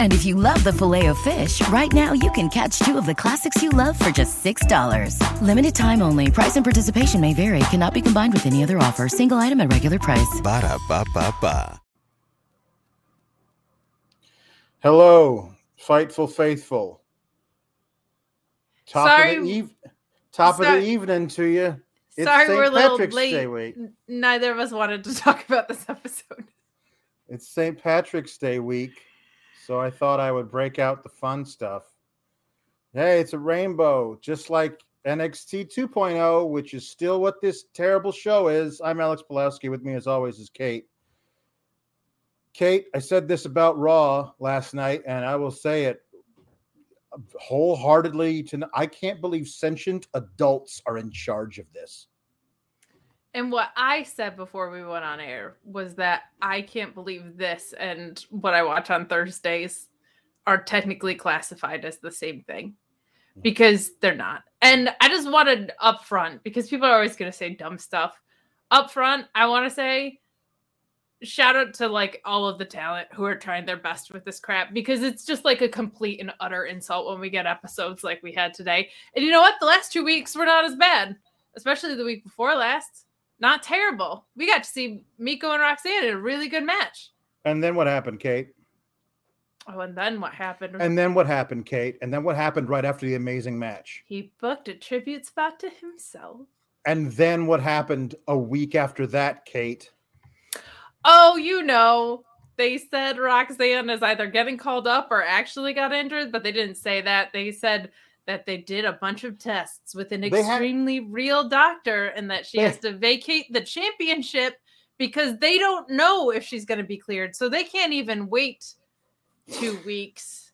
And if you love the filet of fish, right now you can catch two of the classics you love for just $6. Limited time only. Price and participation may vary. Cannot be combined with any other offer. Single item at regular price. Ba da ba ba ba. Hello, Fightful Faithful. Top Sorry. of the eve- top of Sorry. the evening to you. It's Sorry, St. we're a little Patrick's late. Day week. N- Neither of us wanted to talk about this episode. It's St. Patrick's Day week, so I thought I would break out the fun stuff. Hey, it's a rainbow, just like NXT 2.0, which is still what this terrible show is. I'm Alex Pulowski. With me, as always, is Kate. Kate, I said this about Raw last night, and I will say it wholeheartedly. To I can't believe sentient adults are in charge of this. And what I said before we went on air was that I can't believe this and what I watch on Thursdays are technically classified as the same thing hmm. because they're not. And I just wanted up front because people are always going to say dumb stuff. Up front, I want to say shout out to like all of the talent who are trying their best with this crap because it's just like a complete and utter insult when we get episodes like we had today. And you know what? The last two weeks were not as bad, especially the week before last. Not terrible. We got to see Meiko and Roxanne in a really good match. And then what happened, Kate? Oh, and then what happened? And then what happened, Kate? And then what happened right after the amazing match? he booked a tribute spot to himself. And then what happened a week after that, Kate? Oh, you know, they said Roxanne is either getting called up or actually got injured, but they didn't say that. They said that they did a bunch of tests with an They had- extremely real doctor and that she They- has to vacate the championship because they don't know if she's going to be cleared. So they can't even wait two weeks.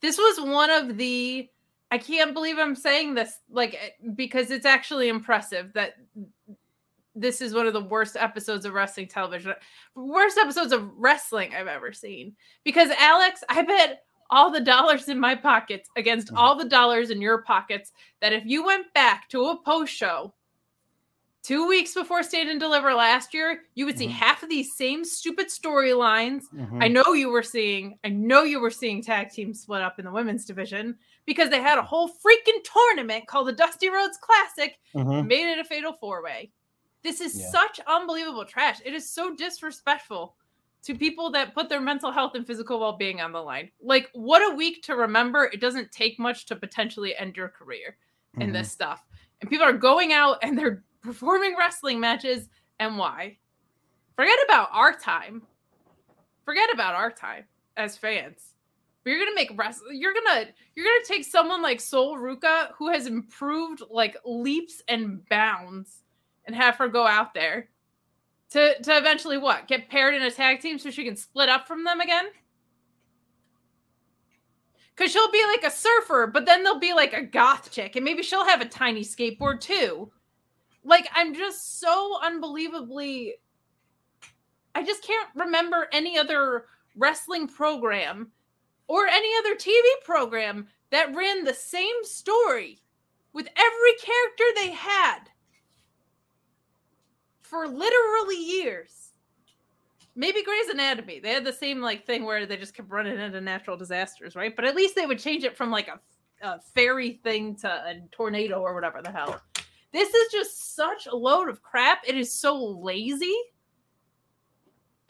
This was one of the I can't believe I'm saying this like eh, because it's actually impressive that this is one of the worst episodes of wrestling television, worst episodes of wrestling I've ever seen. Because Alex, I bet all the dollars in my pockets against Mhm. all the dollars in your pockets that if you went back to a post show two weeks before Stand and Deliver last year, you would see Mhm. half of these same stupid storylines. Mhm. I know you were seeing, I know you were seeing tag teams split up in the women's division because they had a whole freaking tournament called the Dusty Rhodes Classic Mhm. made it a fatal four way. This is Yeah. such unbelievable trash. It is so disrespectful to people that put their mental health and physical well being on the line. Like, what a week to remember. It doesn't take much to potentially end your career in Mhm. this stuff. And people are going out and they're performing wrestling matches. And why? Forget about our time. Forget about our time as fans. But you're gonna make wrestling. You're gonna you're gonna take someone like Sol Ruca who has improved like leaps and bounds, and have her go out there to to eventually what get paired in a tag team so she can split up from them again. Cause she'll be like a surfer, but then there'll be like a goth chick, and maybe she'll have a tiny skateboard too. Like I'm just so unbelievably. I just can't remember any other wrestling program or any other TV program that ran the same story with every character they had for literally years. maybe Grey's Anatomy. They had the same like thing where they just kept running into natural disasters, right? But at least they would change it from like a, a fairy thing to a tornado or whatever the hell. This is just such a load of crap. It is so lazy.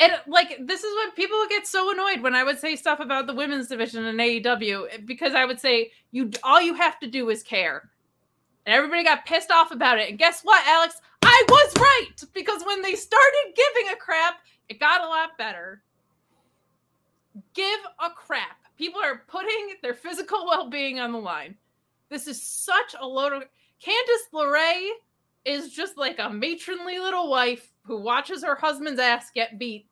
And like this is what people would get so annoyed when I would say stuff about the women's division in AEW eh, because I would say you all you have to do is care. And everybody got pissed off about it. And guess what, Alex? I was right because when they started giving a crap, it got a lot better. Give a crap. People are putting their physical well-being on the line. This is such a load of Candice LeRae is just like a matronly little wife who watches her husband's ass get beat.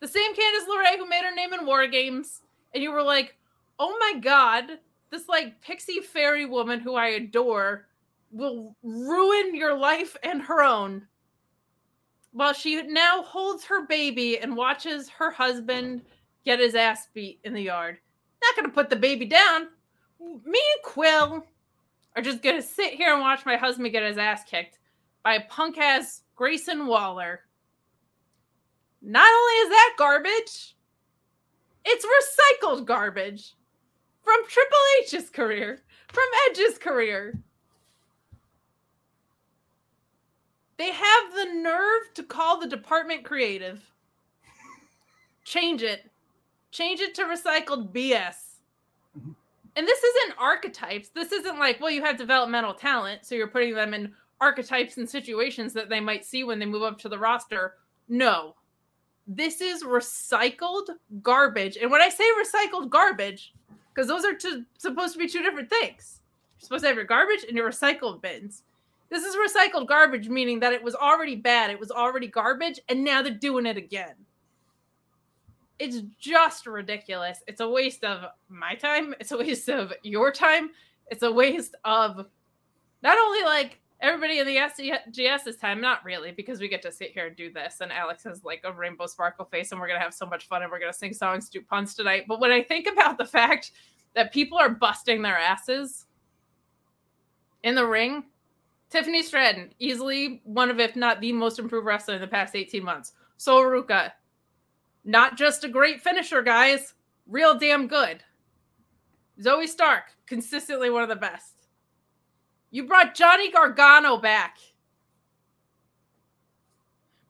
The same Candice LeRae who made her name in War Games, and you were like, "Oh my god, this like pixie fairy woman who I adore will ruin your life and her own." While she now holds her baby and watches her husband get his ass beat in the yard. Not gonna put the baby down. Me and Quill are just gonna sit here and watch my husband get his ass kicked by a punk ass Grayson Waller. Not only is that garbage, it's recycled garbage from Triple H's career, from Edge's career. They have the nerve to call the department creative. Change it. Change it to recycled BS. And this isn't archetypes. This isn't like, well, you have developmental talent, so you're putting them in archetypes and situations that they might see when they move up to the roster. No. This is recycled garbage. And when I say recycled garbage, because those are two, supposed to be two different things. You're supposed to have your garbage and your recycled bins. This is recycled garbage, meaning that it was already bad, it was already garbage, and now they're doing it again. It's just ridiculous. It's a waste of my time, it's a waste of your time, it's a waste of not only like everybody in the SGS's time, not really, because we get to sit here and do this, and Alex has like a rainbow sparkle face, and we're gonna have so much fun, and we're gonna sing songs, do puns tonight. But when I think about the fact that people are busting their asses in the ring Tiffany Stratton, easily one of, if not the most improved wrestler in the past 18 months. Sol Ruca, not just a great finisher, guys, real damn good. Zoey Stark, consistently one of the best. You brought Johnny Gargano back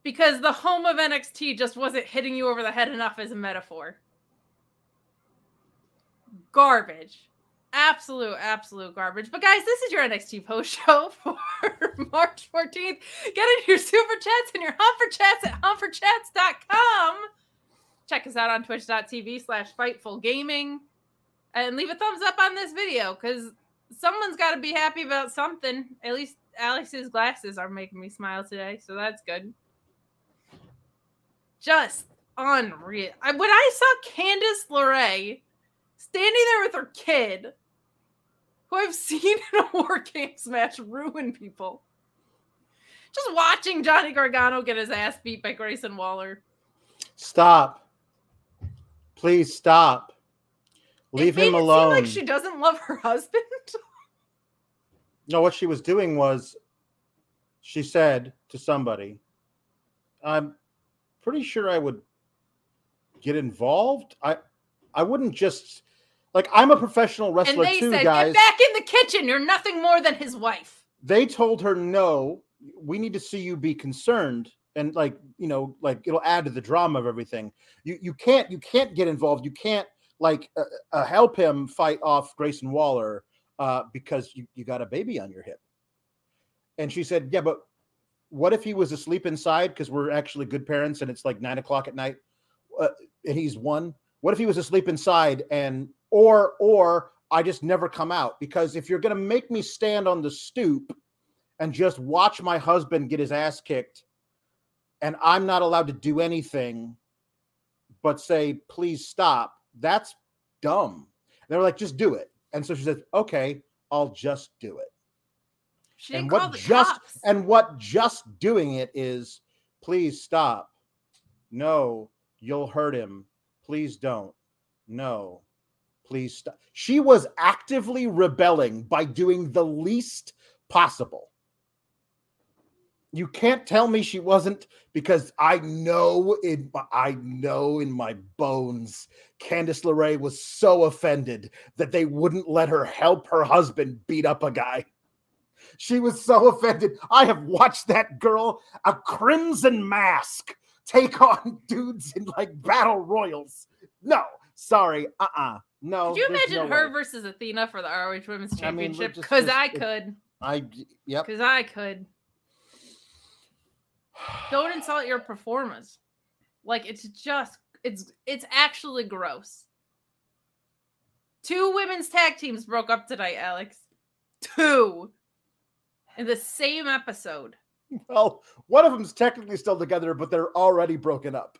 because the home of NXT just wasn't hitting you over the head enough as a metaphor. Garbage absolute, absolute garbage. But guys, this is your NXT post show for March 14th. Get in your super chats and your Humper chats at humperchats.com. Check us out on twitch.tv slash fightful gaming. And leave a thumbs up on this video because someone's got to be happy about something. At least Alex's glasses are making me smile today, so that's good. Just unreal. When I saw Candice LeRae standing there with her kid, who I've seen in a War Games match ruin people. Just watching Johnny Gargano get his ass beat by Grayson Waller. Stop. Please stop. Leave him alone. like she doesn't love her husband. no, what she was doing was she said to somebody, I'm pretty sure I would get involved. I I wouldn't just like I'm a professional wrestler and they too, said, guys. Get back in the kitchen. You're nothing more than his wife. They told her no. We need to see you be concerned, and like you know, like it'll add to the drama of everything. You you can't you can't get involved. You can't like uh, uh, help him fight off Grayson Waller uh, because you you got a baby on your hip. And she said, yeah, but what if he was asleep inside because we're actually good parents and it's like nine o'clock at night uh, and he's one what if he was asleep inside and or or I just never come out because if you're going to make me stand on the stoop and just watch my husband get his ass kicked and I'm not allowed to do anything but say please stop, that's dumb. And they're like just do it. And so she says, "Okay, I'll just do it." She and what just cops. and what just doing it is please stop. No, you'll hurt him. Please don't. No please stop. She was actively rebelling by doing the least possible. You can't tell me she wasn't because I know in I know in my bones Candice LeRae was so offended that they wouldn't let her help her husband beat up a guy. She was so offended. I have watched that girl, a crimson mask, take on dudes in like battle royals. No, sorry. Uh-uh. No. Could you imagine no her way. versus Athena for the ROH Women's I mean, Championship? Because just- I could. I yep. Because I could. Don't insult your performers. Like it's just it's it's actually gross. Two women's tag teams broke up tonight, Alex. Two in the same episode. Well, one of them's technically still together, but they're already broken up.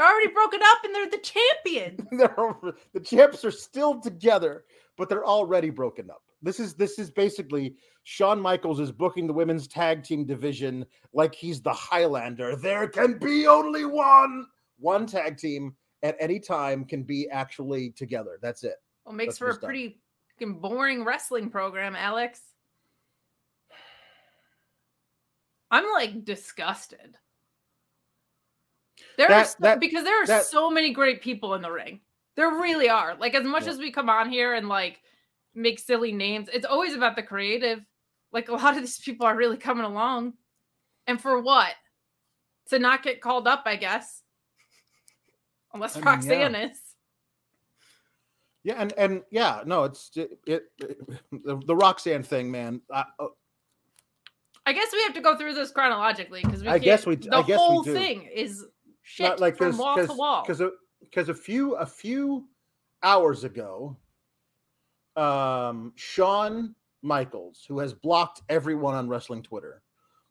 They're already broken up and they're the champions. they're the champs are still together, but they're already broken up. This is this is basically Shawn Michaels is booking the women's tag team division like he's the Highlander. There can be only one. One tag team at any time can be actually together. That's it. Well, makes That's for a done. pretty boring wrestling program, Alex. I'm like disgusted. There are so- that- because there are that- so many great people in the ring. There really are. Like as much Yeah. as we come on here and like make silly names, it's always about the creative. Like a lot of these people are really coming along. And for what? To not get called up, I guess. Unless I mean, yeah. Roxanne is. Yeah, and and yeah, no, it's it, it, the, the Roxanne thing, man. I, uh, I guess we have to go through this chronologically because we I guess we the I guess we whole do. thing is not shit like from cause, wall to wall. because because a few a few hours ago um Shawn Michaels who has blocked everyone on wrestling Twitter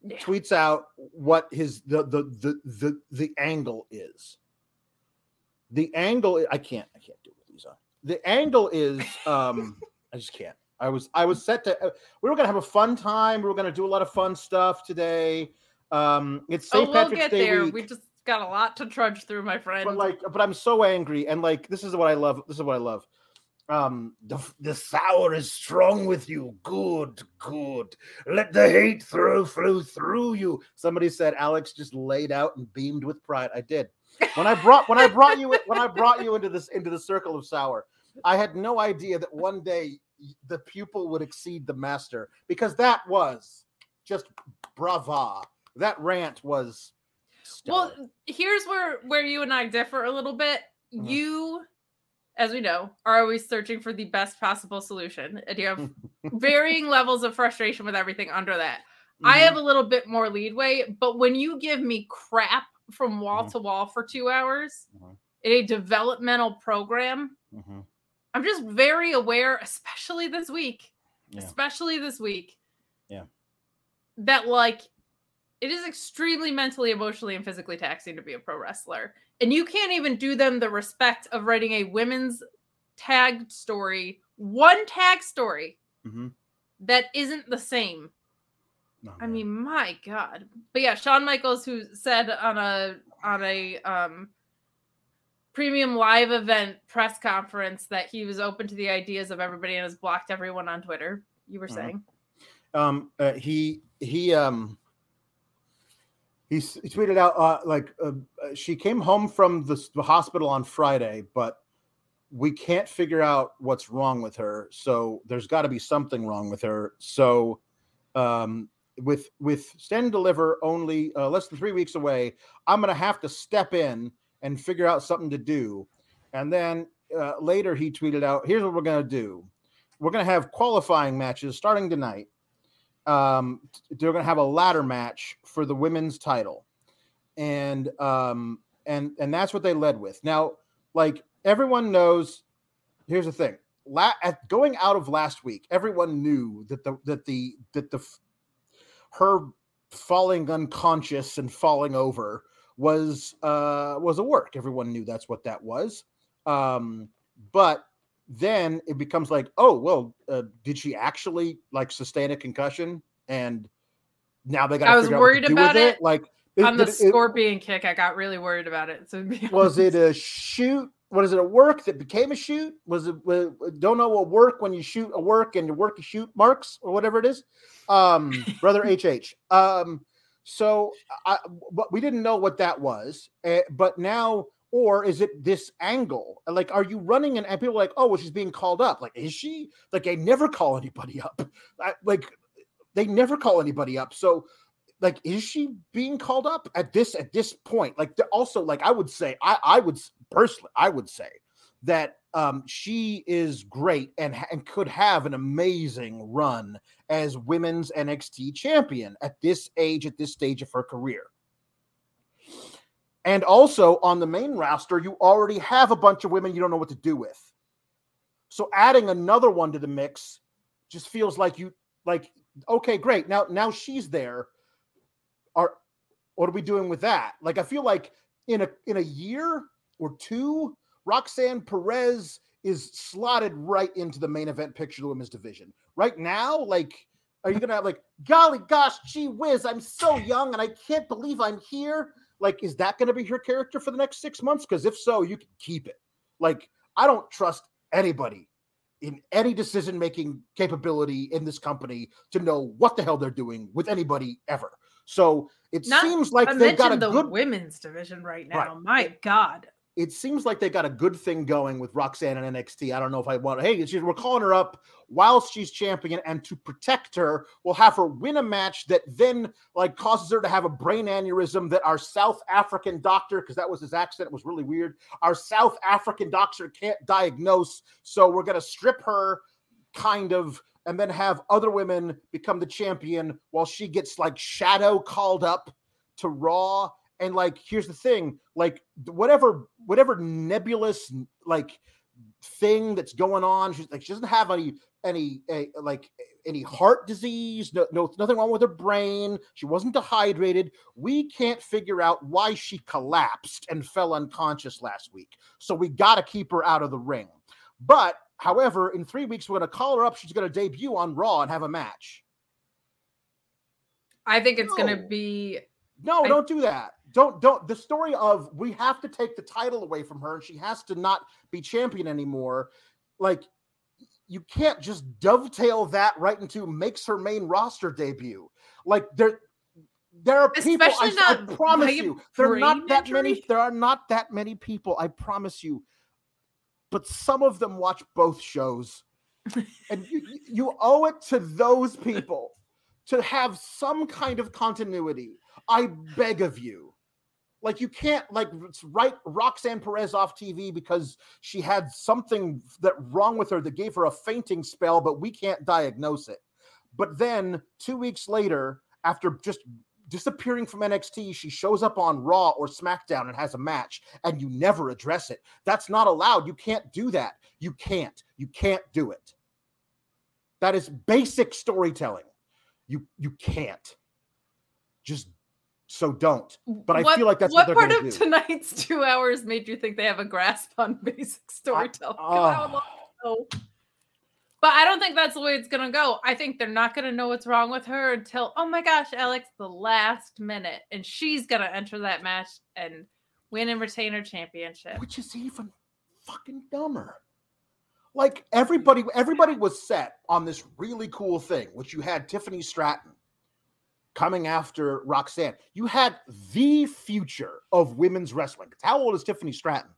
Yeah. tweets out what his the the the the, the angle is the angle I can't I can't do with these on the angle is um I just can't I was I was set to uh, we were gonna have a fun time we were gonna do a lot of fun stuff today um it's oh, St. we'll get Day there. week We just got a lot to trudge through, my friend. but like but i'm so angry and like this is what i love this is what i love. Um the, the sour is strong with you. Good good. Let the hate throw flow through you. Somebody said alex just laid out and beamed with pride. I did. When i brought when i brought you when i brought you into this into the circle of sour i had no idea that one day the pupil would exceed the master because that was just brava. That rant was stellar. well, here's where where you and I differ a little bit. Mhm. You, as we know, are always searching for the best possible solution, and you have varying levels of frustration with everything under that. I Mhm. have a little bit more leadway, but when you give me crap from wall Mhm. to wall for two hours Mhm. in a developmental program, Mhm. I'm just very aware, especially this week, Yeah. especially this week. Yeah. That like it is extremely mentally, emotionally, and physically taxing to be a pro wrestler. And you can't even do them the respect of writing a women's tag story, one tag story Mhm. that isn't the same. No, I mean, my God. But yeah, Shawn Michaels, who said on a on a um premium live event press conference that he was open to the ideas of everybody and has blocked everyone on Twitter. You were Mhm. saying. um uh, he he um he, he tweeted out uh, like uh, uh, she came home from the, the hospital on friday but we can't figure out what's wrong with her so there's got to be something wrong with her. So um with with stand and deliver only uh, less than three weeks away i'm gonna have to step in and figure out something to do. And then uh, later he tweeted out here's what we're gonna do. We're gonna have qualifying matches starting tonight um they're going to have a ladder match for the women's title. And um and and that's what they led with. Now like everyone knows here's the thing. La- at going out of last week everyone knew that the that the that the her falling unconscious and falling over was uh was a work. Everyone knew that's what that was. Um but then it becomes like, oh well, uh, did she actually like sustain a concussion? And now they got. I was worried out what to do about it. it. Like on the it- scorpion kick, I got really worried about it. So was it a shoot? What is it? A work that became a shoot? Was it? wa- Don't know what work when you shoot a work and you work a shoot marks or whatever it is. Um, brother HH. Um, So, I, but we didn't know what that was. Uh, but now, or is it this angle? Like, are you running and, people are like, oh, well, she's being called up? Like, is she? Like, they never call anybody up. I, like, they never call anybody up. So, like, is she being called up at this at this point? Like, also, like, I would say, I I would personally, I would say that um, she is great and, and could have an amazing run as women's NXT champion at this age, at this stage of her career. And also on the main roster, you already have a bunch of women you don't know what to do with. So adding another one to the mix just feels like you like okay, great. Now now she's there. Are what are we doing with that? Like I feel like in a in a year or two, Roxanne Perez is slotted right into the main event picture of the women's division. Right now, like, are you gonna have like, golly gosh, gee whiz, I'm so young and I can't believe I'm here? Like, is that gonna be her character for the next six months? Because if so, you can keep it. Like, I don't trust anybody in any decision making capability in this company to know what the hell they're doing with anybody ever. So it Not, seems like they've got a the good women's division right now. Right. My God it seems like they got a good thing going with Roxanne and NXT. I don't know if I want. Hey, we're calling her up whilst she's champion, and to protect her, we'll have her win a match that then like causes her to have a brain aneurysm. That our South African doctor, because that was his accent, was really weird. Our South African doctor can't diagnose, so we're gonna strip her, kind of, and then have other women become the champion while she gets like shadow called up to Raw and like here's the thing like whatever whatever nebulous like thing that's going on she's like she doesn't have any any a, like any heart disease no, no nothing wrong with her brain. She wasn't dehydrated. We can't figure out why she collapsed and fell unconscious last week. So we got to keep her out of the ring. But however in three weeks we're going to call her up. She's going to debut on raw and have a match. I think it's no. going to be no I... don't do that don't don't the story of we have to take the title away from her and she has to not be champion anymore. Like you can't just dovetail that right into makes her main roster debut. Like there there are Especially people I, I promise you there are not that injury. many there are not that many people i promise you but some of them watch both shows. And you, you owe it to those people to have some kind of continuity. I beg of you like you can't like write Roxanne Perez off TV because she had something that wrong with her that gave her a fainting spell, but we can't diagnose it. But then two weeks later, after just disappearing from NXT, she shows up on Raw or SmackDown and has a match, and you never address it. That's not allowed. You can't do that. You can't. You can't do it. That is basic storytelling. You you can't. Just so don't. But I what, feel like that's what, what part of do. tonight's two hours made you think they have a grasp on basic storytelling. I, uh, but I don't think that's the way it's gonna go. I think they're not gonna know what's wrong with her until oh my gosh, Alex, the last minute, and she's gonna enter that match and win and retain her championship, which is even fucking dumber. Like everybody, everybody was set on this really cool thing, which you had Tiffany Stratton coming after Roxanne. You had the future of women's wrestling. How old is Tiffany Stratton?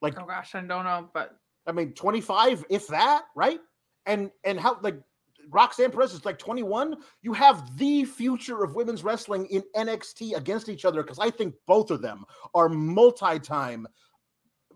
Like, oh gosh, I don't know, but I mean, 25, if that, right? And and how like Roxanne Perez is like 21. You have the future of women's wrestling in NXT against each other because I think both of them are multi-time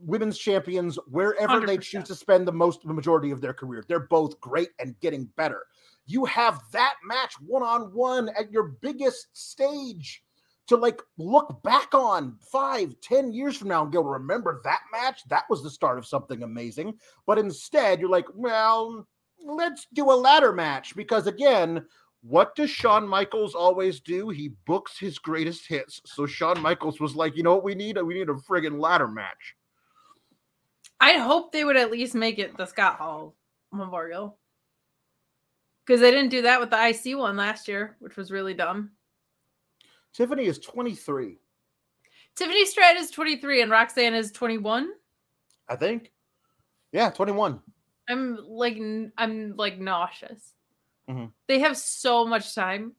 women's champions wherever 100%. they choose to spend the most the majority of their career. They're both great and getting better you have that match one on one at your biggest stage to like look back on five, ten years from now and go, remember that match? That was the start of something amazing. But instead, you're like, well, let's do a ladder match because again, what does Shawn Michaels always do? He books his greatest hits. So Shawn Michaels was like, you know what we need? We need a friggin' ladder match. I hope they would at least make it the Scott Hall Memorial. Because they didn't do that with the IC one last year, which was really dumb. Tiffany is 23. Tiffany Stratton is 23 and Roxanne is 21. I think. Yeah, 21. I'm like I'm like nauseous. Mm-hmm. They have so much time.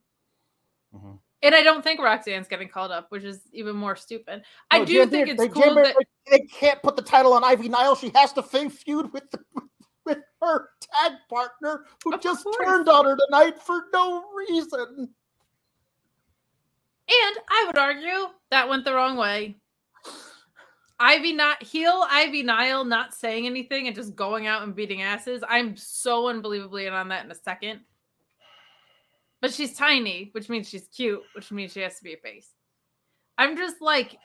Mm-hmm. And I don't think Roxanne's getting called up, which is even more stupid. I do think it's they, cool that they can't put the title on Ivy Nile. She has to fe- feud with the, with her tag partner who Of just course. turned on her tonight for no reason. And I would argue that went the wrong way. Ivy not heel Ivy Nile not saying anything and just going out and beating asses. I'm so unbelievably in on that in a second. But she's tiny, which means she's cute, which means she has to be a face. I'm just like,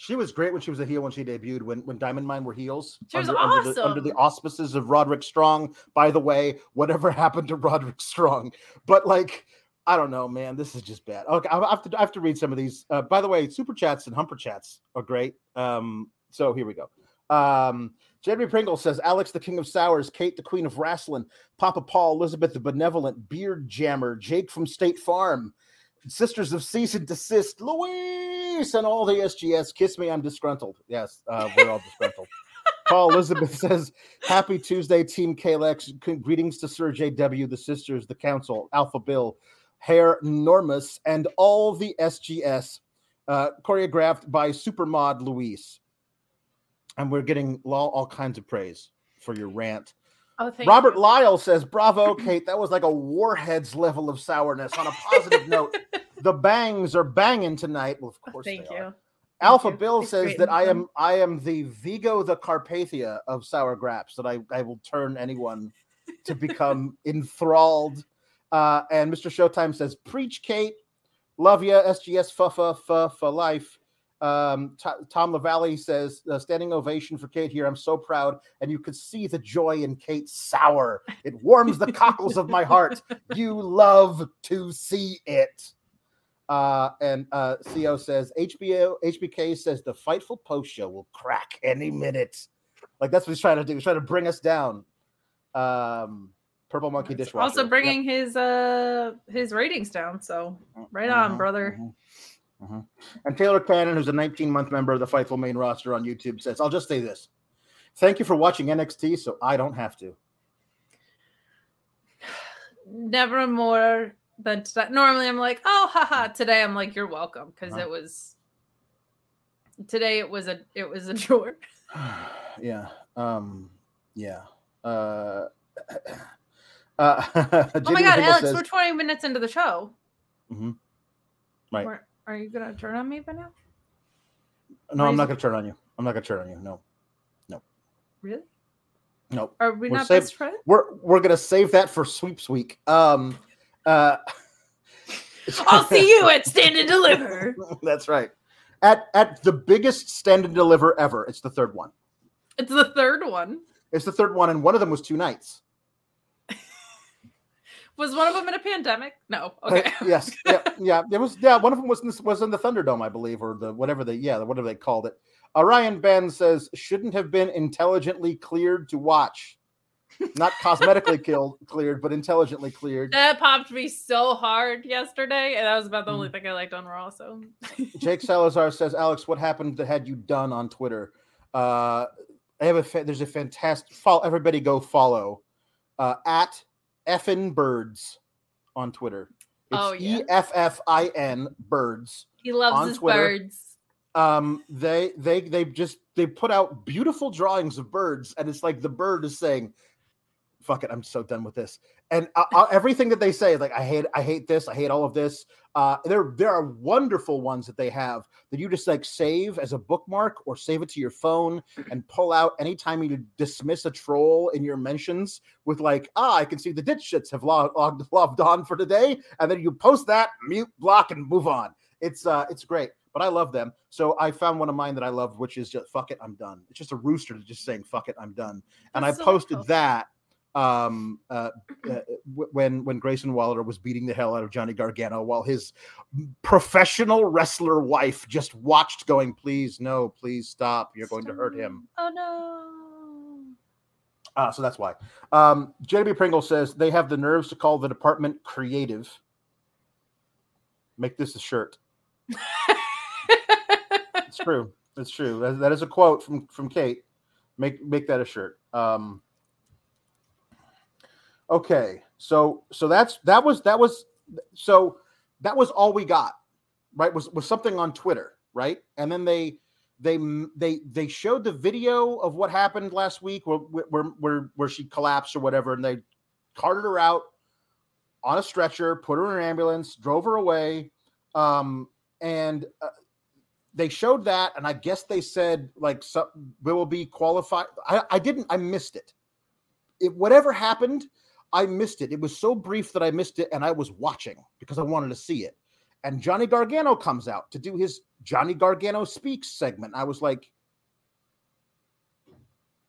She was great when she was a heel when she debuted. When when Diamond Mine were heels, She was under, under, the, under the auspices of Roderick Strong. By the way, whatever happened to Roderick Strong? But like, I don't know, man. This is just bad. Okay, I have to I have to read some of these. Uh, by the way, super chats and humper chats are great. Um, so here we go. Um, Jeremy Pringle says, Alex, the king of sours, Kate, the queen of wrestling, Papa Paul, Elizabeth, the benevolent, Beard Jammer, Jake from State Farm, Sisters of Cease and Desist, Louise, and all the SGS. Kiss me, I'm disgruntled. Yes, uh, we're all disgruntled. Paul Elizabeth says, Happy Tuesday, Team Kalex. Greetings to Sir JW, the sisters, the council, Alpha Bill, Hair Normus, and all the SGS. Uh, choreographed by Supermod Luis. And we're getting all, all kinds of praise for your rant. oh, thank Robert you. Lyle says, Bravo, Kate. That was like a warhead's level of sourness. On a positive note, the bangs are banging tonight. Well, of course Thank you. are. Alpha you. Bill It's says that I am I am the Vigo the Carpathia of sour graps, that I, I will turn anyone to become enthralled. Uh, and Mr. Showtime says, Preach, Kate. Love ya, SGS Fuffa fa for life. Um, T- Tom LaValle says, uh, standing ovation for Kate here. I'm so proud. And you could see the joy in Kate's sour. It warms the cockles of my heart. You love to see it. Uh, and uh, Co says, HBO, HBK says the Fightful Post show will crack any minute. Like that's what he's trying to do. He's trying to bring us down. Um, Purple Monkey It's Dishwasher. also Yep. bringing his uh his ratings down. So right on, Mhm, brother. mhm, mhm. And Taylor Cannon, who's a 19 month member of the Fightful main roster on YouTube, says, I'll just say this. Thank you for watching NXT, so I don't have to. Never today. Normally I'm like, oh haha. Today I'm like, you're welcome. Because Uh-huh. it was today it was a it was a chore. yeah. Um, yeah. Uh, uh, Oh my god, Alex, we're 20 minutes into the show. Mhm. Right. We're- are you gonna turn on me by now? no, I'm not going to turn on you. I'm not going to turn on you. No. No, Really? no. Are we We're not saved- best friends? We're we're going to save that for sweeps week. Um, uh, I'll see you at Stand and Deliver. That's right. At at the biggest stand and deliver ever. It's the third one. It's the third one. It's the third one, and one of them was two nights. Was one of them in a pandemic? No. Uh, Okay. yes. Yeah. Yeah. It was. Yeah. One of them was in, this- was in the Thunderdome, I believe, or the whatever they. Yeah. Whatever they called it. Orion Ben says shouldn't have been intelligently cleared to watch. Not cosmetically killed, cleared, but intelligently cleared. That popped me so hard yesterday, and that was about the Mm. only thing I liked on Raw. So Jake Salazar says, Alex, what happened that had you done on Twitter? Uh, I have a fa- there's a fantastic follow. Everybody go follow uh, at effin birds on Twitter. It's Oh, yeah. E F F I N birds. he loves his Twitter. birds. Um, they they they just they put out beautiful drawings of birds, and it's like the bird is saying, "Fuck it, I'm so done with this." And uh, uh, everything that they say, like I hate, I hate this, I hate all of this. Uh, there there are wonderful ones that they have that you just like save as a bookmark or save it to your phone and pull out anytime you dismiss a troll in your mentions with like, ah, I can see the ditch shits have logged, logged, logged on for today, and then you post that, mute, block, and move on. It's uh, it's great but I love them. So I found one of mine that I loved, which is just fuck it, I'm done. It's just a rooster just saying fuck it, I'm done. And That's I so posted cool. that um uh, uh, when when Grayson Waller was beating the hell out of Johnny Gargano while his professional wrestler wife just watched going please no please stop you're going to hurt him Oh no. uh, so that's why um JB Pringle says they have the nerves to call the department creative make this a shirt it's true. It's true. That- that is a quote from from Kate. Make make that a shirt. Um, okay, so so that's that was that was so that was all we got, right? Was was something on Twitter, right? And then they they they they showed the video of what happened last week where where where, where she collapsed or whatever, and they carted her out on a stretcher, put her in an ambulance, drove her away, um, and uh, they showed that, and I guess they said like so, will be qualified. I, I didn't. I missed it. It whatever happened, I missed it. It was so brief that I missed it, and I was watching because I wanted to see it. And Johnny Gargano comes out to do his Johnny Gargano speaks segment. I was like,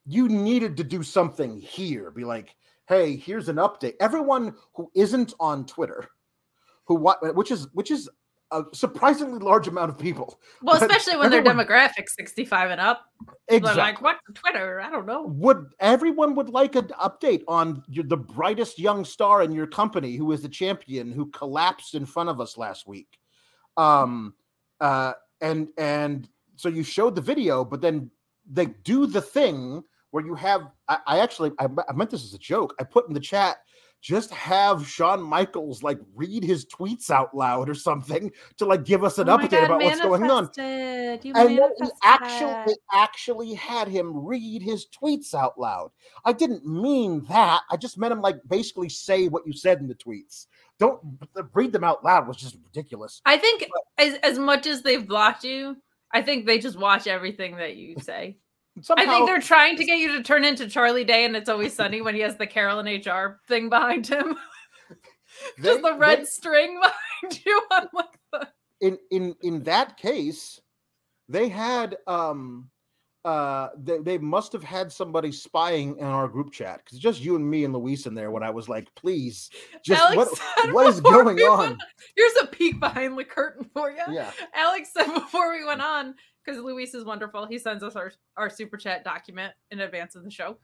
you needed to do something here. Be like, hey, here's an update. Everyone who isn't on Twitter, who which is which is a surprisingly large amount of people. Well, especially when everyone, their demographic 65 and up. Exactly. like, what's Twitter? I don't know. Would everyone would like an update on your, the brightest young star in your company who is the champion who collapsed in front of us last week? Um, uh, and and so you showed the video, but then they do the thing where you have. I, I actually I, I meant this as a joke. I put in the chat just have Shawn Michaels like read his tweets out loud or something to like give us an oh update God, about what's going on. You and he actually actually had him read his tweets out loud. I didn't mean that. I just meant him like basically say what you said in the tweets. Don't read them out loud was just ridiculous. I think but, as as much as they've blocked you, I think they just watch everything that you say. Somehow, I think they're trying to get you to turn into Charlie Day, and it's always sunny when he has the Carol in HR thing behind him. They, Just the red they, string behind you on like the. In in in that case, they had um uh they, they must have had somebody spying in our group chat because just you and me and Luis in there when I was like, please, just Alex what what is going on? Here's a peek behind the curtain for you. Yeah. Alex said before we went on, because Luis is wonderful. He sends us our, our super chat document in advance of the show.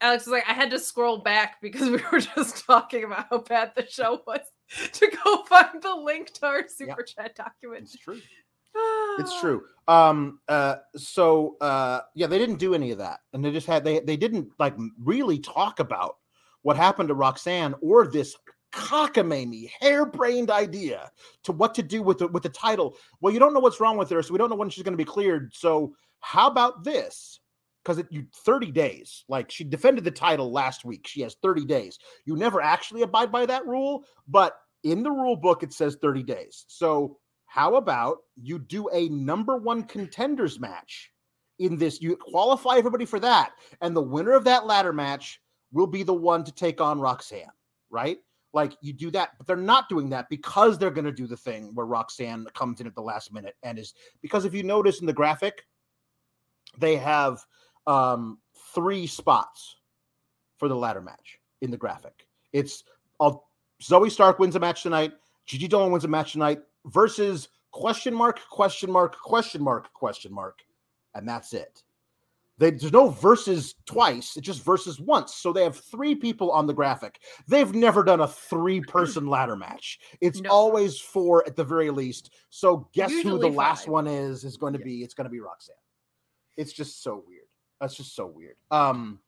Alex is like, I had to scroll back because we were just talking about how bad the show was to go find the link to our super chat document. It's true. it's true. Um, uh, so uh, yeah, they didn't do any of that, and they just had they they didn't like really talk about what happened to Roxanne or this cockamamie, harebrained idea to what to do with the with the title. Well, you don't know what's wrong with her, so we don't know when she's going to be cleared. So how about this? Because you 30 days. Like she defended the title last week. She has 30 days. You never actually abide by that rule, but in the rule book it says 30 days. So how about you do a number one contenders match in this? You qualify everybody for that, and the winner of that ladder match will be the one to take on Roxanne, right? Like you do that, but they're not doing that because they're going to do the thing where Roxanne comes in at the last minute and is because if you notice in the graphic, they have um, three spots for the ladder match in the graphic. It's I'll, Zoey Stark wins a match tonight. Gigi Dolan wins a match tonight versus question mark question mark question mark question mark, and that's it. They, there's no verses twice, it's just verses once. So they have three people on the graphic. They've never done a three person ladder match. It's no. always four at the very least. So guess Usually who the five. last one is is going to yeah. be? It's going to be Roxanne. It's just so weird. That's just so weird. Um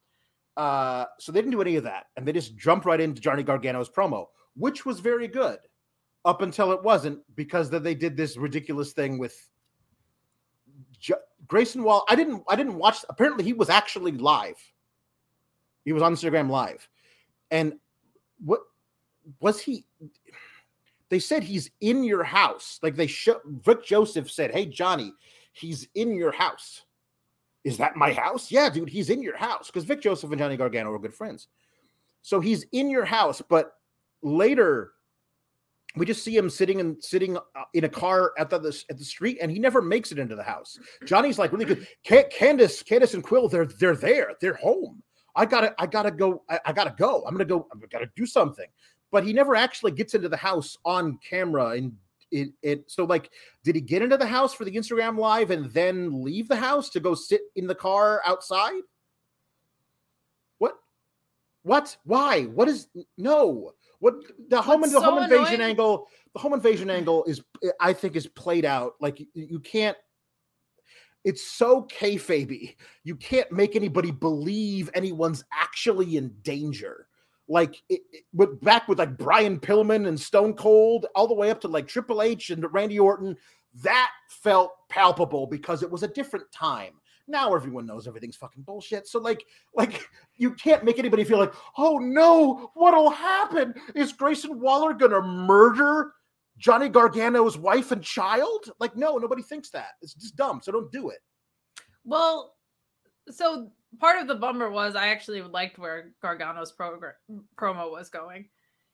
uh so they didn't do any of that and they just jumped right into Johnny Gargano's promo, which was very good up until it wasn't because then they did this ridiculous thing with Grayson Wall, I didn't I didn't watch apparently he was actually live. He was on Instagram live. And what was he they said he's in your house. Like they show Vic Joseph said, Hey Johnny, he's in your house. Is that my house? Yeah, dude, he's in your house. Because Vic Joseph and Johnny Gargano are good friends. So he's in your house, but later we just see him sitting and sitting uh, in a car at the, at the street, and he never makes it into the house. Johnny's like really good. Candice, Candice, and Quill, they're they're there. They're home. I gotta, I gotta go. I, I gotta go. I'm gonna go. I gotta do something. But he never actually gets into the house on camera. And it, it, so like, did he get into the house for the Instagram live and then leave the house to go sit in the car outside? What? What? Why? What is no? What the home and the so home invasion annoying. angle, the home invasion angle is I think is played out. Like you, you can't it's so kayfabe. You can't make anybody believe anyone's actually in danger. like it, it went back with like Brian Pillman and Stone Cold, all the way up to like Triple H and Randy Orton. That felt palpable because it was a different time. Now everyone knows everything's fucking bullshit. So like, like you can't make anybody feel like, oh no, what'll happen? Is Grayson Waller gonna murder Johnny Gargano's wife and child? Like, no, nobody thinks that. It's just dumb. So don't do it. Well, so part of the bummer was I actually liked where Gargano's progr- promo was going.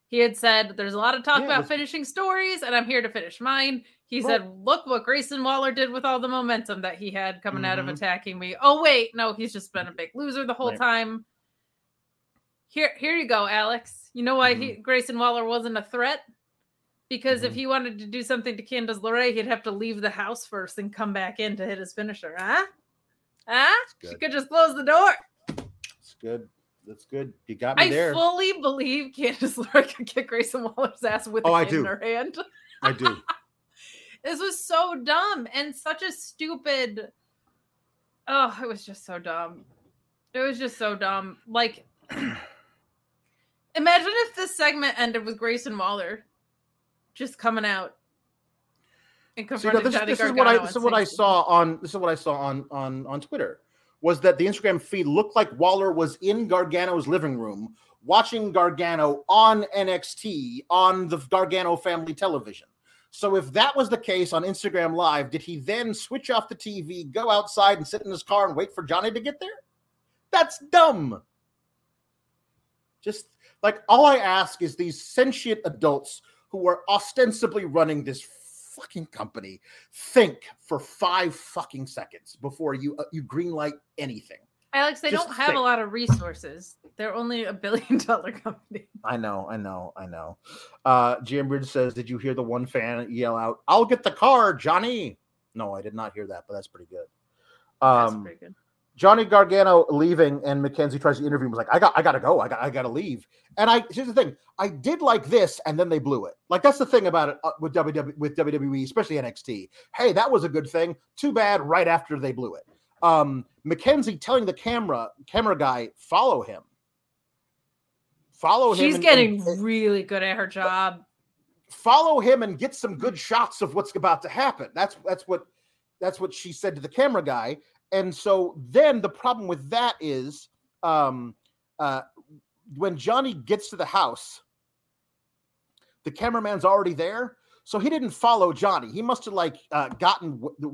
He had said, There's a lot of talk Yeah, about was- finishing stories, and I'm here to finish mine. He said, Look what Grayson Waller did with all the momentum that he had coming out of Mhm. attacking me. Oh, wait, no, he's just been a big loser the whole Right. time. Here, here you go, Alex. You know why he, Grayson Waller wasn't a threat? Because if Mhm. he wanted to do something to Candice LeRae, he'd have to leave the house first and come back in to hit his finisher. Huh? Huh? She could just close the door. It's good. That's good. You got me I there. I fully believe Candice LeRae could kick Grayson Waller's ass with Oh, a I kid in do. her hand. I do. This was so dumb and such a stupid. Oh, it was just so dumb. It was just so dumb. Like, imagine if this segment ended with Grayson Waller just coming out and So, you know, confronting this, this is what I this is what I saw on this is what I saw on on on Twitter was that the Instagram feed looked like Waller was in Gargano's living room watching Gargano on NXT on the Gargano family television. So if that was the case on Instagram Live, did he then switch off the TV, go outside and sit in his car and wait for Johnny to get there? That's dumb. Just like all I ask is these sentient adults who are ostensibly running this fucking company think for five fucking seconds before you uh, you greenlight anything. Alex, they just don't have think. a lot of resources. They're only a billion dollar company. I know, I know, I know. Uh GM Bridge says, Did you hear the one fan yell out, I'll get the car, Johnny? No, I did not hear that, but that's pretty good. That's Um pretty good. Johnny Gargano leaving and McKenzie tries to interview him was like, I got I gotta go. I got I gotta leave. And I here's the thing, I did like this, and then they blew it. Like that's the thing about it uh, with WWE with WWE, especially NXT. Hey, that was a good thing. Too bad right after they blew it. Um McKenzie telling the camera camera guy, follow him. Follow him. She's getting and- really good at her job. follow him and get some good shots of what's about to happen. That's that's what that's what she said to the camera guy. And so then the problem with that is um uh when Johnny gets to the house, the cameraman's already there. So he didn't follow Johnny. He must have like uh, gotten w- the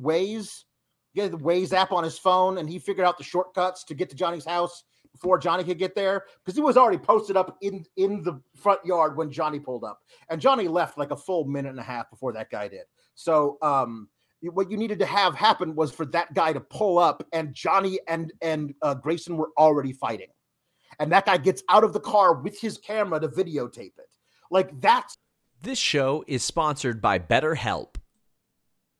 Get the Waze app on his phone, and he figured out the shortcuts to get to Johnny's house before Johnny could get there because he was already posted up in in the front yard when Johnny pulled up, and Johnny left like a full minute and a half before that guy did. So um, what you needed to have happen was for that guy to pull up, and Johnny and and uh, Grayson were already fighting, and that guy gets out of the car with his camera to videotape it. Like that's This show is sponsored by BetterHelp.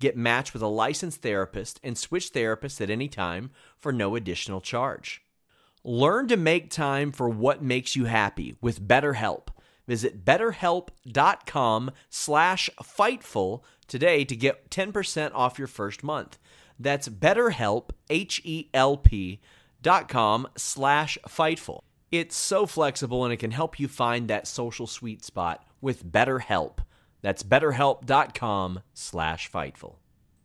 get matched with a licensed therapist, and switch therapists at any time for no additional charge. Learn to make time for what makes you happy with BetterHelp. Visit betterhelp.com slash fightful today to get 10% off your first month. That's betterhelp, H-E-L-P dot com slash fightful. It's so flexible and it can help you find that social sweet spot with BetterHelp. That's betterhelp.com slash fightful.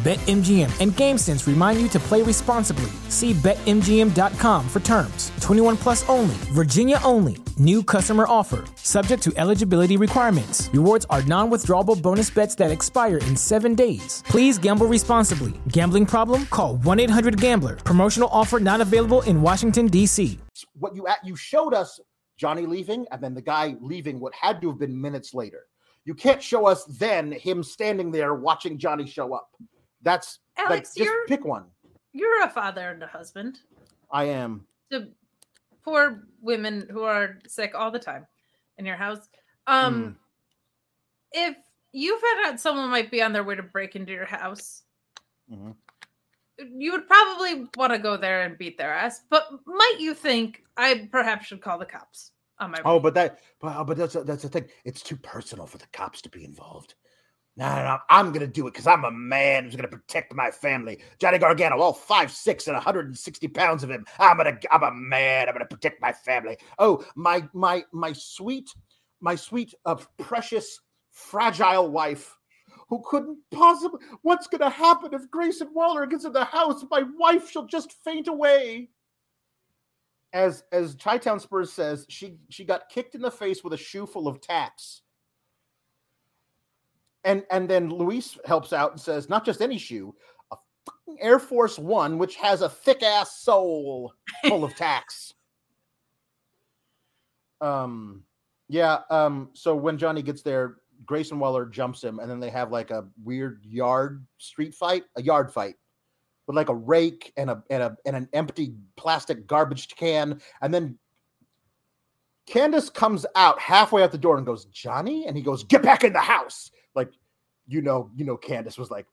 BetMGM and GameSense remind you to play responsibly. See BetMGM.com for terms. 21 plus only, Virginia only. New customer offer, subject to eligibility requirements. Rewards are non withdrawable bonus bets that expire in seven days. Please gamble responsibly. Gambling problem? Call 1 800 Gambler. Promotional offer not available in Washington, D.C. What you at, you showed us Johnny leaving and then the guy leaving what had to have been minutes later. You can't show us then him standing there watching Johnny show up. That's Alex, like, just you're pick one. you're a father and a husband I am. to poor women who are sick all the time in your house. Um, if you found out someone might be on their way to break into your house, Mhm. you would probably want to go there and beat their ass. But might you think I perhaps should call the cops on my? Oh, way? but that, but, but that's that's the thing. It's too personal for the cops to be involved. No, no, no. I'm gonna do it because I'm a man who's gonna protect my family. Johnny Gargano, all five six and 160 pounds of him. I'm gonna, I'm a man. I'm gonna protect my family. Oh, my, my, my sweet, my sweet, uh, precious, fragile wife. Who couldn't possibly? What's going to happen if Grayson Waller gets in the house? My wife, she'll just faint away as as Chi-Town Spurs says, she she got kicked in the face with a shoe full of tacks. And and then Luis helps out and says, not just any shoe, a fucking Air Force One, which has a thick ass sole full of tacks. Um, yeah. Um, so when Johnny gets there, Grayson Waller jumps him, and then they have like a weird yard street fight, a yard fight with like a rake and a and a and an empty plastic garbage can, and then Candice comes out halfway out the door and goes, Johnny, and he goes, get back in the house. Like, you know, you know, Candice was like,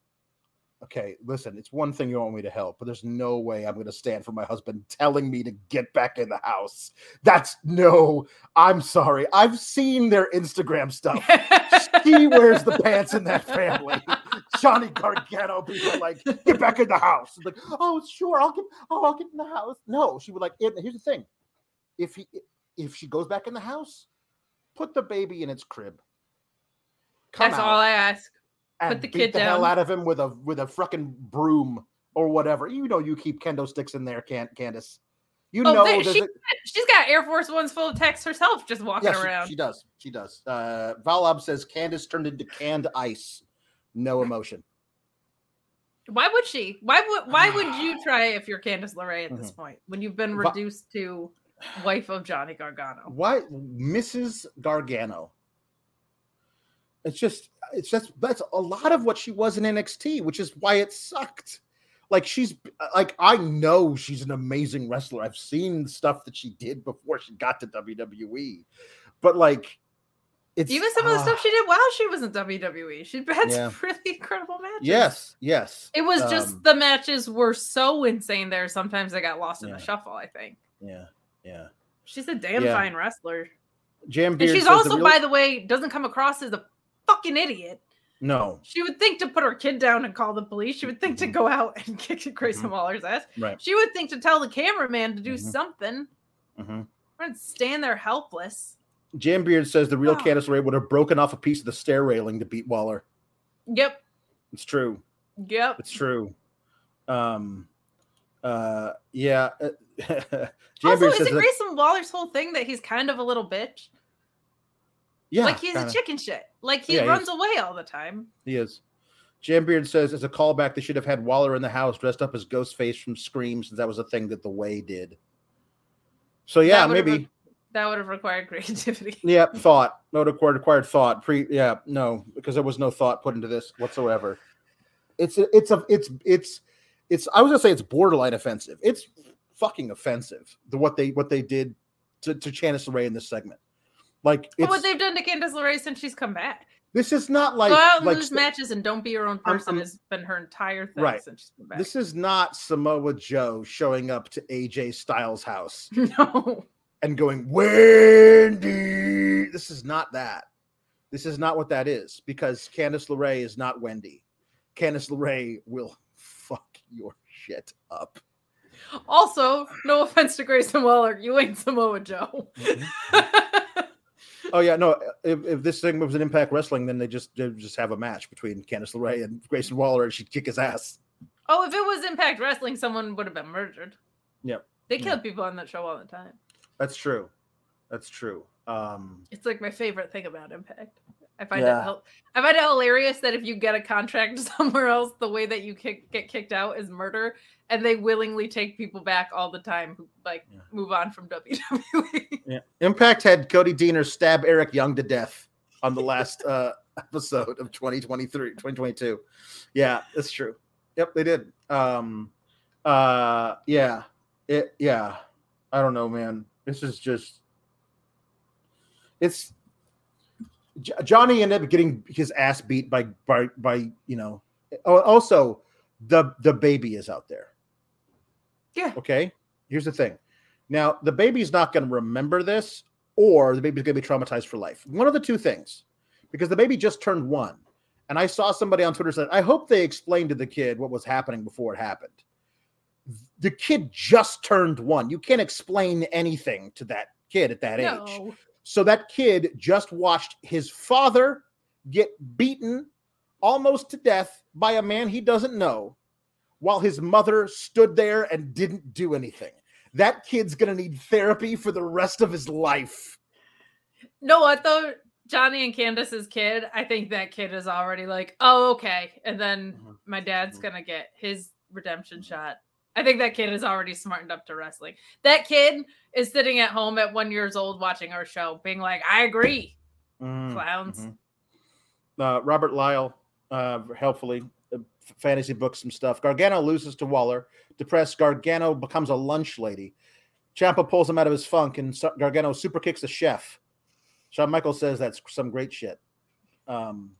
okay, listen, it's one thing you want me to help, but there's no way I'm going to stand for my husband telling me to get back in the house. That's no, I'm sorry. I've seen their Instagram stuff. she wears the pants in that family. Johnny Gargano people like, get back in the house. It's like, oh, sure, I'll get, oh, I'll get in the house. No, she would like. Here's the thing: if he, if she goes back in the house, put the baby in its crib. Come That's out all I ask. put the kid the hell out of him with a with a fucking broom or whatever. You know, you keep kendo sticks in there, can't Candice. You Oh, know, there- she, a- she's got Air Force Ones full of text herself, just walking yeah, she- around. She, does. She does. Uh, Valab says Candice turned into canned ice. No emotion. Why would she? Why would why would you try if you're Candice LeRae at this point when you've been Mm-hmm. Va- reduced to wife of Johnny Gargano? Why, Mrs. Gargano? It's just, it's just that's a lot of what she was in NXT, which is why it sucked. Like she's like I know she's an amazing wrestler. I've seen stuff that she did before she got to WWE, but like it's Even some of the ah, stuff she did while she was in WWE, she had Yeah. some really incredible matches. Yes, yes. It was just Um, the matches were so insane there. Sometimes they got lost in Yeah. the shuffle, I think. yeah, yeah. She's a damn Yeah. fine wrestler. Jam And she's says the also, real- by the way, doesn't come across as a fucking idiot. no She would think to put her kid down and call the police. She would think to Mhm. go out and kick Grayson Mhm. Waller's ass. right. She would think to tell the cameraman to do Mhm. something. hmm We're stand there helpless. Jam Beard says the real Oh. Candice Ray would have broken off a piece of the stair railing to beat Waller. Yep. It's true. Yep. It's true. Um, uh, yeah. uh, Jam Also, Beard is it Grayson Waller's whole thing that he's kind of a little bitch? Yeah, like he's kinda. a chicken shit. Like he Yeah, runs is. away all the time. He is. Jam Beard says as a callback, they should have had Waller in the house dressed up as Ghostface from Scream, since that was a thing that the Way did. So yeah, That maybe. re- that would have required creativity. Yeah, thought. No required required thought. Pre yeah, no, because there was no thought put into this whatsoever. It's a, it's a it's it's it's I was gonna say it's borderline offensive. It's fucking offensive. The what they what they did to, to Candice LeRae in this segment. Like it's what they've done to Candice LeRae since she's come back. this is not like Go out and like lose matches and don't be your own person has been her entire thing Right. since she's been back. this is not Samoa Joe showing up to AJ Styles' house no. and going, Wendy. This is not that. This is not what that is because Candice LeRae is not Wendy. Candice LeRae will fuck your shit up. Also, no offense to Grayson Waller, you ain't Samoa Joe. Mm-hmm. Oh yeah, no. If, if this thing was an Impact Wrestling, then they just they just have a match between Candice LeRae and Grayson Waller, and she'd kick his ass. oh, if it was Impact Wrestling, someone would have been murdered. Yep. They Yeah. kill people on that show all the time. That's true. That's true. Um, It's like my favorite thing about Impact. I find Yeah. it I find it hilarious that if you get a contract somewhere else, the way that you kick, get kicked out is murder, and they willingly take people back all the time who like Yeah. move on from WWE. yeah. Impact had Cody Deaner stab Eric Young to death on the last uh, episode of 2023, 2022. Yeah, that's true. Yep, they did. Um, uh, yeah, it. Yeah, I don't know, man. This is just. It's J- Johnny ended up getting his ass beat by by by you know. Also the the baby is out there. Yeah. Okay. Here's the thing. Now the baby's not going to remember this, or the baby's going to be traumatized for life. One of the two things, because the baby just turned one, and I saw somebody on Twitter said, "I hope they explained to the kid what was happening before it happened." The kid just turned one. You can't explain anything to that kid at that age. So that kid just watched his father get beaten almost to death by a man he doesn't know while his mother stood there and didn't do anything. That kid's going to need therapy for the rest of his life. No, what though? Johnny and Candice's kid, I think that kid is already like, oh, okay. And then Mhm. my dad's Mhm. gonna get his redemption shot. I think that kid is already smartened up to wrestling. That kid is sitting at home at one years old watching our show, being like, I agree, clowns. Mhm. Uh, Robert Lyle, uh, helpfully, uh, fantasy books some stuff. Gargano loses to Waller. Depressed, Gargano becomes a lunch lady. Ciampa pulls him out of his funk, and Gargano super kicks the chef. Shawn Michaels says that's some great shit. Um,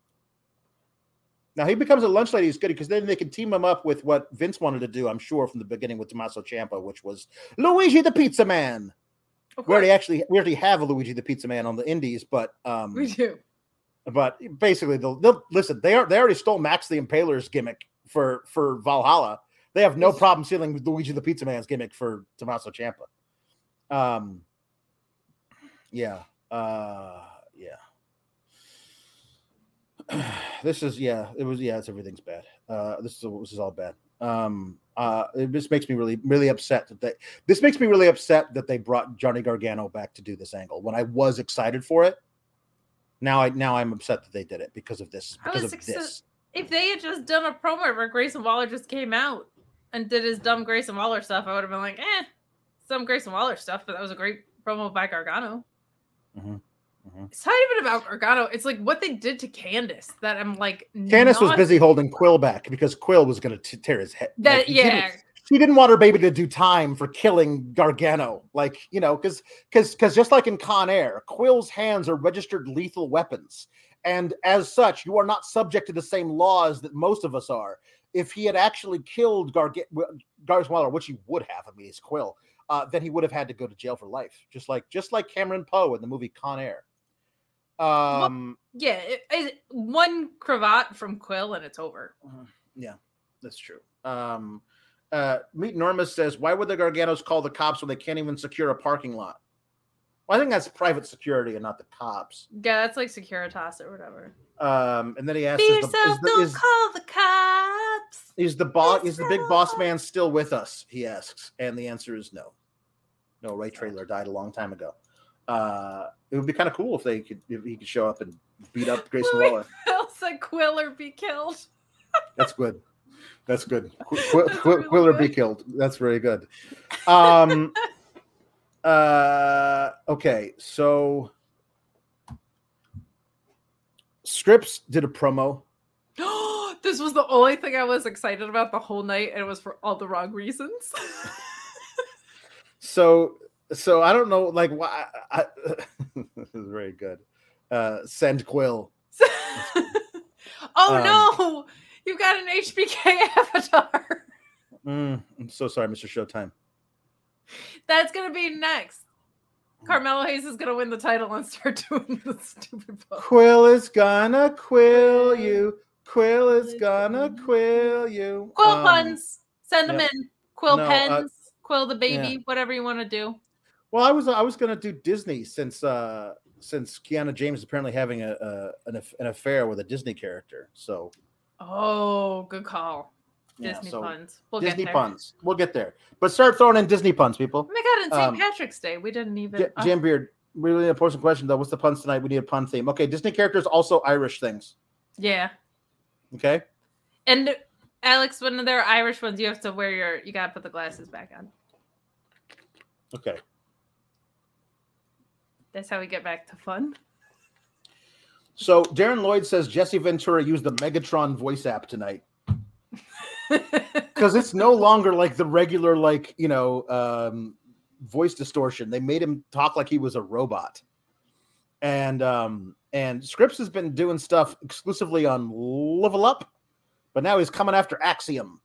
now he becomes a lunch lady is good because then they can team him up with what Vince wanted to do, I'm sure, from the beginning with Tommaso Ciampa, which was Luigi the Pizza Man. We already actually we already have a Luigi the Pizza Man on the Indies, but um, we do. but basically they'll, they'll listen they are they already stole max the impaler's gimmick for for valhalla they have no problem stealing luigi the pizza man's gimmick for tommaso Ciampa. um yeah uh yeah this is yeah it was yeah it's everything's bad uh this is this is all bad um uh it just makes me really really upset that they this makes me really upset that they brought johnny gargano back to do this angle when i was excited for it now I now I'm upset that they did it because of this because of this. If they had just done a promo where Grayson Waller just came out and did his dumb Grayson Waller stuff, I would have been like, eh, some Grayson Waller stuff, but that was a great promo by Gargano. Mhm, mhm. It's not even about Gargano. It's like what they did to Candice that I'm like. Candice was busy holding Quill back because Quill was going to tear his head. That Like, he didn't- yeah, she didn't want her baby to do time for killing Gargano. Like you know, because because because just like in Con Air, Quill's hands are registered lethal weapons, and as such, you are not subject to the same laws that most of us are. If he had actually killed Garg- Garth Waller, which he would have, I mean, he's Quill, uh, then he would have had to go to jail for life, just like just like Cameron Poe in the movie Con Air. Um, yeah. It, it, one cravat from Quill and it's over. Yeah, that's true. Um, uh, Meet Norma says, "Why would the Garganos call the cops when they can't even secure a parking lot?" Well, I think that's private security and not the cops. Yeah, that's like Securitas or whatever. Um, and then he asks, Be "Is the, is the, don't call the cops. is the boss is the big boss man still with us?" He asks, and the answer is no. No, Ray Traylor died a long time ago. Uh, it would be kind of cool if they could if he could show up and beat up Grayson. Waller. Phil said Quill or be killed. That's good. That's good. Qu- Qu- That's Qu- really Quill or be killed. That's very good. Um. uh. Okay. So. Scrypts did a promo. this was the only thing I was excited about the whole night, and it was for all the wrong reasons. so so I don't know, like why. I, this is very good. Uh, send Quill. oh Um, no, you've got an HBK avatar. Mm, I'm so sorry, Mr. Showtime. That's gonna be next. Carmelo Hayes is gonna win the title and start doing the stupid book. Quill is gonna quill you. Quill is gonna quill you. Quill Um, puns. Send them yep. in. Quill No, uh, pens. Quill the yeah. baby. Whatever you want to do. Well, I was I was gonna do Disney since uh since Kiana James is apparently having a, a an, an affair with a Disney character. So Oh, good call. yeah, Disney so puns. We'll Disney get there. puns. We'll get there. But start throwing in Disney puns, people. Oh my god! And St. Um, Patrick's Day, we didn't even. J- Jam Beard, really important question though. What's the puns tonight? We need a pun theme. Okay, Disney characters also Irish things. yeah, Okay. and Alex, when they're Irish ones, you have to wear your. You gotta put the glasses back on. Okay. That's how we get back to fun. So Darren Lloyd says Jesse Ventura used the Megatron voice app tonight because it's no longer like the regular like you know um, voice distortion. They made him talk like he was a robot, and um, and Scrypts has been doing stuff exclusively on Level Up, but now he's coming after Axiom.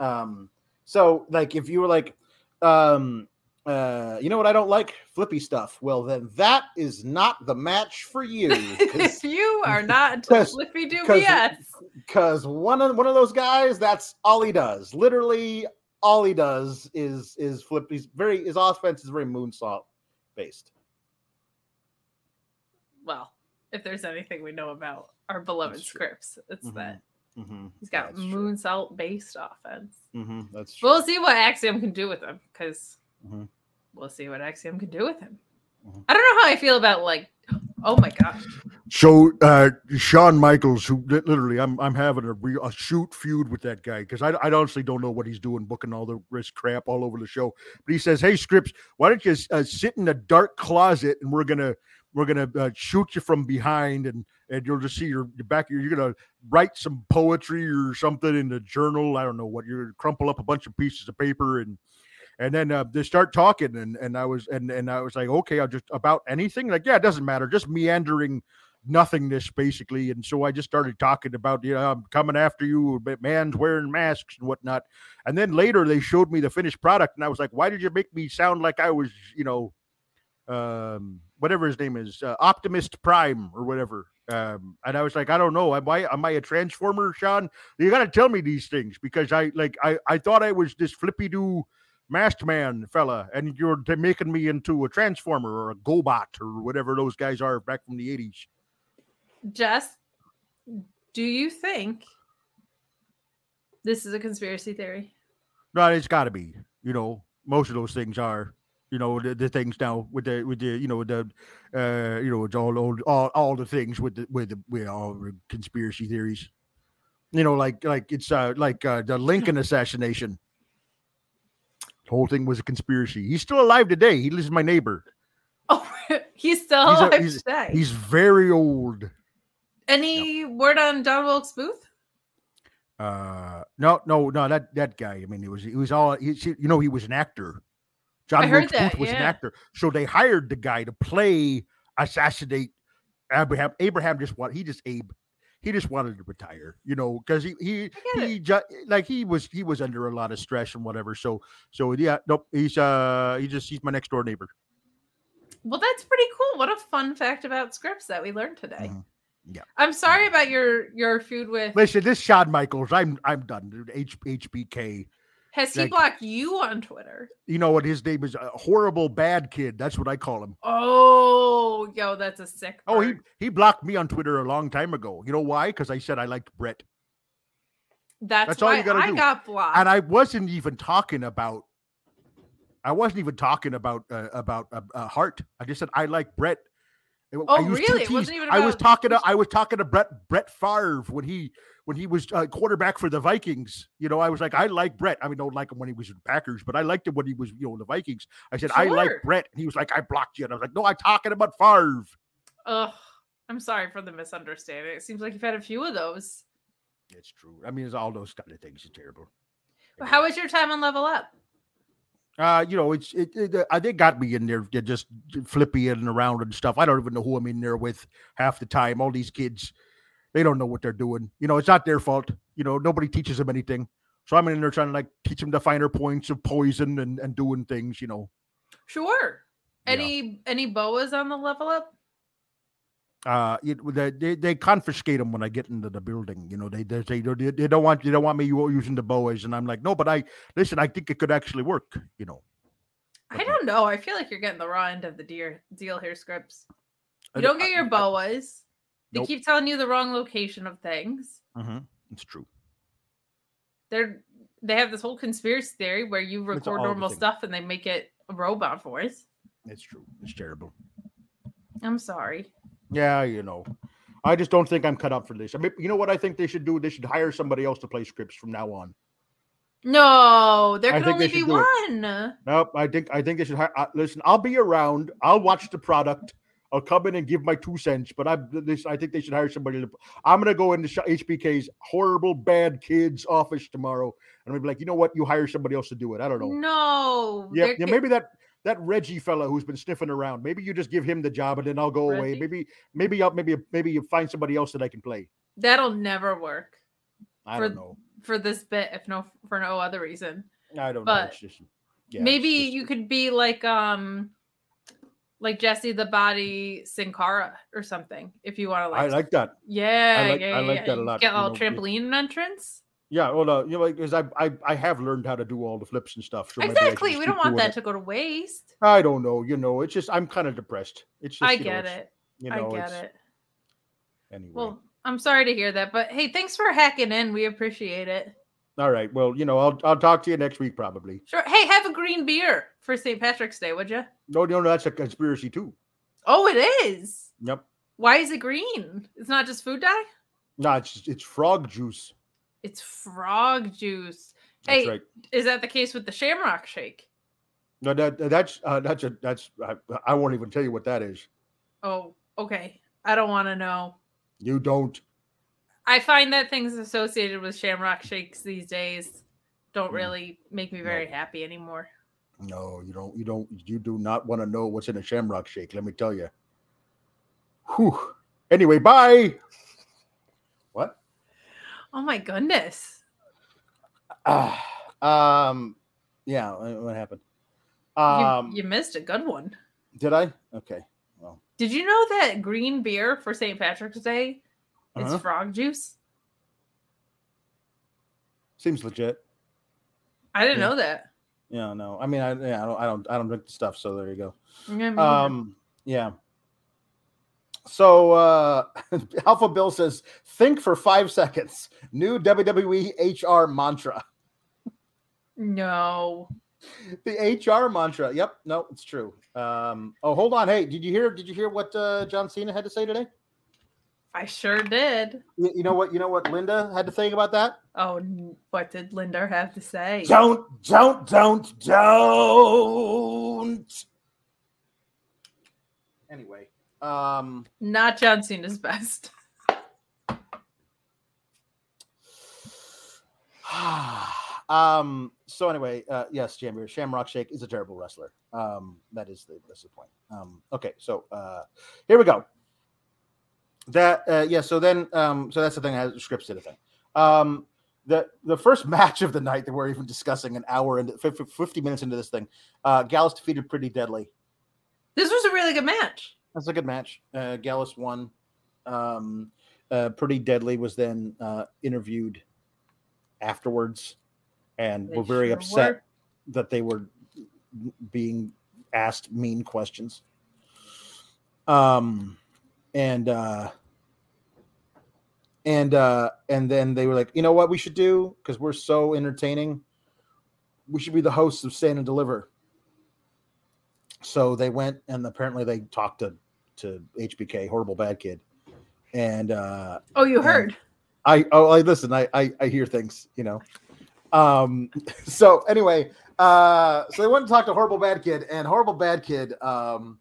Um, so like if you were like, um, uh, you know what I don't like flippy stuff. Well, then that is not the match for you. if you are not Flippy BS, because one of one of those guys, that's all he does. Literally, all he does is is flip. He's very his offense is very moonsault based. well, if there's anything we know about our beloved That's Scrypts, it's Mhm. that Mm-hmm. he's got moonsault based offense. Mm-hmm. That's true. We'll see what Axiom can do with him because Mhm. We'll see what Axiom can do with him. Mhm. I don't know how I feel about like, oh my gosh, So uh Shawn Michaels, who literally, I'm I'm having a real a shoot feud with that guy because I, I honestly don't know what he's doing, booking all the risk crap all over the show. But he says, "Hey, Scrypts, why don't you uh, sit in a dark closet and we're gonna we're gonna uh, shoot you from behind and and you'll just see your, your back. You're gonna write some poetry or something in the journal. I don't know what. You're gonna crumple up a bunch of pieces of paper and." And then uh, they start talking, and and I was and and I was like, okay, I'll just about anything. Like, yeah, it doesn't matter, just meandering nothingness basically. And so I just started talking about, you know, I'm coming after you, but man's wearing masks and whatnot. And then later they showed me the finished product, and I was like, why did you make me sound like I was, you know, um, whatever his name is, uh, Optimist Prime or whatever. Um, and I was like, I don't know. Am I am I a transformer, Shawn? You got to tell me these things because I like I I thought I was this flippy do masked man fella, and you're making me into a transformer or a GoBot or whatever those guys are back from the eighties. Jess, do you think this is a conspiracy theory? No, it's got to be. You know, most of those things are. You know, the, the things now with the with the you know the uh you know it's all all all, all the things with the with the with all the conspiracy theories. You know, like like it's uh like uh, the Lincoln assassination. The whole thing was a conspiracy. He's still alive today. He lives in my neighbor. Oh, he's still He's a- alive he's- today. He's very old. Any word on John Wilkes Booth? Uh, no, no, no. That that guy. I mean, it was he was all. He, you know, he was an actor. John I heard Wilkes that, Booth was an actor, so they hired the guy to play assassinate Abraham. Abraham just what he just Abe. He just wanted to retire, you know, because he he he ju- like he was he was under a lot of stress and whatever. So so yeah, nope. He's uh he just he's my next door neighbor. Well, that's pretty cool. What a fun fact about Scrypts that we learned today. Mhm. Yeah. I'm sorry about your your food with. Listen, this Shawn Michaels, I'm I'm done. dude. H HBK. Has he like- blocked you on Twitter? You know what his name is? A horrible bad kid. That's what I call him. Oh, yo, that's a sick. Oh, he he blocked me on Twitter a long time ago. You know why? Because I said I liked Brett, That's, that's all you gotta I do. got blocked. and I wasn't even talking about. I wasn't even talking about uh, about uh, uh, Hart. I just said I like Brett. It- I Oh, really? It wasn't even I was talking to I was talking to Brett Brett Favre when he when he was uh, quarterback for the Vikings. You know, I was like, I like Brett. I mean, don't like him when he was in Packers, but I liked him when he was you know the Vikings. I said I like Brett, and he was like, I blocked you, and I was like, No, I'm talking about Favre. Ugh, I'm sorry for the misunderstanding. It seems like you've had a few of those. It's true. I mean, it's all those kind of things are terrible. How was your time on Level Up? Uh, you know, it's it, it they got me in there they're just flippy and around and stuff. I don't even know who I'm in there with half the time. All these kids, they don't know what they're doing. You know, it's not their fault. You know, nobody teaches them anything. So I'm in there trying to like teach them the finer points of poison and, and doing things, you know. Sure. Yeah. Any any boas on the level up? Uh, it, they, they confiscate them when I get into the building. You know, they they they, they they don't want they don't want me using the boas, and I'm like, no, but I listen. I think it could actually work. You know, I don't know. I feel like you're getting the raw end of the deer deal here, Scrypts. You don't get your boas. They Nope. keep telling you the wrong location of things. Mhm, It's true. They're they have this whole conspiracy theory where you record normal stuff and they make it a robot voice. It's true. It's terrible. I'm sorry. Yeah, you know, I just don't think I'm cut up for this. I mean, you know what I think they should do? They should hire somebody else to play Scrypts from now on. No, there I can only be one. Nope, I think I think they should hire. Uh, listen, I'll be around. I'll watch the product. I'll come in and give my two cents. But I this I think they should hire somebody. To, I'm gonna go into HBK's horrible bad kids office tomorrow, and I'm gonna be like, you know what? You hire somebody else to do it. I don't know. No. Yeah, yeah, maybe that that Reggie fella who's been sniffing around. Maybe you just give him the job, and then I'll go away. Maybe maybe I'll, maybe maybe you find somebody else that I can play. that'll never work I For- don't know. for this bit, if no for no other reason. I don't know. but It's just yeah, Maybe just- you could be like um like Jesse the Body Sin Cara or something if you want to like I like that. yeah, like- yeah, I like yeah, that a lot, Get a you little know, yeah. trampoline entrance. Yeah, well, uh, you know, because I, I I have learned how to do all the flips and stuff. So I exactly. We don't want that it. to go to waste. I don't know. You know, it's just I'm kind of depressed. It's just I you know, get it's- it. You I know, get it. Anyway, Well, I'm sorry to hear that, but hey, thanks for hacking in. We appreciate it. all right. Well, you know, I'll I'll talk to you next week probably. Sure. Hey, have a green beer for St. Patrick's Day, would you? No, no, no, that's a conspiracy too. Oh, it is. Yep. Why is it green? It's not just food dye. No, it's it's frog juice. It's frog juice. That's hey, right. is that the case with the Shamrock Shake? No, that that's uh, that's a that's I, I won't even tell you what that is. Oh, okay. I don't want to know. You don't. I find that things associated with Shamrock Shakes these days don't Mm. really make me very happy anymore. No, you don't. You don't. You do not want to know what's in a shamrock shake. Let me tell you. Whew. Anyway, bye. Oh my goodness. Ah, um. Yeah. uh, What happened? You, Um. you missed a good one. Did I? Okay. Well. Did you know that green beer for St. Patrick's Day is Uh-huh. frog juice? Seems legit. I didn't Yeah. know that. Yeah. No. I mean, I. Yeah. I don't. I don't. I don't drink the stuff. So there you go. Yeah. Um. Yeah. So uh Alpha Bill says, think for five seconds. New WWE HR mantra. no. The HR mantra. Yep, no, it's true. Um, oh, hold on. Hey, did you hear did you hear what uh John Cena had to say today? I sure did. You, you know what you know what Linda had to think about that? Oh, what did Linda have to say? Don't, don't, don't, don't. Anyway, um Not John Cena's best. um so anyway uh yes Jamie shamrock shake is a terrible wrestler. Um that is the that's the point. Um okay so uh here we go. That uh yeah so then um so that's the thing i scrypts did a thing. Um the the first match of the night that we're even discussing an hour and 50, 50 minutes into this thing uh gallus defeated pretty deadly. This was a really good match. That's a good match. Uh, Gallus won. Um, uh, Pretty Deadly was then uh, interviewed afterwards, and They were very sure upset were. that they were being asked mean questions. Um, and uh, and uh, and then they were like, you know what we should do because we're so entertaining. We should be the hosts of Stand and Deliver. So they went and apparently they talked to to HBK, horrible bad kid, and uh, Oh, you heard. I oh I listen, I, I I hear things, you know. Um so anyway, uh so they went to talk to Horrible Bad Kid, and Horrible Bad Kid um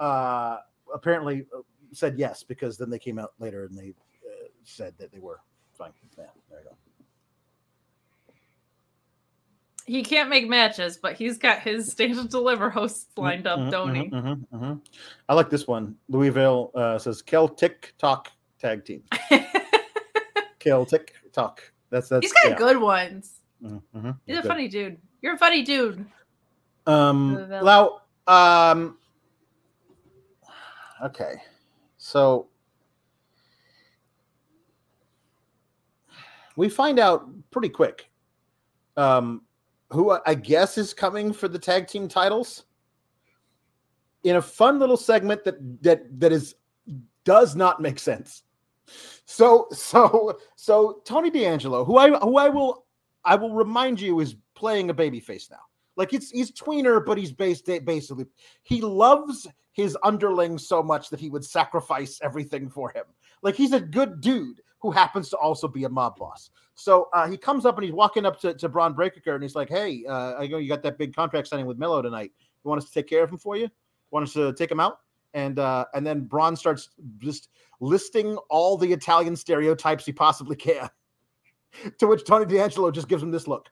uh apparently uh, said yes because then they came out later and they uh, said that they were fine. Yeah, there you go. He can't make matches, but he's got his stand and deliver hosts lined up, Mhm, don't he? mhm, mhm, mhm. I like this one. Louisville uh, says Celtic Talk Tag Team. Celtic Talk. That's that's. he's got yeah. good ones. Mhm, mhm. He's a Good. funny dude. You're a funny dude. Um, now, um, okay, so we find out pretty quick um, who I- guess is coming for the tag team titles in a fun little segment that that that is does not make sense. So so so Tony D'Angelo, who I who I will I will remind you is playing a babyface now. Like it's he's tweener, but he's based basically he loves his underlings so much that he would sacrifice everything for him. Like he's a good dude who happens to also be a mob boss. So uh, he comes up and he's walking up to, to Bron Breakker and he's like, "Hey, uh, I know you got that big contract signing with Melo tonight. You want us to take care of him for you? Want us to take him out?" And uh, and then Bron starts just listing all the Italian stereotypes he possibly can. to which Tony D'Angelo just gives him this look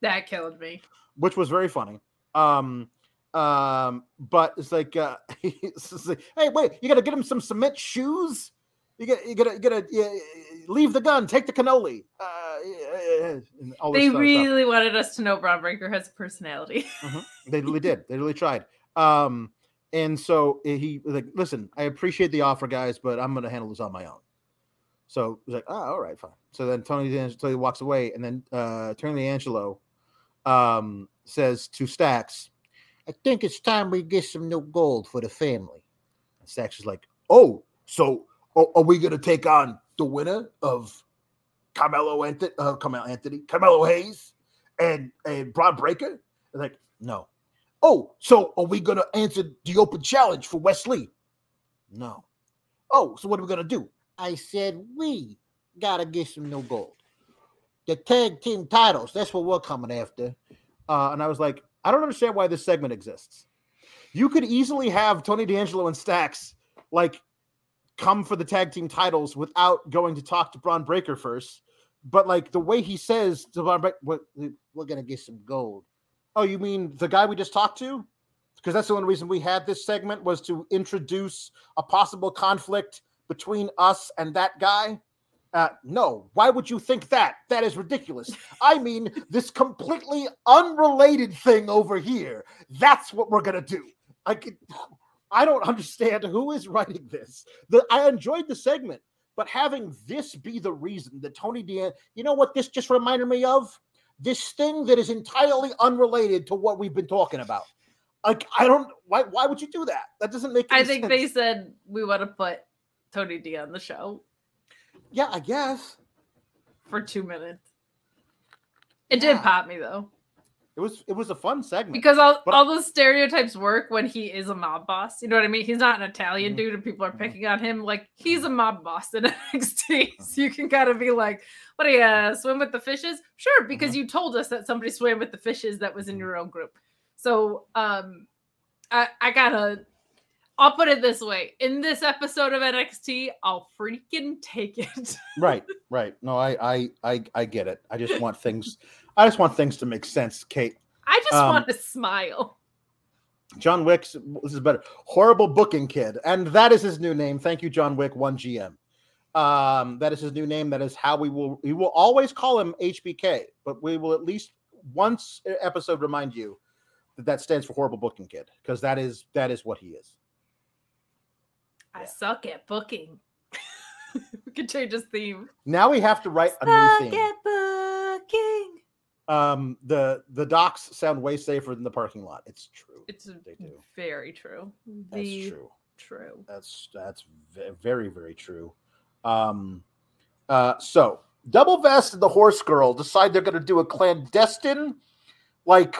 That killed me. which was very funny. Um, um, but it's like, uh, it's like, hey, wait, you gotta get him some cement shoes. You got, you gotta, you gotta yeah, leave the gun, take the cannoli. Uh, and all this They stuff- stuff. really wanted us to know Bron Breakker has a personality. They really did. They really tried. Um, and so he was like, listen, I appreciate the offer, guys, but I'm gonna handle this on my own. So he's like, oh, all right, fine. So then Tony D'Angelo walks away, and then uh Tony D'Angelo um says to Stacks, I think it's time we get some new gold for the family. And Stacks is like, Oh, so are, are we gonna take on the winner of Carmelo Anthony, uh, Carmelo Anthony, Carmelo Hayes, and and Bron Breakker? They're like, no. Oh, so are we gonna answer the open challenge for Wes Lee? No. Oh, so what are we gonna do? I said we gotta get some new gold. The tag team titles, that's what we're coming after. Uh, and I was like, I don't understand why this segment exists. You could easily have Tony D'Angelo and Stacks like come for the tag team titles without going to talk to Bron Breakker first. But like the way he says to Bron Breakker, we're, we're gonna get some gold. Oh, you mean the guy we just talked to? Because that's the only reason we had this segment was to introduce a possible conflict between us and that guy. Uh, no, why would you think that? That is ridiculous. I mean, this completely unrelated thing over here. That's what we're gonna do. I could, I don't understand who is writing this. The, I enjoyed the segment, but having this be the reason that Tony Dan, you know what this just reminded me of? This thing that is entirely unrelated to what we've been talking about. Like, I don't. Why? Why would you do that? That doesn't make. Any I think sense. they said we want to put Tony D on the show Yeah, I guess for two minutes. It did pop me though. It was. It was a fun segment Because all, But- all those stereotypes work when he is a mob boss. You know what I mean? He's not an Italian Mhm. dude and people are Mhm. picking on him. Like he's a mob boss in NXT. So you can kind of be like, what do you uh, swim with the fishes? Sure, because you told us that somebody swam with the fishes that was in your own group. So um I, I gotta I'll put it this way. In this episode of NXT, I'll freaking take it. right right no I, I i i get it i just want things i just want things to make sense kate I just Um, want to smile. john wick this is better horrible booking kid and that is his new name thank you john wick 1 gm um that is his new name that is how we will we will always call him hbk but we will at least once episode remind you that that stands for horrible booking kid because that is that is what he is I yeah. suck at booking. we could change his theme. now we have to write a new theme at booking. Um the the docks sound way safer than the parking lot it's true It's They do. very true. that's The true true. That's that's very very true. Um, uh, so Double Vest and the Horse Girl decide they're going to do a clandestine, like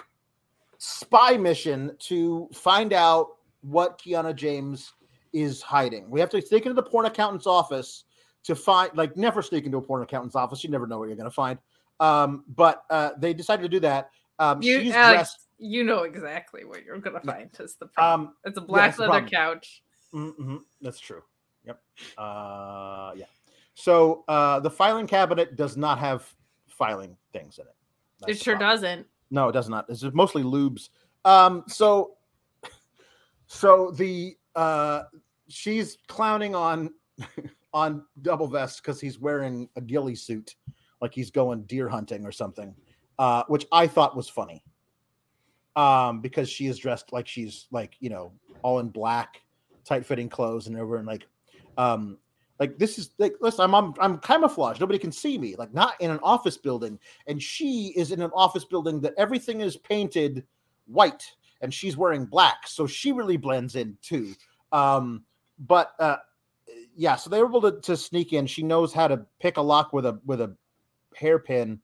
spy mission to find out what Kiana James is hiding. We have to sneak into the porn accountant's office to find, like, never sneak into a porn accountant's office. You never know what you're going to find. Um, but uh, they decided to do that. Um, You, she's Alex, dressed. you know exactly what you're gonna find. Is the problem. Um, it's a black it's leather couch. hmm That's true. Yep. Uh, yeah. So uh, the filing cabinet does not have filing things in it. It sure doesn't. No, it does not. It's mostly lubes. Um, so, so the uh, she's clowning on on double vest because he's wearing a ghillie suit, like he's going deer hunting or something, uh, which I thought was funny. Um, because she is dressed like she's like you know all in black, tight fitting clothes, and over and like, um, like this is like listen, I'm, I'm I'm camouflaged. Nobody can see me. Like not in an office building, and she is in an office building that everything is painted white, and she's wearing black, so she really blends in too. Um, but uh, yeah, so they were able to, to sneak in. She knows how to pick a lock with a with a hairpin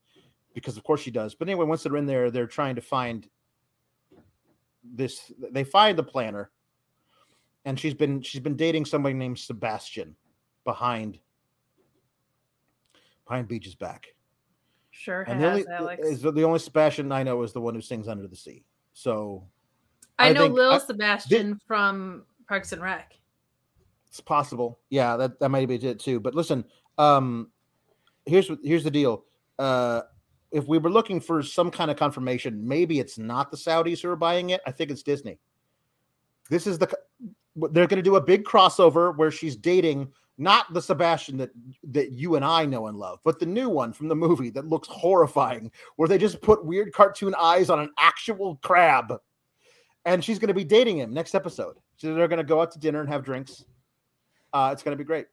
because of course she does. But anyway, once they're in there, they're trying to find this. They find the planner, and she's been she's been dating somebody named Sebastian behind behind Beach's back. Sure And has, the only Alex. is the only Sebastian I know is the one who sings Under the Sea. So I, I know Lil I- Sebastian from Parks and Rec. It's possible. Yeah, that, that might be it too. But listen, um, here's here's the deal. Uh, if we were looking for some kind of confirmation, maybe it's not the Saudis who are buying it. I think it's Disney. This is the they're going to do a big crossover where she's dating not the Sebastian that that you and I know and love, but the new one from the movie that looks horrifying, where they just put weird cartoon eyes on an actual crab, and she's going to be dating him next episode. So they're going to go out to dinner and have drinks. Uh, it's going to be great.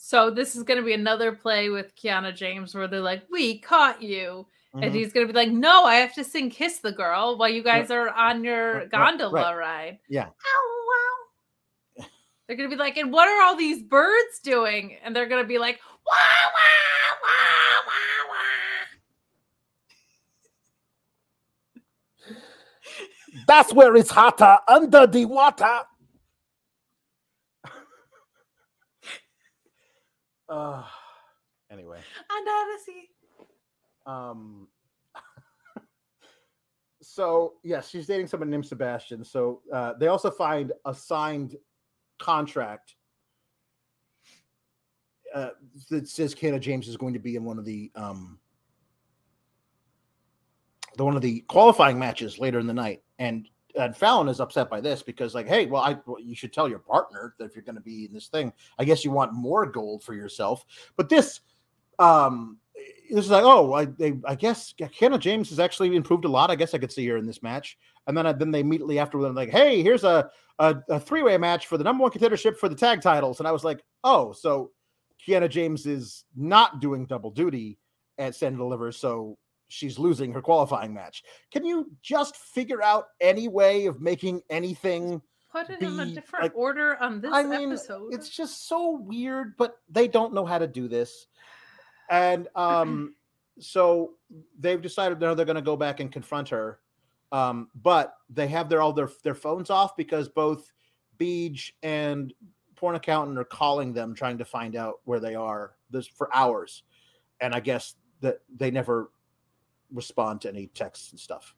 So this is going to be another play with Kiana James where they're like, "We caught you," and Mhm. he's going to be like, "No, I have to sing Kiss the Girl while you guys are on your Right, gondola right. ride." Yeah. Ow, wow. They're going to be like, "And what are all these birds doing?" And they're going to be like, "Wah wah wah wah wah." That's where it's hotter under the water. Uh, anyway, And sea. um, so yes, she's dating someone named Sebastian. So uh, they also find a signed contract uh, that says Kiana James is going to be in one of the um, the one of the qualifying matches later in the night, and and Fallon is upset by this because like, hey, well, I well, you should tell your partner that if you're going to be in this thing, I guess you want more gold for yourself. But this, um, this is like, oh, I they, I guess Kiana James has actually improved a lot. I guess I could see her in this match, and then I, then they immediately after they're like, hey, here's a a, a three way match for the number one contendership for the tag titles, and I was like, oh, so Kiana James is not doing double duty at and Deliver, so she's losing her qualifying match. Can you just figure out any way of making anything? Put it in a different like- order on this I mean, episode. it's just so weird, but they don't know how to do this. And um, so they've decided now they're going to go back and confront her. Um, but they have their all their their phones off because both Beej and Porn Accountant are calling them, trying to find out where they are this for hours. And I guess that they never respond to any texts and stuff.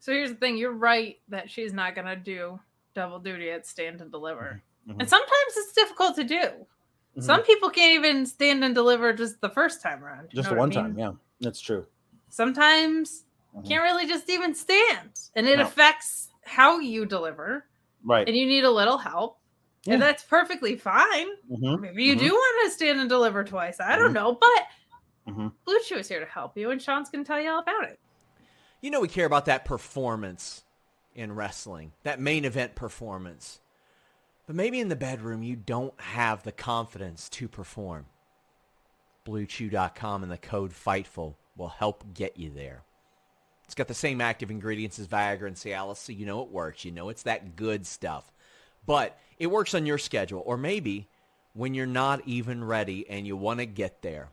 So here's the thing: you're right that she's not gonna do double duty at stand and deliver, Mhm. and sometimes it's difficult to do. Some people can't even stand and deliver just the first time around. just the one I mean? time, yeah, that's true. Sometimes Mhm. can't really just even stand, and it No. affects how you deliver, Right. and you need a little help. Yeah. And that's perfectly fine. Mhm. Maybe you Mhm. do want to stand and deliver twice. I don't know, but Mhm. Blue Chew is here to help you, and Sean's going to tell you all about it. You know we care about that performance in wrestling, that main event performance. But maybe in the bedroom you don't have the confidence to perform. BlueChew.com and the code FIGHTFUL will help get you there. It's got the same active ingredients as Viagra and Cialis, so you know it works. You know it's that good stuff. But it works on your schedule, or maybe when you're not even ready and you want to get there.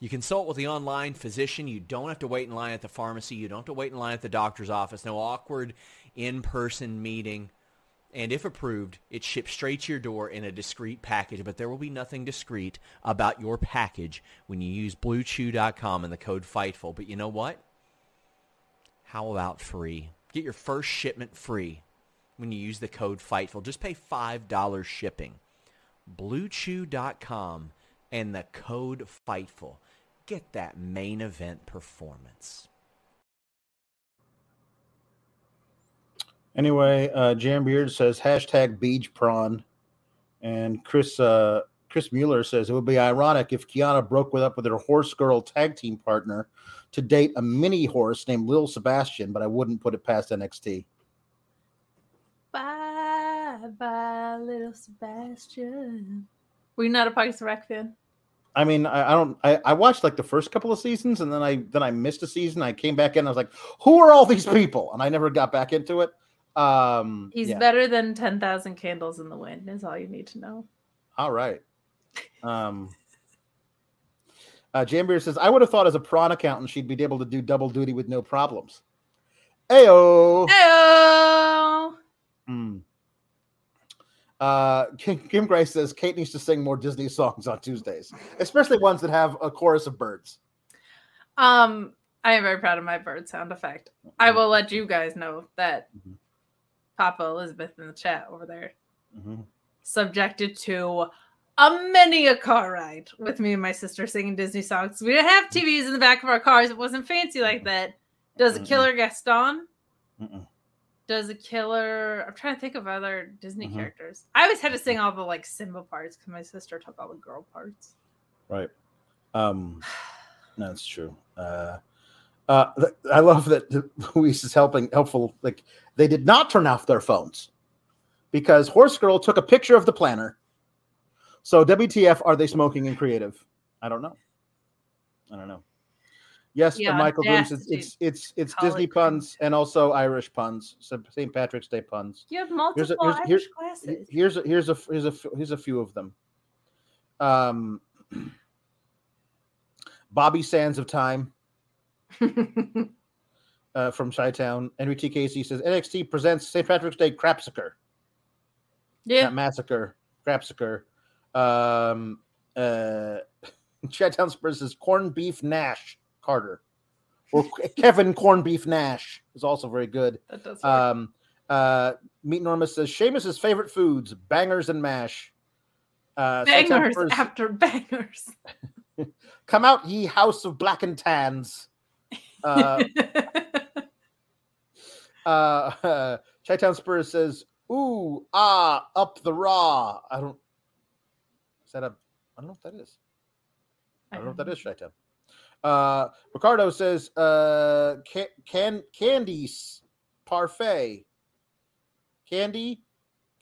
You consult with the online physician. You don't have to wait in line at the pharmacy. You don't have to wait in line at the doctor's office. No awkward in-person meeting. And if approved, it ships straight to your door in a discreet package. But there will be nothing discreet about your package when you use BlueChew.com and the code FIGHTFUL. But you know what? How about free? Get your first shipment free when you use the code FIGHTFUL. Just pay $5 shipping. BlueChew.com and the code FIGHTFUL. Get that main event performance. Anyway, uh, Jam Beard says hashtag beach prawn, and Chris uh, Chris Mueller says it would be ironic if Kiana broke with up with her horse girl tag team partner to date a mini horse named Lil Sebastian, but I wouldn't put it past NXT. Bye, bye, little Sebastian. Were you not a Parks and Rec fan? I mean, I, I don't. I, I watched like the first couple of seasons, and then I then I missed a season. I came back in. I was like, "Who are all these people?" And I never got back into it. Um, He's yeah. better than 10,000 candles in the wind, is all you need to know. All right. Um, uh, Jambeer says, I would have thought as a prawn accountant she'd be able to do double duty with no problems. Ayo. Heyo! Hmm. Uh, Kim, Kim Grace says Kate needs to sing more Disney songs on Tuesdays, especially ones that have a chorus of birds. Um, I am very proud of my bird sound effect. I will let you guys know that Mhm. Papa Elizabeth in the chat over there Mhm. subjected to a many a car ride with me and my sister singing Disney songs. We didn't have TVs in the back of our cars. It wasn't fancy like that. Does a Mm-mm. killer Gaston? Mm-mm. Does a killer? I'm trying to think of other Disney Mhm. characters. I always had to sing all the like Simba parts because my sister took all the girl parts. Right. Um, that's true. Uh, uh, th- I love that Luis is helping, helpful. Like they did not turn off their phones because Horse Girl took a picture of the planner. So WTF are they smoking and creative? I don't know. I don't know. Yes, Yeah, Michael Grooms, it's it's it's, it's it Disney puns and also Irish puns, so St. Patrick's Day puns. You have Here's multiple a- here's- Irish here's- classes. Here's a, here's a here's a here's a few of them. Um, Bobby Sands of Time uh, from Chi Town. Henry T. Casey says NXT presents St. Patrick's Day Crapsicker, yeah. not Massacre, Crapsicker. Um, uh, Chi Town Spurs says Corned Beef Nash Carter, or Kevin Corned Beef Nash is also very good. That does. Um, uh, Meat Normus says Sheamus's favorite foods: bangers and mash. Uh, bangers after bangers. come out, ye house of black and tans. Uh, uh, uh, Chi-Town Spurs says, "Ooh, ah, up the raw." I don't. Is that a? I don't know what that is. I don't know what that is, Chi-Town. Uh, Ricardo says, uh, can, can candies parfait. Candy,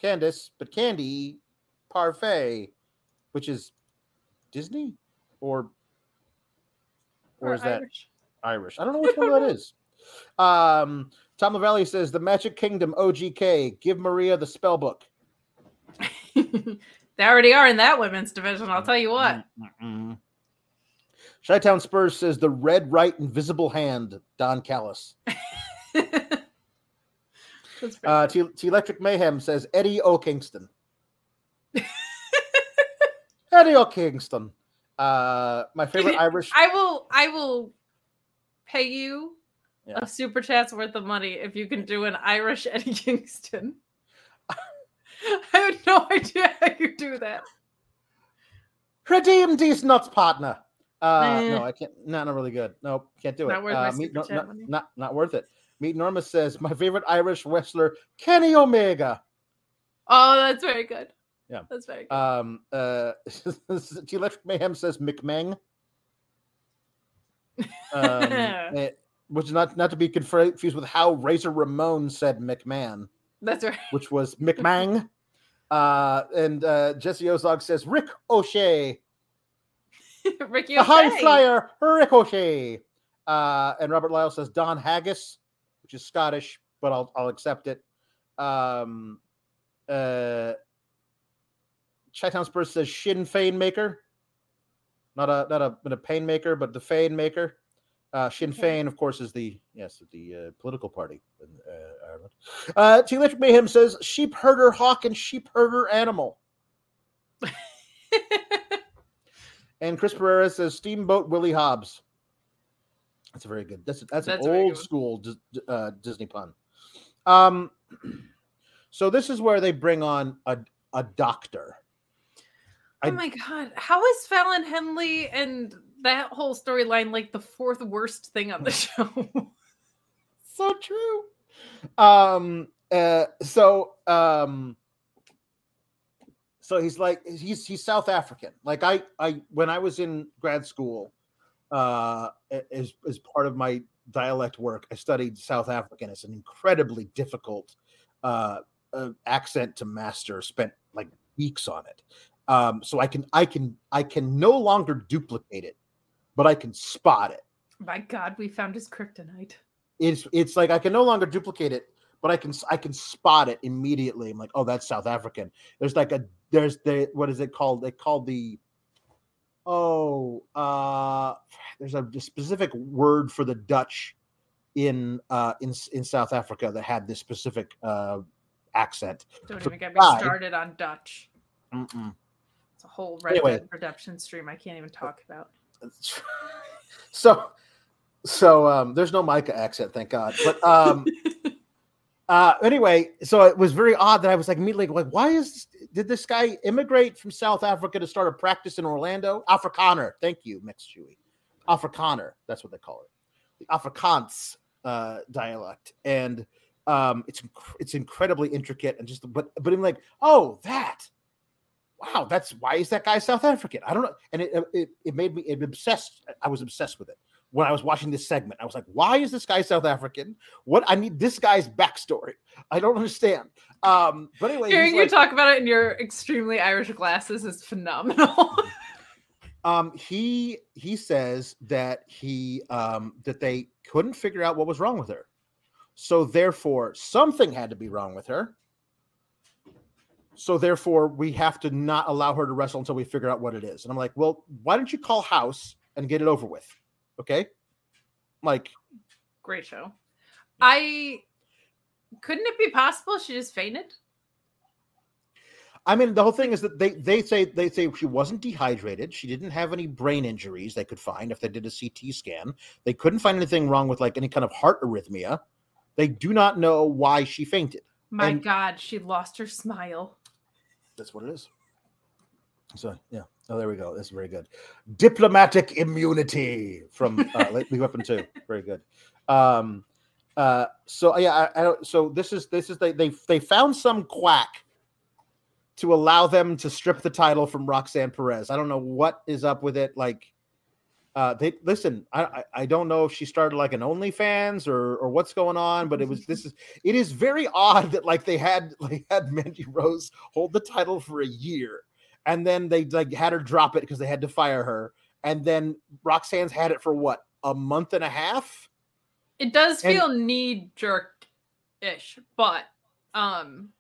Candice, but candy parfait, which is Disney or or, is that Irish. Irish? I don't know which one that is. Um, Tom Lavalley says the Magic Kingdom OGK. Give Maria the spell book. they already are in that women's division. I'll tell you what. Mm-mm. Chi-Town Spurs says the red right invisible hand. Don Callis. Uh. T, T Electric Mayhem says Eddie O. Kingston. Eddie O. Kingston. Uh, my favorite Irish. I will. I will pay you Yeah. a super chat's worth of money if you can do an Irish Eddie Kingston. I have no idea how you do that. Redeem these nuts, partner. Uh, Eh. no, I can't. No, not really good. No, can't do it. Not worth uh, my Meat super Nor- chat not, not not worth it. Meet Norma says my favorite Irish wrestler Kenny Omega. Oh, that's very good. Yeah. that's very good. Um, uh, Electric Mayhem says McMeng. Um, eh, which is not not to be confused with how Razor Ramon said McMahon, that's right. which was McMang. Uh, and uh, Jesse Ozog says Rick O'Shea, Ricky the high flyer Ricochet. Uh, and Robert Lyle says Don Haggis, which is Scottish, but I'll I'll accept it. Um, uh, Chi-Town Spurs says Sinn Fein maker, not a not a, not a pain maker, but the Fein maker. Uh, Sinn. Fein, of course, is the yes the uh, political party in uh, Ireland. Uh, T. Electric Mayhem says sheep herder hawk and sheep herder animal. And Chris Pereira says Steamboat Willie Hobbs. That's a very good. That's that's, That's an old school uh, Disney pun. Um, so this is where they bring on a a doctor. I- oh my god, how is Fallon Henley and that whole storyline like the fourth worst thing on the show. so true. Um. Uh. So. Um. So he's like he's he's South African. Like I I when I was in grad school, uh, as as part of my dialect work, I studied South African. It's an incredibly difficult uh, uh accent to master. Spent like weeks on it. Um, so I can I can I can no longer duplicate it, but I can spot it. My God, we found his kryptonite. It's it's like I can no longer duplicate it, but I can I can spot it immediately. I'm like, oh, that's South African. There's like a there's the what is it called? They called the oh uh there's a, specific word for the Dutch in uh in in South Africa that had this specific uh accent. Don't So even get me started on Dutch. Mm-mm. It's a whole Red Anyway. Redemption stream I can't even talk about. so so um there's no Micah accent, thank God. But um uh anyway, so it was very odd that I was like immediately like, why is did this guy immigrate from South Africa to start a practice in Orlando? Afrikaner, thank you, Mix Chewy. Afrikaner, that's what they call it. The Afrikaans uh dialect. And um it's it's incredibly intricate and just but but I'm like, oh that wow, that's why is that guy South African? I don't know. And it it, it made me it obsessed. I was obsessed with it when I was watching this segment. I was like, why is this guy South African? What I need this guy's backstory. I don't understand. Um, but anyway, Hearing you like- talk about it in your extremely Irish glasses is phenomenal. um, he he says that he um that they couldn't figure out what was wrong with her. So therefore, something had to be wrong with her. So therefore, we have to not allow her to wrestle until we figure out what it is. And I'm like, well, why don't you call House and get it over with? Okay. Like, Great show. I couldn't it be possible she just fainted? I mean, the whole thing is that they they say they say she wasn't dehydrated. She didn't have any brain injuries they could find if they did a CT scan. They couldn't find anything wrong with like any kind of heart arrhythmia. They do not know why she fainted. My And- God, she lost her smile. That's what it is. So yeah. Oh, there we go. That's very good. Diplomatic immunity from uh, Lethal Weapon Two. Very good. Um, uh, so yeah, I, I don't. So this is this is they they they found some quack to allow them to strip the title from Roxanne Perez. I don't know what is up with it. Like, uh, they listen. I I, I don't know if she started like an OnlyFans or or what's going on, but it was this is it is very odd that like they had like had Mandy Rose hold the title for a year, and then they like had her drop it because they had to fire her, and then Roxanne's had it for what a month and a half. It does feel knee jerk ish, but um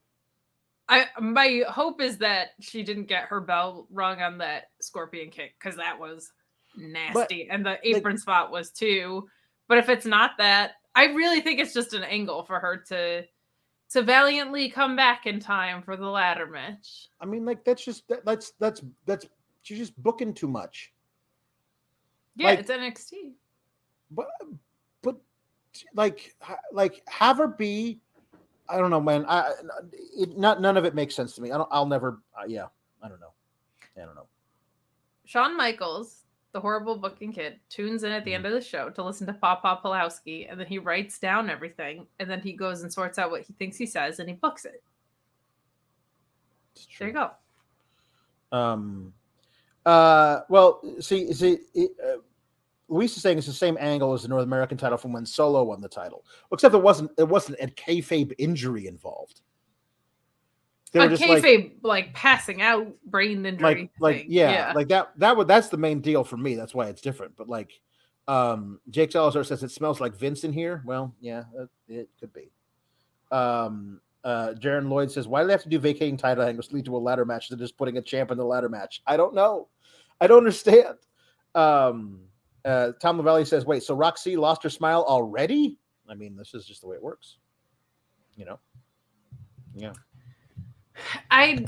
I my hope is that she didn't get her bell rung on that scorpion kick because that was nasty. and the apron spot was too. But if it's not that, I really think it's just an angle for her to to valiantly come back in time for the ladder match. I mean, like that's just that, that's that's that's she's just booking too much. Yeah, Like- it's NXT. But but like like have her be. I don't know, man. I it, not none of it makes sense to me. I don't. I'll never. Uh, yeah, I don't know. I don't know. Shawn Michaels, the horrible booking kid, tunes in at the end of the show to listen to Papa Pulowski, and then he writes down everything, and then he goes and sorts out what he thinks he says, and he books it. There you go. Um. Uh. Well, see, see, it, uh, Luis is saying it's the same angle as the North American title from when Solo won the title, except it wasn't. It wasn't a kayfabe injury involved. They A were just like, kayfabe, like, passing out, brain injury. like like thing. yeah, like that that would that's the main deal for me. That's why it's different. But like um jake salazar says it smells like vince in here. Well yeah it, it could be. Um uh jaron lloyd says why do they have to do vacating title angles lead to a ladder match than just putting a champ in the ladder match? I don't know. I don't understand. Um uh tom lavallee says wait so roxy lost her smile already? I mean this is just the way it works. You know? Yeah I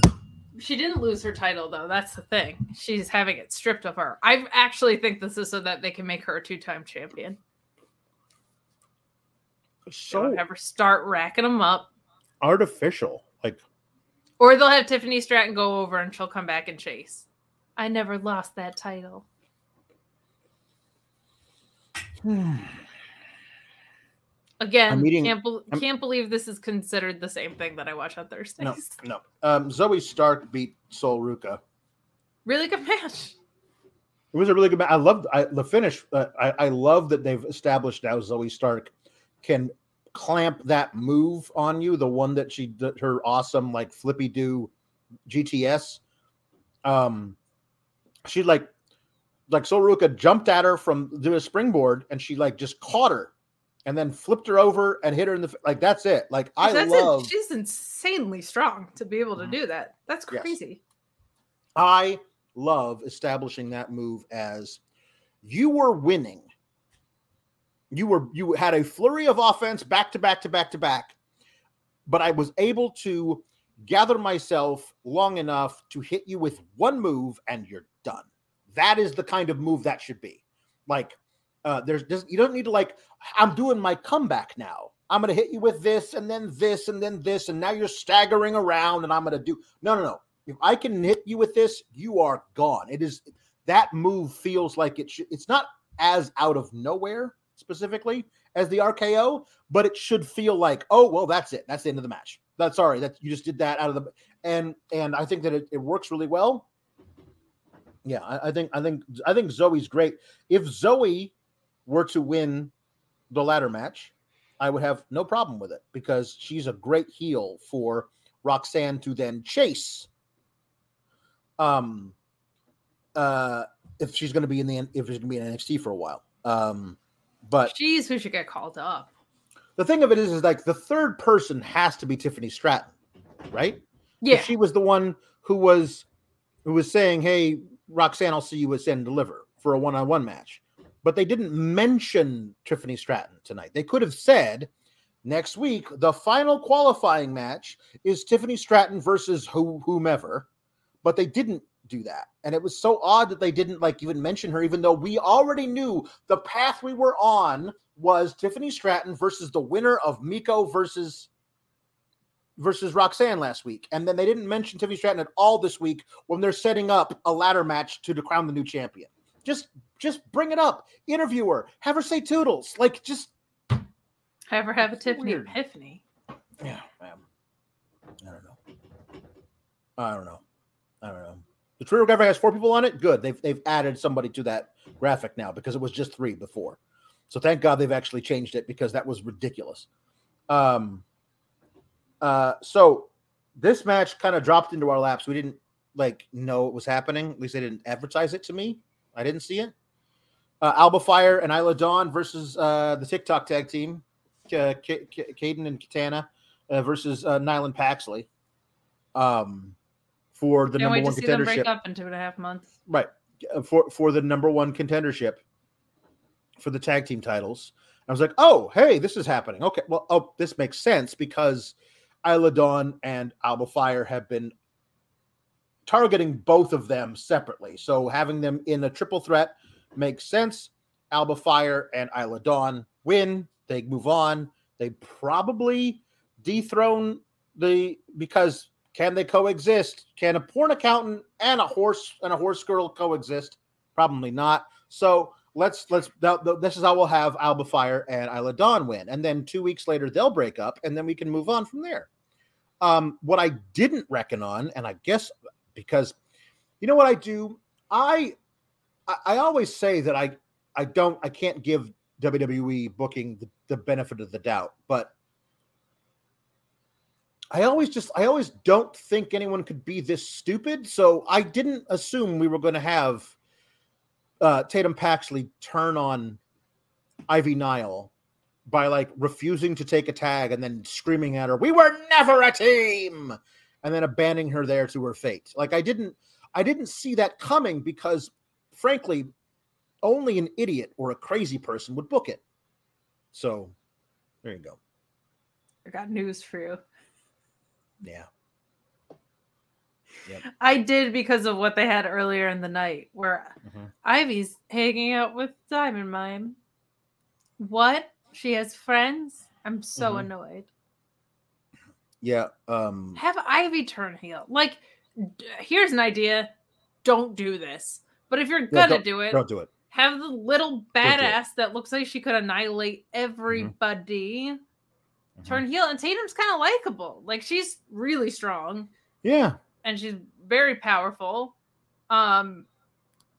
she didn't lose her title though. That's the thing. She's having it stripped of her. I actually think this is so that they can make her a two-time champion. So so have her start racking them up, artificial like or they'll have Tiffany Stratton go over and she'll come back and chase. I never lost that title. Again, I'm eating- can't, bel I'm- can't believe this is considered the same thing that I watch on Thursdays. No, no. Um, Zoey Stark beat Sol Ruca. Really good match. It was a really good match. I loved I, the finish. Uh, I, I love that they've established now Zoey Stark can clamp that move on you, the one that she did her awesome like flippy do GTS. Um, she like like Sol Soruka jumped at her from do a springboard and she like just caught her and then flipped her over and hit her in the like that's it. Like I That's love it. She's insanely strong to be able to mm-hmm. do that. That's Yes. crazy. I love establishing that move as you were winning. You were you had a flurry of offense back to back to back to back, but I was able to gather myself long enough to hit you with one move and you're done. That is the kind of move that should be. Like uh there's there's you don't need to like I'm doing my comeback now. I'm to hit you with this and then this and then this and now you're staggering around and I'm to do No, no, no. If I can hit you with this, you are gone. It is that move feels like it should, it's not as out of nowhere specifically as the RKO, but it should feel like, oh well, that's it. That's the end of the match. That's sorry that you just did that out of the and and I think that it, it works really well. Yeah, I, I think I think I think Zoey's great. If Zoey were to win the ladder match, I would have no problem with it because she's a great heel for Roxanne to then chase um uh if she's going to be in the if she's going to be in NXT for a while. Um but she's who should get called up? the thing of it is is like the third person has to be Tiffany Stratton, right? Yeah. She was the one who was who was saying, "Hey, Roxanne, I'll see you at Send Deliver for a one-on-one match." But they didn't mention Tiffany Stratton tonight. They could have said next week the final qualifying match is Tiffany Stratton versus who, whomever, but they didn't do that. And it was so odd that they didn't like even mention her, even though we already knew the path we were on was Tiffany Stratton versus the winner of Meiko versus versus Roxanne last week. And then they didn't mention Tiffany Stratton at all this week when they're setting up a ladder match to crown the new champion. Just just bring it up. Interview her. Have her say toodles. Like just have her have a Tiffany weird. epiphany? yeah, um, I don't know. I don't know. I don't know. The Twitter graphic has four people on it. Good. They've they've added somebody to that graphic now because it was just three before. So thank God they've actually changed it because that was ridiculous. Um. Uh. So this match kind of dropped into our laps. We didn't like know it was happening. At least they didn't advertise it to me. I didn't see it. Uh, Alba Fire and Isla Dawn versus uh, the TikTok tag team, uh, K- K- Kayden and Katana uh, versus uh, Nyland Paxley. Um, for the Can't number to one see them break contendership, up in two and a half months. right? uh, For for the number one contendership for the tag team titles. I was like, oh, hey, this is happening. Okay, well, oh, this makes sense because Isla Dawn and Alba Fire have been targeting both of them separately. So having them in a triple threat makes sense. Alba Fire and Isla Dawn win. They move on. They probably dethrone the because can they coexist? Can a porn accountant and a horse and a horse girl coexist? Probably not. So let's let's th- th- this is how we'll have Alba Fire and Isla Dawn win, and then two weeks later they'll break up, and then we can move on from there. Um, what I didn't reckon on, and I guess because you know what I do, I I, always say that I I don't I can't give WWE booking the, the benefit of the doubt, but I always just I always don't think anyone could be this stupid. So I didn't assume we were going to have uh, Tatum Paxley turn on Ivy Nile by like refusing to take a tag and then screaming at her, "We were never a team," and then abandoning her there to her fate. Like I didn't I didn't see that coming because frankly, only an idiot or a crazy person would book it. So there you go. I got news for you. Yeah. I did because of what they had earlier in the night, where Mhm. Ivy's hanging out with Diamond Mine. What? She has friends? I'm so Mhm. annoyed. Yeah. Um Have Ivy turn heel. Like, d- here's an idea. Don't do this. But if you're gonna do it, Don't do it. Have the little badass that looks like she could annihilate everybody. Turn heel, and Tatum's kind of likable. Like she's really strong Yeah. and she's very powerful. Um,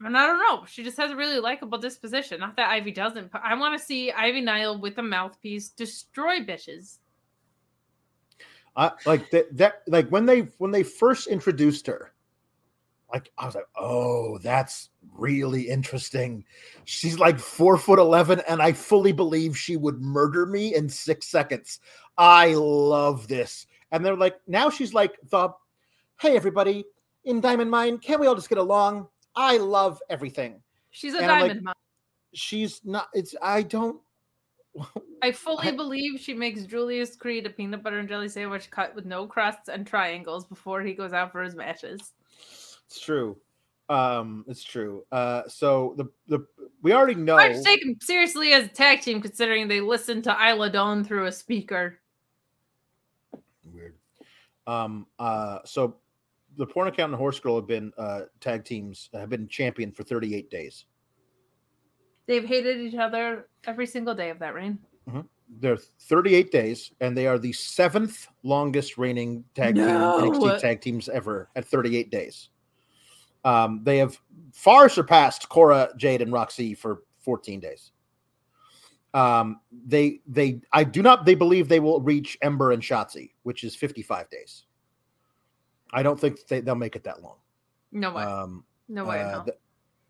and I don't know, she just has a really likable disposition. Not that Ivy doesn't, but I want to see Ivy Nile with a mouthpiece destroy bitches. I like that that like when they when they first introduced her, like I was like, oh, that's really interesting. She's like four foot eleven, and I fully believe she would murder me in six seconds. I love this. And they're like, now she's like the hey everybody in Diamond Mine, can't we all just get along? I love everything. She's a And I'm like- diamond mom. She's not it's I don't I fully I- believe she makes Julius Creed a peanut butter and jelly sandwich cut with no crusts and triangles before he goes out for his matches. It's true. Um, it's true. Uh, so the the we already know. I have to take them seriously as a tag team, considering they listened to Isla Dawn through a speaker. Weird. Um, uh, so the porn account and Horse Girl have been uh, tag teams have been champion for 38 days. They've hated each other every single day of that reign. They're 38 days, and they are the seventh longest reigning tag team No. NXT tag teams ever at 38 days. Um, they have far surpassed Cora, Jade, and Roxy for 14 days. Um, they they I do not they believe they will reach Ember and Shotzi, which is 55 days. I don't think they, they'll make it that long. No way. Um, no way. uh, no.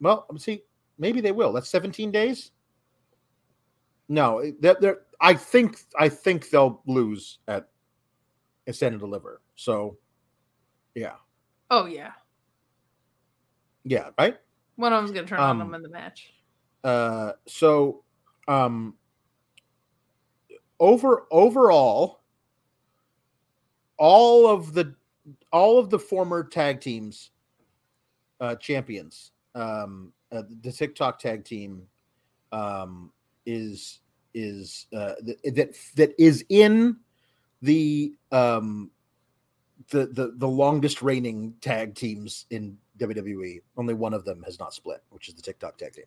well, see, maybe they will. That's 17 days. No, they're, they're, I think I think they'll lose at Stand and Deliver. So, yeah, oh yeah. Yeah, right. One of them's gonna turn on Um, them in the match. Uh, so, um, over overall, all of the all of the former tag teams, uh, champions, um, uh, the TikTok tag team, um, is is uh, th- that that is in the um the the the longest reigning tag teams in WWE. Only one of them has not split, which is the TikTok tag team.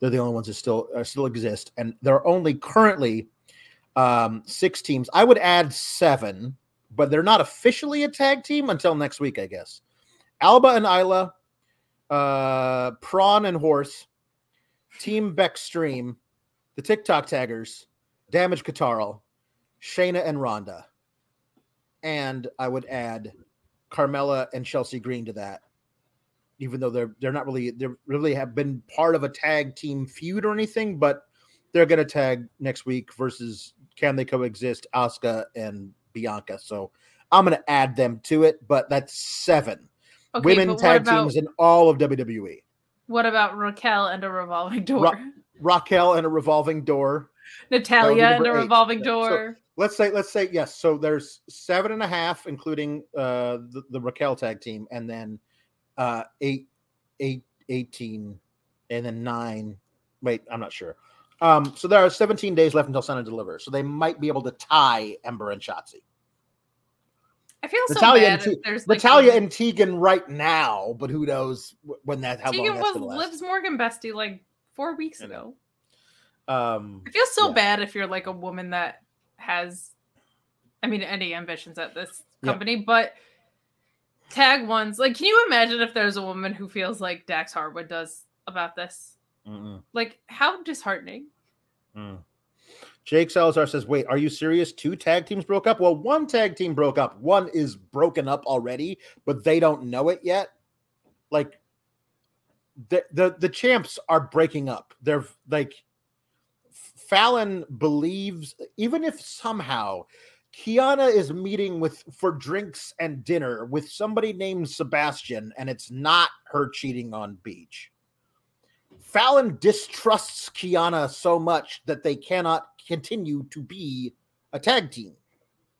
They're the only ones that still uh, still exist, and there are only currently um, six teams. I would add seven, but they're not officially a tag team until next week, I guess. Alba and Isla, uh, Prawn and Horse, Team Beckstream, the TikTok taggers, Damage CTRL, Shayna and Ronda, and I would add Carmella and Chelsea Green to that even though they're they're not really they really have been part of a tag team feud or anything, but they're gonna tag next week versus can they coexist Asuka and Bianca. So I'm gonna add them to it, but that's seven Okay, women tag about teams in all of WWE. what about Raquel and a revolving door? Ra- Raquel and a revolving door. Natalya and a eight. revolving So- door. Let's say let's say yes. So there's seven and a half, including uh the, the Raquel tag team, and then uh eight, eight, 18, and then nine. Wait, I'm not sure. Um, so there are 17 days left until Sun delivers. So they might be able to tie Ember and Shotzi. I feel so Natalya bad. and Te- there's like Natalya a- and Tegan right now, but who knows when that how long Tegan that's was gonna last. Liv's Morgan bestie like four weeks I ago. Um, I feel so Yeah. bad if you're like a woman that has, I mean, any ambitions at this Yeah. company, but tag ones. Like, can you imagine if there's a woman who feels like Dax Harwood does about this? mm-mm. Like, how disheartening. Mm. Jake Salazar says, "Wait, are you serious? Two tag teams broke up? Well, one tag team broke up. One is broken up already, but they don't know it yet. Like the the the champs are breaking up. They're like Fallon believes, even if somehow Kiana is meeting with for drinks and dinner with somebody named Sebastian, and it's not her cheating on Beach." Fallon distrusts Kiana so much that they cannot continue to be a tag team.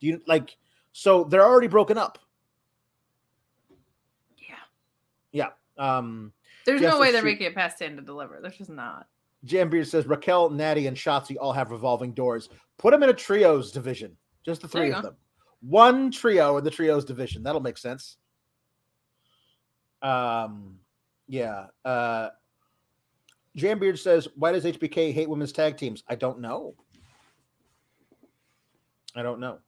Do you like? So they're already broken up. Yeah. Yeah. Um, There's no way they're making it past 10 to deliver. There's just not. Jam Beard says Raquel, Natty, and Shotzi all have revolving doors. Put them in a trios division. Just the three of go. them. One trio in the trios division. That'll make sense. Um, yeah. Uh, Jambeard says, "Why does HBK hate women's tag teams?" I don't know. I don't know.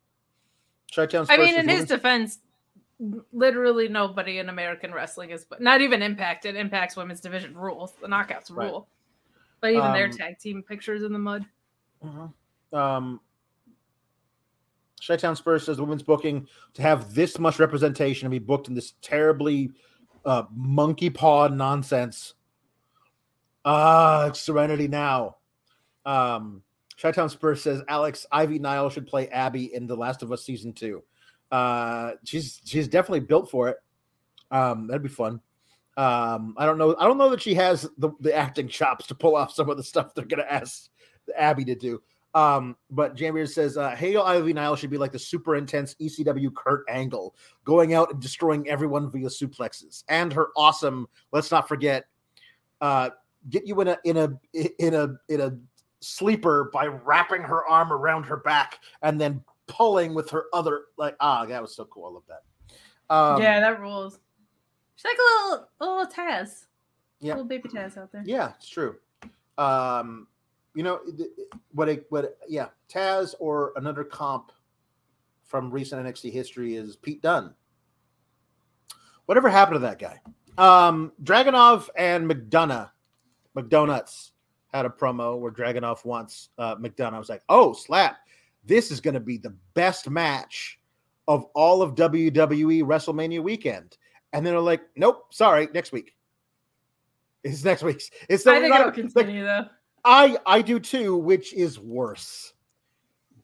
Chi-Town I mean, in his women's- defense, literally nobody in American wrestling is but not even Impact. It impacts women's division rules. The knockouts Right. rule. But even their Um, tag team pictures in the mud. Um, Chi-Town Spurs says the women's booking to have this much representation and be booked in this terribly uh, monkey paw nonsense. Ah, Serenity now. Um, Chi-Town Spurs says Alex Ivy Nile should play Abby in The Last of Us season two. Uh, she's she's definitely built for it. Um, that'd be fun. Um, I don't know. I don't know that she has the, the acting chops to pull off some of the stuff they're gonna ask Abby to do. Um, but Jamie says, uh, Hale Ivy Nile should be like the super intense ECW Kurt Angle, going out and destroying everyone via suplexes. And her awesome, let's not forget, uh, get you in a in a in a in a sleeper by wrapping her arm around her back and then pulling with her other like ah, that was so cool. I love that. Um, yeah, that rules. She's like a little, a little Taz. Yeah. a Little baby Taz out there. Yeah, it's true. Um, you know what? A, what? Yeah, Taz or another comp from recent NXT history is Pete Dunne. Whatever happened to that guy? Um, Dragunov and McDonough, McDonuts had a promo where Dragunov wants uh, McDonough. I was like, oh slap! This is going to be the best match of all of WWE WrestleMania weekend. And then they're like, nope, sorry, next week. It's next week's. It's I think not- it'll like, continue though. I I do too, which is worse.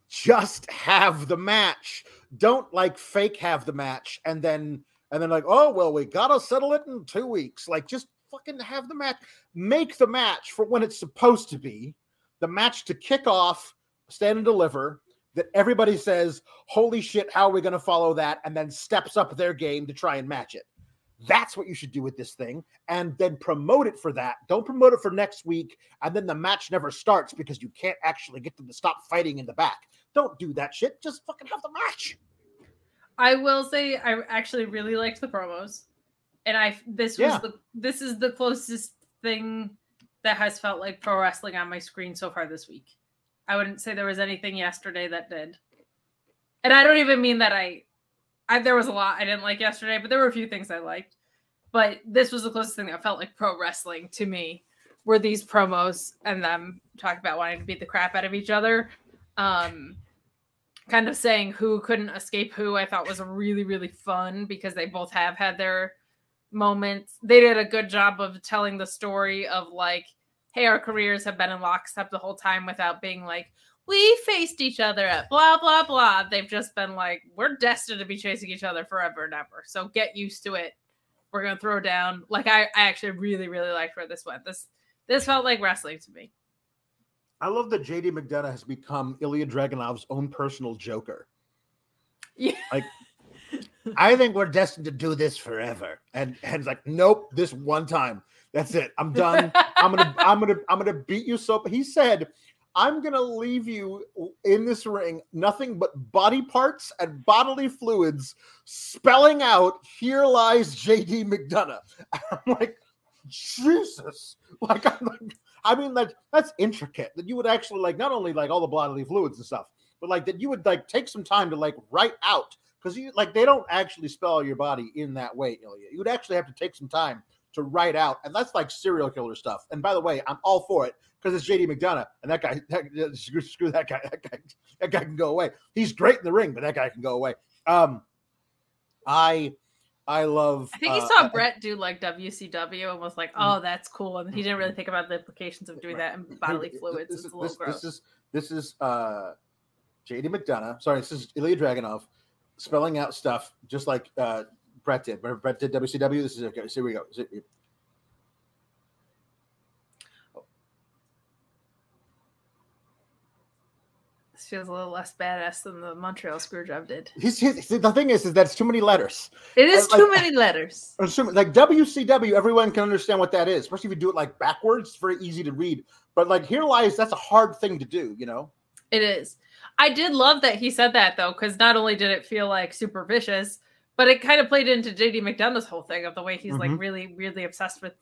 Just have the match. Don't like fake have the match and then and then like, oh well, we gotta settle it in two weeks. Like just fucking have the match. Make the match for when it's supposed to be. The match to kick off, stand and deliver. That everybody says, holy shit, how are we gonna follow that? And then steps up their game to try and match it. That's what you should do with this thing, and then promote it for that. Don't promote it for next week, and then the match never starts because you can't actually get them to stop fighting in the back. Don't do that shit. Just fucking have the match. I will say I actually really liked the promos, and I this was Yeah. the this is the closest thing that has felt like pro wrestling on my screen so far this week. I wouldn't say there was anything yesterday that did, and I don't even mean that I, I there was a lot I didn't like yesterday, but there were a few things I liked. But this was the closest thing that felt like pro wrestling to me. Were these promos and them talking about wanting to beat the crap out of each other? Um, kind of saying who couldn't escape who i thought was really really fun because they both have had their moments they did a good job of telling the story of like hey our careers have been in lockstep the whole time without being like we faced each other at blah blah blah they've just been like we're destined to be chasing each other forever and ever so get used to it we're gonna throw down like i, I actually really really liked where this went this this felt like wrestling to me I love that JD McDonough has become Ilya Dragunov's own personal joker. yeah Like, I think we're destined to do this forever. And and it's like, nope, this one time. That's it. I'm done. I'm gonna I'm gonna I'm gonna beat you so he said I'm gonna leave you in this ring, nothing but body parts and bodily fluids, spelling out "Here lies JD McDonough." I'm like, Jesus! Like, I'm like, I mean, like that's intricate. That you would actually like not only like all the bodily fluids and stuff, but like that you would like take some time to like write out because you like they don't actually spell your body in that way, Ilya. You would actually have to take some time to write out, and that's like serial killer stuff. And by the way, I'm all for it because it's JD McDonough, and that guy, that, screw, screw that guy, that guy, that guy can go away. He's great in the ring, but that guy can go away. Um, I, I love. I think he uh, saw I- Bret do like WCW and was like, "Oh, that's cool," and he didn't really think about the implications of doing that in bodily fluids. This is, a little this, this is this is uh, JD McDonough. Sorry, this is Ilya Dragunov spelling out stuff just like uh, Bret did. Bret did WCW. This is okay. So here we go. This feels a little less badass than the Montreal Screwjob did. He's, he's, the thing is, is that's too many letters. It is like- too many letters. Assuming like WCW, everyone can understand what that is, especially if you do it like backwards. It's very easy to read. But like here lies, that's a hard thing to do. You know. It is. I did love that he said that though, because not only did it feel like super vicious, but it kind of played into JD McDonough's whole thing of the way he's like Mhm. really, really obsessed with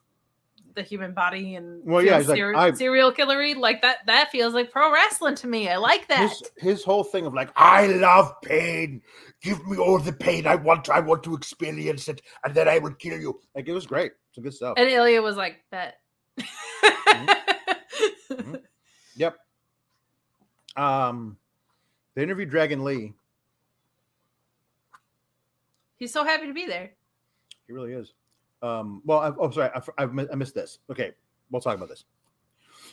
the human body and Well, yeah, he's like, serial killery like that. That feels like pro wrestling to me. I like that. His, his whole thing of like, I love pain. Give me all the pain I want. I want to experience it, and then I will kill you. like, it was great. Some good stuff. and Ilya was like, "Bet." Mhm. Yep. Um, they interviewed Dragon Lee. He's so happy to be there. He really is. Um, well, I, oh, sorry, I, I, I missed this. Okay, we'll talk about this.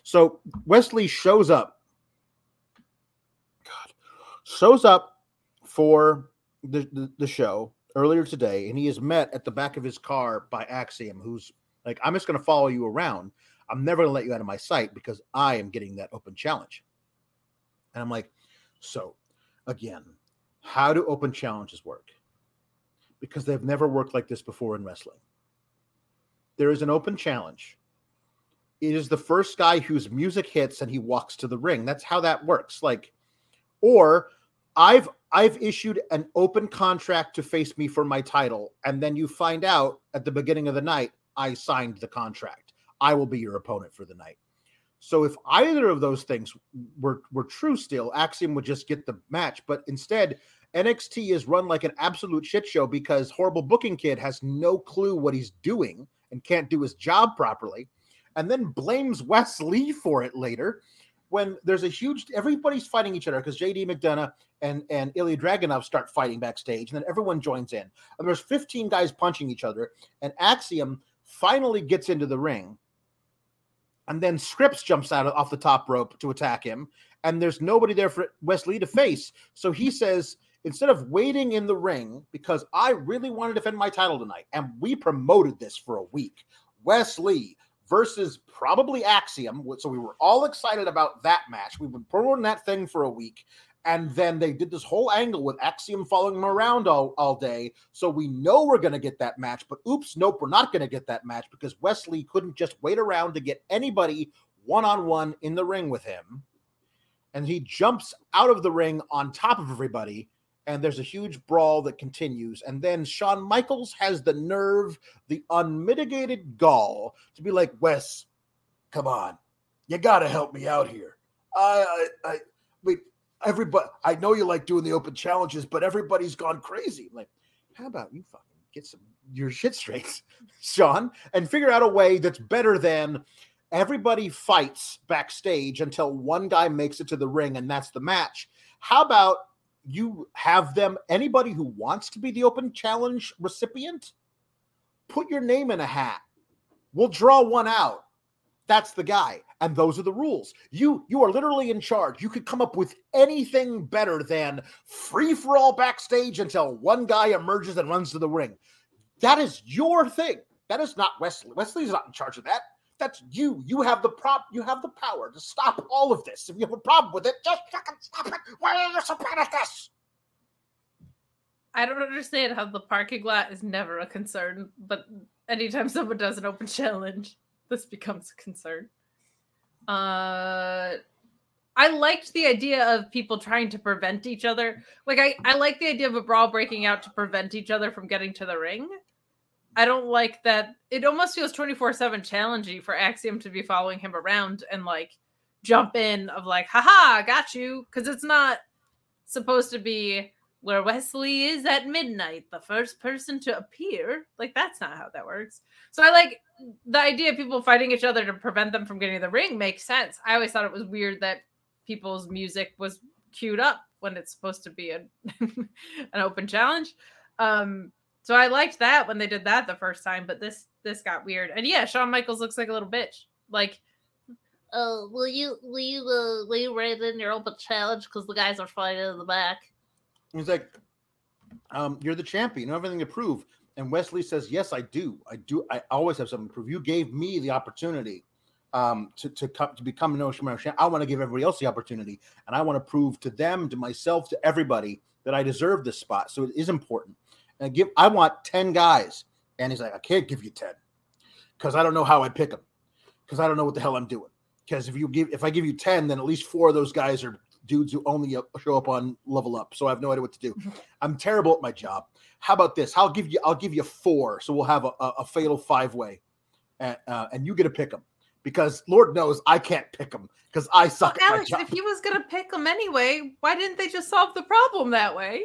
So Wes Lee shows up. God, shows up for the, the the show earlier today, and he is met at the back of his car by Axiom, who's like, "I'm just going to follow you around. I'm never going to let you out of my sight because I am getting that open challenge." And I'm like, so again, how do open challenges work? Because they've never worked like this before in wrestling. There is an open challenge. It is the first guy whose music hits and he walks to the ring. That's how that works. Like, or I've I've issued an open contract to face me for my title, and then you find out at the beginning of the night I signed the contract. I will be your opponent for the night. So if either of those things were were true still, Axiom would just get the match. But instead, NXT is run like an absolute shit show because horrible booking kid has no clue what he's doing and can't do his job properly, and then blames Wes Lee for it later. When there's a huge, everybody's fighting each other because JD McDonagh and and Ilya Dragunov start fighting backstage, and then everyone joins in. And there's 15 guys punching each other, and Axiom finally gets into the ring and then Scrypts jumps out off the top rope to attack him, and there's nobody there for Wes Lee to face. So he says, instead of waiting in the ring, because I really want to defend my title tonight, and we promoted this for a week, Wes Lee versus probably Axiom. So we were all excited about that match. We've been promoting that thing for a week. And then they did this whole angle with Axiom following him around all, all day. So we know we're going to get that match. But oops, nope, we're not going to get that match because Wes Lee couldn't just wait around to get anybody one on one in the ring with him. And he jumps out of the ring on top of everybody. And there's a huge brawl that continues. And then Shawn Michaels has the nerve, the unmitigated gall to be like, Wes, come on. You got to help me out here. I, I, I, wait, everybody I know you like doing the open challenges, but everybody's gone crazy. Like, how about you fucking get some your shit straight, Shawn, and figure out a way that's better than everybody fights backstage until one guy makes it to the ring and that's the match. How about you have them anybody who wants to be the open challenge recipient put your name in a hat. We'll draw one out. That's the guy. And those are the rules. You you are literally in charge. You could come up with anything better than free for all backstage until one guy emerges and runs to the ring. That is your thing. That is not Wes Lee wesley's not in charge of that that's you you have the prop you have the power to stop all of this if you have a problem with it just fucking stop it why are you so bad at this I don't understand how the parking lot is never a concern, but anytime someone does an open challenge, this becomes a concern. Uh I liked the idea of people trying to prevent each other. Like I, I like the idea of a brawl breaking out to prevent each other from getting to the ring. I don't like that it almost feels 24-7 challenging for Axiom to be following him around and like jump in of like, haha, got you. Cause it's not supposed to be where Wes Lee is at midnight, the first person to appear. Like that's not how that works. So I like the idea of people fighting each other to prevent them from getting the ring makes sense. I always thought it was weird that people's music was queued up when it's supposed to be a, an open challenge. Um, so I liked that when they did that the first time, but this this got weird. And yeah, Shawn Michaels looks like a little bitch. Like, oh, will you will you uh, will you write in your open challenge because the guys are fighting in the back? He's like, um, "You're the champion. You have everything to prove." And Wes Lee says, "Yes, I do. I do. I always have something to prove. You gave me the opportunity um, to to come to become an Ocean champion. I want to give everybody else the opportunity, and I want to prove to them, to myself, to everybody that I deserve this spot. So it is important. And I give. I want ten guys." And he's like, "I can't give you ten because I don't know how I'd pick them because I don't know what the hell I'm doing. Because if you give, if I give you ten, then at least four of those guys are dudes who only show up on level up. So I have no idea what to do. I'm terrible at my job. How about this? I'll give you I'll give you four. So we'll have a, a, a fatal five way. and, uh, and you get to pick them because Lord knows I can't pick them because I suck Alex, if he was gonna pick them anyway, why didn't they just solve the problem that way?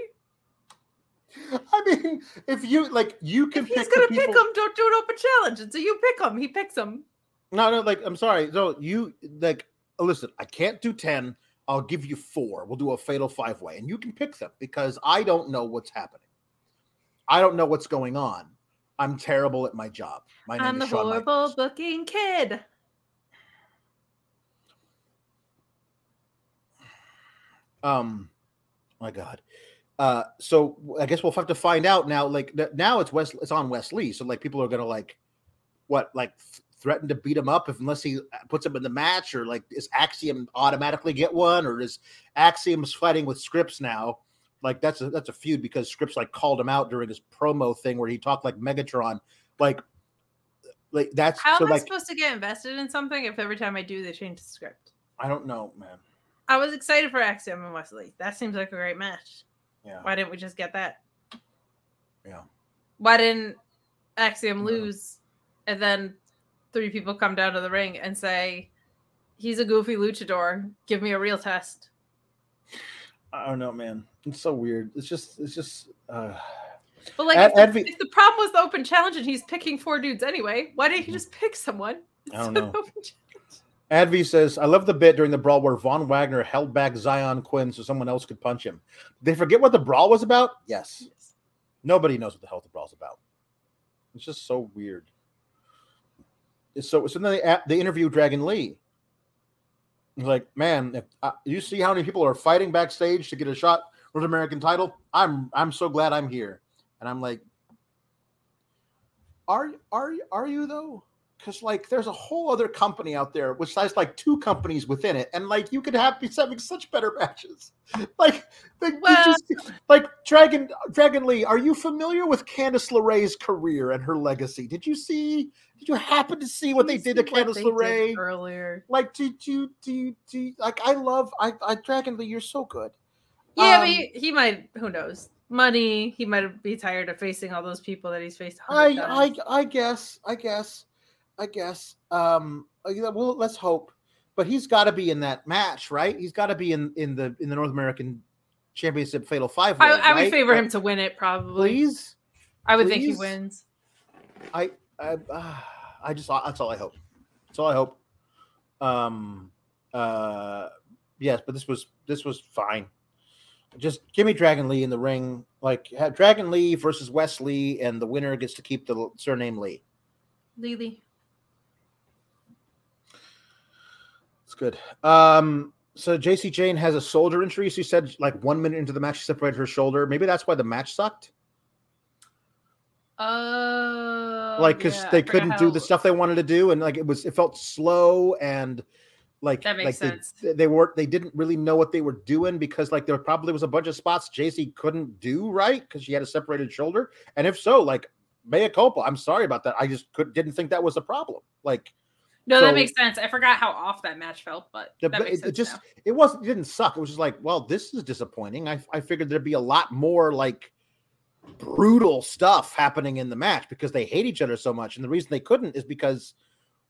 I mean, if you like, you can If he's pick gonna pick them, don't do an open challenge. And so you pick them. He picks them. No, no, like I'm sorry. No, you like listen, I can't do 10. I'll give you four. We'll do a fatal five way, and you can pick them because I don't know what's happening. I don't know what's going on. I'm terrible at my job. My name I'm the horrible Michaels. booking kid. Um, my God. Uh, so I guess we'll have to find out now. Like now, it's West. It's on Wes Lee. So like people are gonna like, what like th- threaten to beat him up if unless he uh, puts him in the match, or like is Axiom automatically get one, or is Axiom's fighting with Scrypts now? Like that's a that's a feud because Scrypts like called him out during his promo thing where he talked like Megatron. Like, like that's How so am I supposed to get invested in something if every time I do they change the script? I don't know, man. I was excited for Axiom and Wesley. That seems like a great match. Yeah, Why didn't we just get that? yeah. Why didn't Axiom No. lose and then three people come down to the ring and say, he's a goofy luchador. Give me a real test. I don't know, man. It's so weird. It's just it's just. uh But like, if, the, if the problem was the open challenge and he's picking four dudes anyway, why didn't he just pick someone? I don't know. Advi says, I love the bit during the brawl where Von Wagner held back Zion Quinn so someone else could punch him. Did they forget what the brawl was about? Yes. Nobody knows what the hell the brawl's about. It's just so weird. So so then they, they interview Dragon Lee. He's like, man, if uh, you see how many people are fighting backstage to get a shot for the American title, I'm I'm so glad I'm here. And I'm like, are are are you though? Because like there's a whole other company out there which has like two companies within it, and like you could have be having such better matches. Like, like, Well- just- like Dragon Dragon Lee, are you familiar with Candice LeRae's career and her legacy? Did you see? Did you happen to see what they did to Candice LeRae? earlier. Like, do do do do like I love I, I Dragon Lee, you're so good. Yeah, Um, but he, he might. Who knows? Money. He might be tired of facing all those people that he's faced. I, I. I guess I guess I guess um uh, well let's hope but he's got to be in that match right he's got to be in in the in the North American Championship Fatal Five I, way, I would right? favor Uh, him to win it. Probably. please I would think he wins. I I uh, I just that's all I hope that's all I hope um uh yes but this was this was fine just give me Dragon Lee in the ring like have Dragon Lee versus Wes Lee and the winner gets to keep the surname Lee Lily. It's good. Um, so Jacy Jayne has a shoulder injury. She said like one minute into the match, she separated her shoulder. Maybe that's why the match sucked. Uh, like because yeah, they couldn't do the stuff they wanted to do, and like it was, it felt slow and like That makes like sense. They, they weren't, they didn't really know what they were doing because like there probably was a bunch of spots JC couldn't do right because she had a separated shoulder, and if so, like mea culpa. I'm sorry about that. I just could didn't think that was a problem. Like No, so- that makes sense. I forgot how off that match felt, but The- that makes it, it just now. it wasn't it didn't suck. It was just like, well, this is disappointing. I I figured there'd be a lot more like brutal stuff happening in the match because they hate each other so much. And the reason they couldn't is because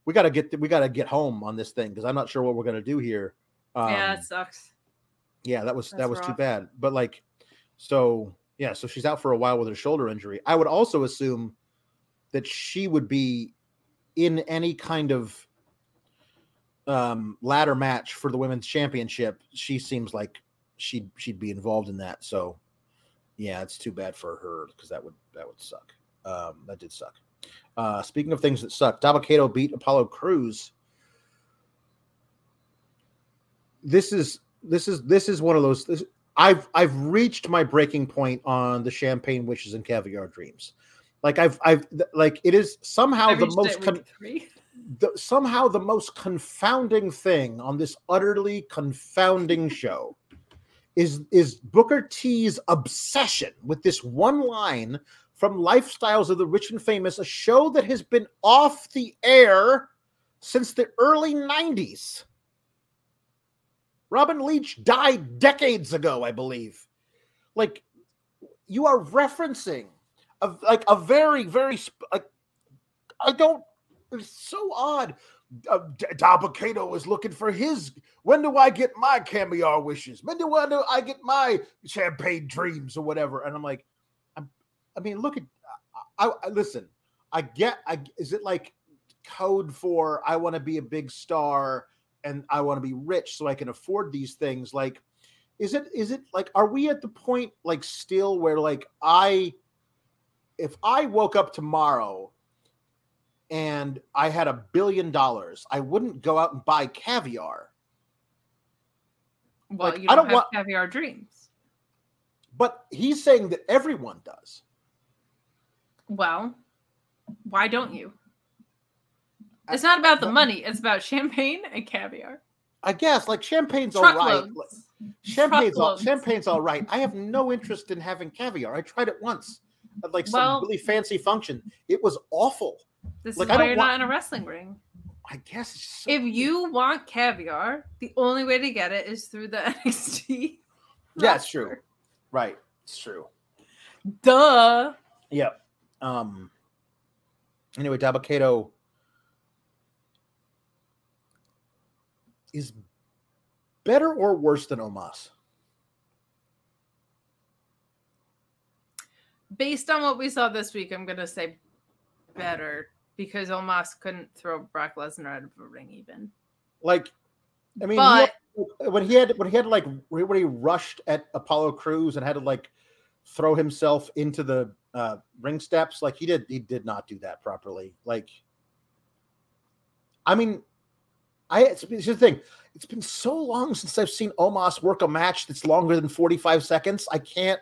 we got to get we got to get home on this thing because I'm not sure what we're gonna do here. Um, yeah, it sucks. yeah, that was that That's was too bad. But like, so yeah, so she's out for a while with her shoulder injury. I would also assume that she would be in any kind of um ladder match for the women's championship. She seems like she'd she'd be involved in that. So yeah, it's too bad for her because that would that would suck. Um, that did suck. Uh, speaking of things that suck, Dabba-Kato beat Apollo Crews. This is this is this is one of those. This, I've I've reached my breaking point on the champagne wishes and caviar dreams. Like I've I've like it is somehow I the most con- the, somehow the most confounding thing on this utterly confounding show is is Booker T's obsession with this one line from Lifestyles of the Rich and Famous, a show that has been off the air since the early 90s. Robin Leach died decades ago, I believe. Like you are referencing a, like a very very like I don't It's so odd. Uh, D- Dabba-Kato is looking for his. When do I get my caviar wishes? When do I, do I get my champagne dreams or whatever? And I'm like, I'm, I mean, look at. I, I listen. I get. I is it like code for I want to be a big star and I want to be rich so I can afford these things? Like, is it is it like are we at the point like still where like I if I woke up tomorrow and I had a billion dollars, I wouldn't go out and buy caviar. Well, Like, you I don't, don't have want- caviar dreams. But he's saying that everyone does. Well, why don't you? It's not about the money. It's about champagne and caviar. I guess like champagne's all right. Champagne's all, champagne's all right. I have no interest in having caviar. I tried it once like some Well- really fancy function. It was awful. This Like, is I why don't you're want- not in a wrestling ring. I guess so If you want caviar, the only way to get it is through the NXT. Yeah, it's true. right. It's true. Duh. Yep. Um. Anyway, Dabba-Kato is better or worse than Omos. Based on what we saw this week, I'm gonna say better because Omos couldn't throw Brock Lesnar out of a ring even. Like, I mean, he But had- when he had when he had like when he rushed at Apollo Crews and had to like throw himself into the uh, ring steps, like he did, he did not do that properly. Like, I mean, I it's, it's the thing. It's been so long since I've seen Omos work a match that's longer than forty five seconds. I can't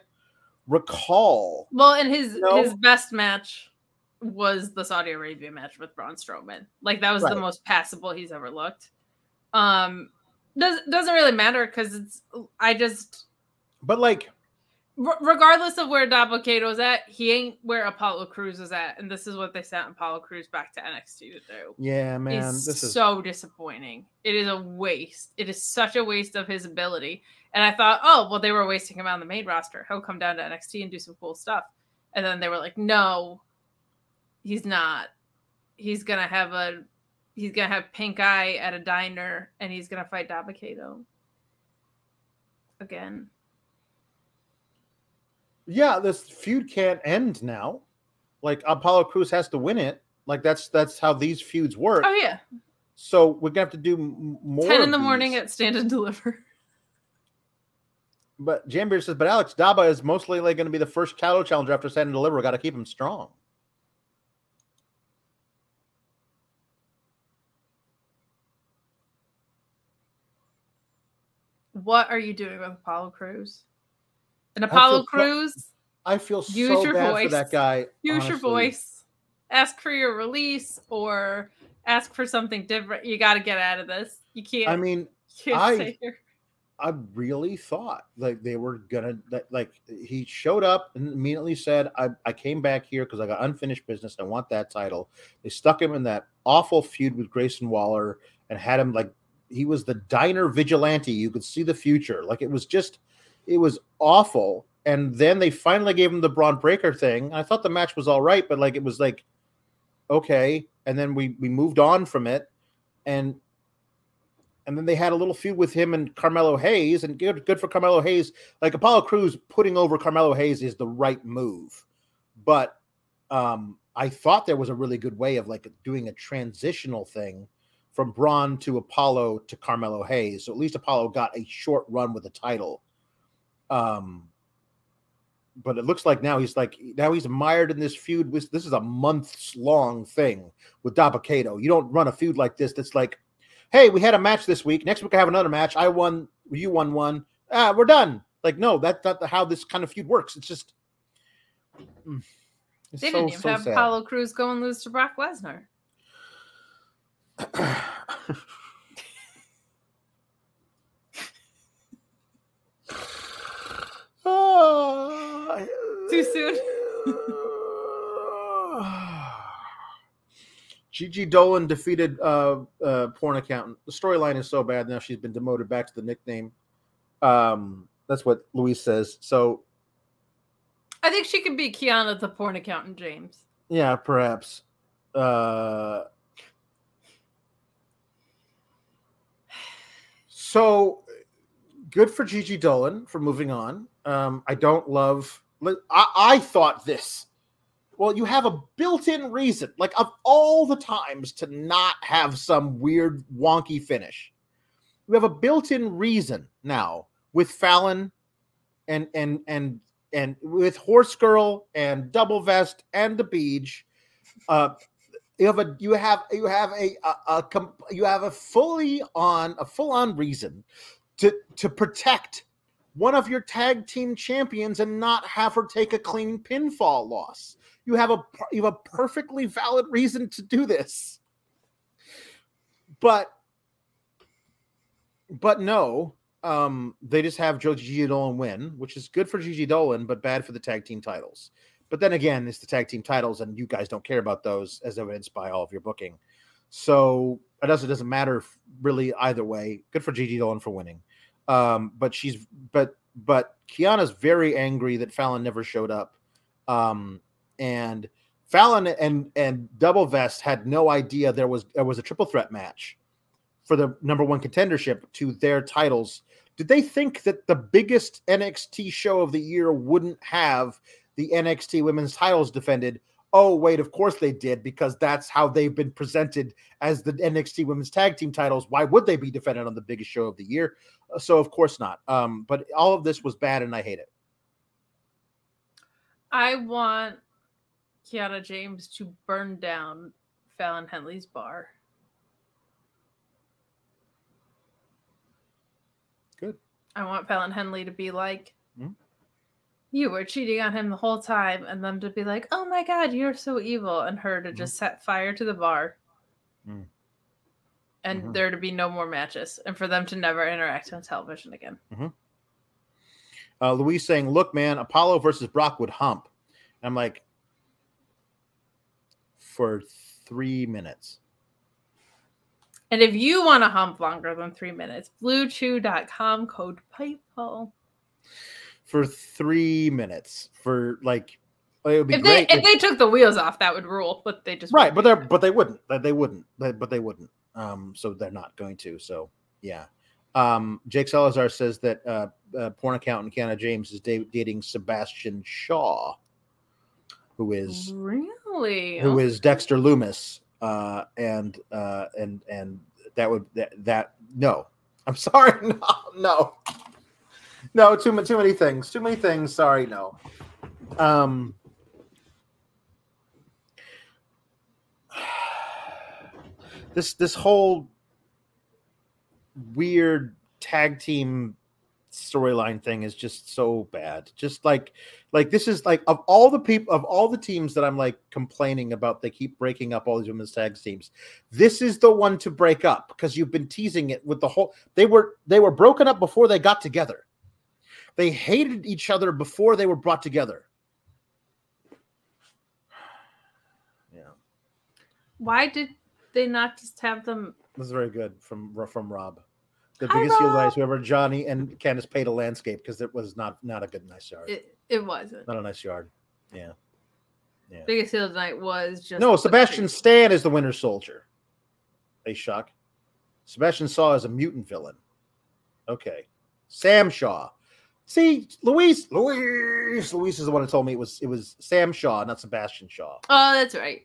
recall. well, and his No. his best match was the Saudi Arabia match with Braun Strowman. Like that was the most passable he's ever looked. Um, does doesn't really matter because it's I just But like, R- regardless of where Dabba-Kato's at, he ain't where Apollo Crews is at, and this is what they sent Apollo Crews back to NXT to do. yeah, man, it's this is so disappointing. It is a waste. It is such a waste of his ability. And I thought, oh, well, they were wasting him on the main roster. He'll come down to NXT and do some cool stuff. And then they were like, no, he's not. He's gonna have a he's gonna have pink eye at a diner and he's gonna fight Dabba-Kato again. yeah, this feud can't end now. Like Apollo Crews has to win it. Like that's that's how these feuds work. Oh yeah. So we're gonna have to do more. 10 in the morning at Stand and Deliver. But Jambeard says, but Alex Dabba is mostly like going to be the first title challenger after Stand and Deliver. Got to keep him strong. What are you doing with Apollo Crews? Feel Apollo so- Crews, I feel Use so your bad for voice. that guy. use your voice. Ask for your release or ask for something different. You got to get out of this. You can't. I mean, can't I-. I really thought like they were gonna like he showed up and immediately said, I, I came back here because I got unfinished business. I want that title. They stuck him in that awful feud with Grayson Waller and had him like he was the diner vigilante. You could see the future. Like it was just it was awful. And then they finally gave him the Bron Breakker thing. I thought the match was all right, but like it was like okay. And then we we moved on from it. And and then they had a little feud with him and Carmelo Hayes, and good, good for Carmelo Hayes. Like Apollo Crews putting over Carmelo Hayes is the right move, but um, I thought there was a really good way of like doing a transitional thing from Bron to Apollo to Carmelo Hayes. So at least Apollo got a short run with the title. Um, but it looks like now he's like now he's mired in this feud. This is a months long thing with Dabba-Kato. You don't run a feud like this. That's like hey, we had a match this week. Next week I have another match. I won, you won one. Ah, we're done. Like, no, that's not how this kind of feud works. It's just mm, it's They so, didn't even so have sad. Apollo Crews go and lose to Brock Lesnar. Ah, Too soon? Gigi Dolin defeated uh, uh, porn accountant. The storyline is so bad now she's been demoted back to the nickname. Um, that's what Luis says. So I think she could be Kiana the porn accountant James. Yeah, perhaps. Uh, so good for Gigi Dolin for moving on. Um, I don't love. I, I thought this well, you have a built-in reason, like of all the times to not have some weird wonky finish. You have a built-in reason now with Fallon and and and and with Horse Girl and Double Vest and the Beach. Uh, you have a you have you have a, a, a you have a fully on a full on reason to to protect one of your tag team champions and not have her take a clean pinfall loss. You have a you have a perfectly valid reason to do this. But but no, um, they just have Joe Gigi Dolin win, which is good for Gigi Dolin, but bad for the tag team titles. But then again, it's the tag team titles, and you guys don't care about those as evidenced by all of your booking. So it doesn't doesn't matter really either way. Good for Gigi Dolin for winning. Um, but she's but but Kiana's very angry that Fallon never showed up. Um, and Fallon and and Double Vest had no idea there was there was a triple threat match for the number one contendership to their titles. Did they think that the biggest NXT show of the year wouldn't have the NXT women's titles defended? Oh, wait, of course they did, because that's how they've been presented as the NXT women's tag team titles. Why would they be defended on the biggest show of the year? Uh, so, of course not. Um, but all of this was bad, and I hate it. I want Kiana James to burn down Fallon Henley's bar. Good. I want Fallon Henley to be like, Hmm? you were cheating on him the whole time, and them to be like, oh my god, you're so evil, and her to just set fire to the bar. Mm. And Mhm. there to be no more matches, and for them to never interact on television again. Uh, Louise saying, "Look, man, Apollo versus Brock would hump." And I'm like, for three minutes. And if you want to hump longer than three minutes, bluechew.com code PIPEBALL. For three minutes. For like, it would be If they great. if if- they took the wheels off, that would rule, but they just right, but they're but they wouldn't. They wouldn't. They- But they wouldn't. Um, so they're not going to. So yeah. Um, Jake Salazar says that uh, uh, porn accountant Kiana James is da- dating Sebastian Shaw, who is really who is Dexter Lumis, uh, and uh, and and that would that, that no, I'm sorry, no, no, no, too many too many things, too many things. Sorry, no. Um, this this whole weird tag team storyline thing is just so bad. Just like like this is like of all the people of all the teams that I'm like complaining about, they keep breaking up all these women's tag teams. This is the one to break up because you've been teasing it with the whole. They were they were broken up before they got together. They hated each other before they were brought together. Yeah, why did they not just have them this is very good from from Rob. The Hi, biggest heel Rob. guys, whoever Johnny and Candice paid a landscape because it was not not a good nice yard. it, it wasn't. not a nice yard. Yeah. Yeah. Biggest heel tonight was just No, Sebastian. Stan is the Winter Soldier. A shock. Sebastian Shaw is a mutant villain. Okay. Sam Shaw. See, Louise, Louise, Louise is the one who told me it was it was Sam Shaw, not Sebastian Shaw. Oh, that's right.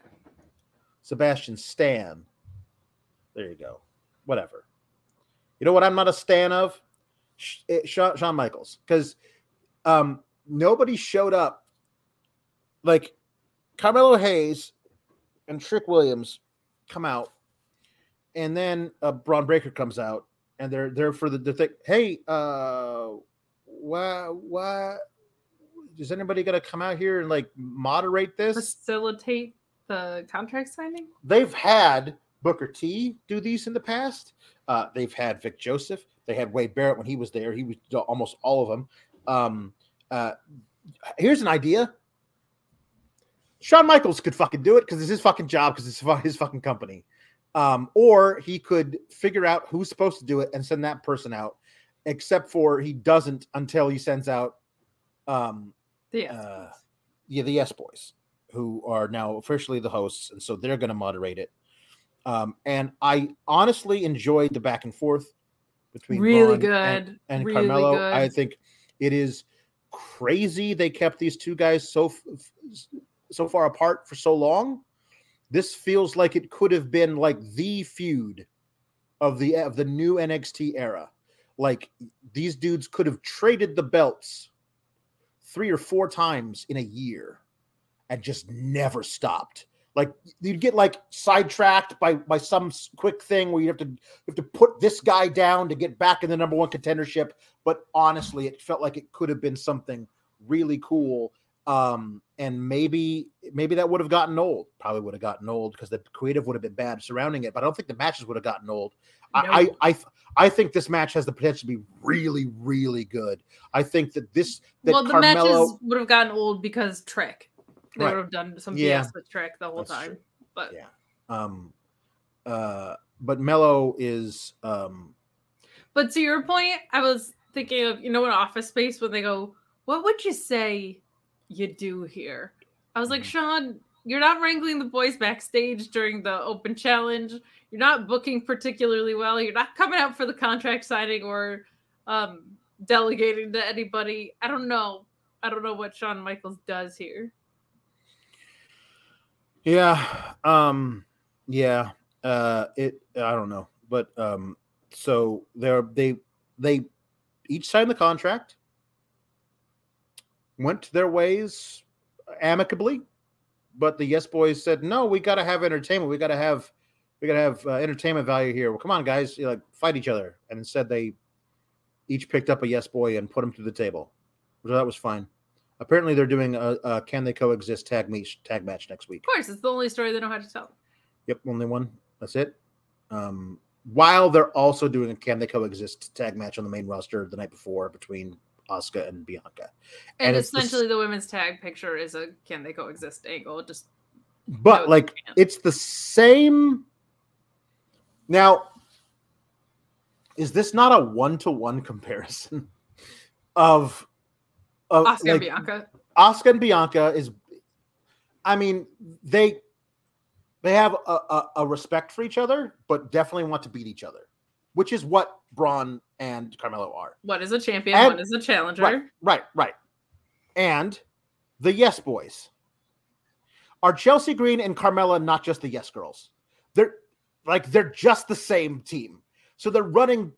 Sebastian Stan. There you go. Whatever. You know what I'm not a stan of? Eh, Shawn, Shawn Michaels. Because um, nobody showed up. Like Carmelo Hayes and Trick Williams come out, and then uh, Bron Breakker comes out, and they're there for the, the thing. Hey, uh, why, why is anybody gonna come out here and like moderate this? Facilitate the contract signing. they've had Booker T do these in the past. Uh, they've had Vic Joseph. They had Wade Barrett when he was there. He was almost all of them. Um, uh, here's an idea. Shawn Michaels could fucking do it because it's his fucking job because it's his fucking company. Um, or he could figure out who's supposed to do it and send that person out. Except for he doesn't until he sends out um, Yeah. uh, yeah, the Yes Boys, who are now officially the hosts, and so they're going to moderate it. Um, and I honestly enjoyed the back and forth between Really Bron good. and, Really Carmelo. good. I think it is crazy they kept these two guys so so far apart for so long. This feels like it could have been like the feud of the of the new NXT era. Like these dudes could have traded the belts three or four times in a year and just never stopped. Like you'd get like sidetracked by by some quick thing where you have to you have to put this guy down to get back in the number one contendership. But honestly, it felt like it could have been something really cool. Um, and maybe maybe that would have gotten old. Probably would have gotten old because the creative would have been bad surrounding it. But I don't think the matches would have gotten old. I, I I I think this match has the potential to be really really good. I think that this that well, the Carmelo matches would have gotten old because Trick. They Right. would have done some Yeah. BS with Trick the whole That's time. true. But Yeah. um uh but Mello is um But to your point, I was thinking of you know in Office Space when they go, "What would you say you do here?" I was like, Mhm. Shawn, you're not wrangling the boys backstage during the Open Challenge. You're not booking particularly well. You're not coming out for the contract signing or um, delegating to anybody. I don't know. I don't know what Shawn Michaels does here. Yeah um yeah uh it I don't know but um so they're they they each signed the contract went their ways amicably but the yes boys said no we got to have entertainment we got to have we got to have uh, entertainment value here. Well come on guys you like fight each other. And instead they each picked up a yes boy and put him to the table. So that was fine apparently they're doing a, a can they coexist tag meet tag match next week Of course, it's the only story they know how to tell. Yep, only one. That's it. Um, while they're also doing a can they coexist tag match on the main roster the night before between Asuka and Bianca. And, And it's the essentially, the women's tag picture is a can they coexist angle. Just But like it's the same. Now, is this not a one to one comparison of of Asuka like, and Bianca. Asuka and Bianca is, I mean, they they have a, a, a respect for each other, but definitely want to beat each other, which is what Bron and Carmelo are. What is a champion, And- one is a challenger. Right, right, right. And the Yes Boys are Chelsea Green and Carmella not just the Yes Girls. They're like they're just the same team. So they're running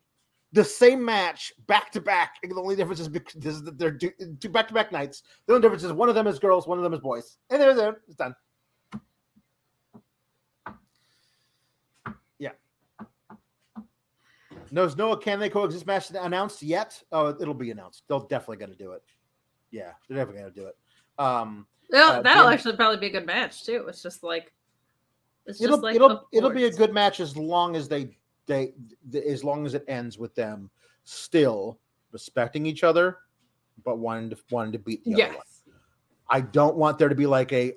the same match back to back. And The only difference is bec- this is that they're do- two back to back nights. The only difference is one of them is girls, one of them is boys, and they're there. It's done. Yeah. There's no can they coexist match announced yet. Oh, it'll be announced. They'll definitely gonna do it. Yeah, they're definitely gonna do it. Um, That'll, Uh, that'll actually probably be a good match too. It's just like it's it'll just like it'll it'll be a good match as long as they they th- as long as it ends with them still respecting each other, but wanting to wanting to beat the other one. I don't want there to be like a,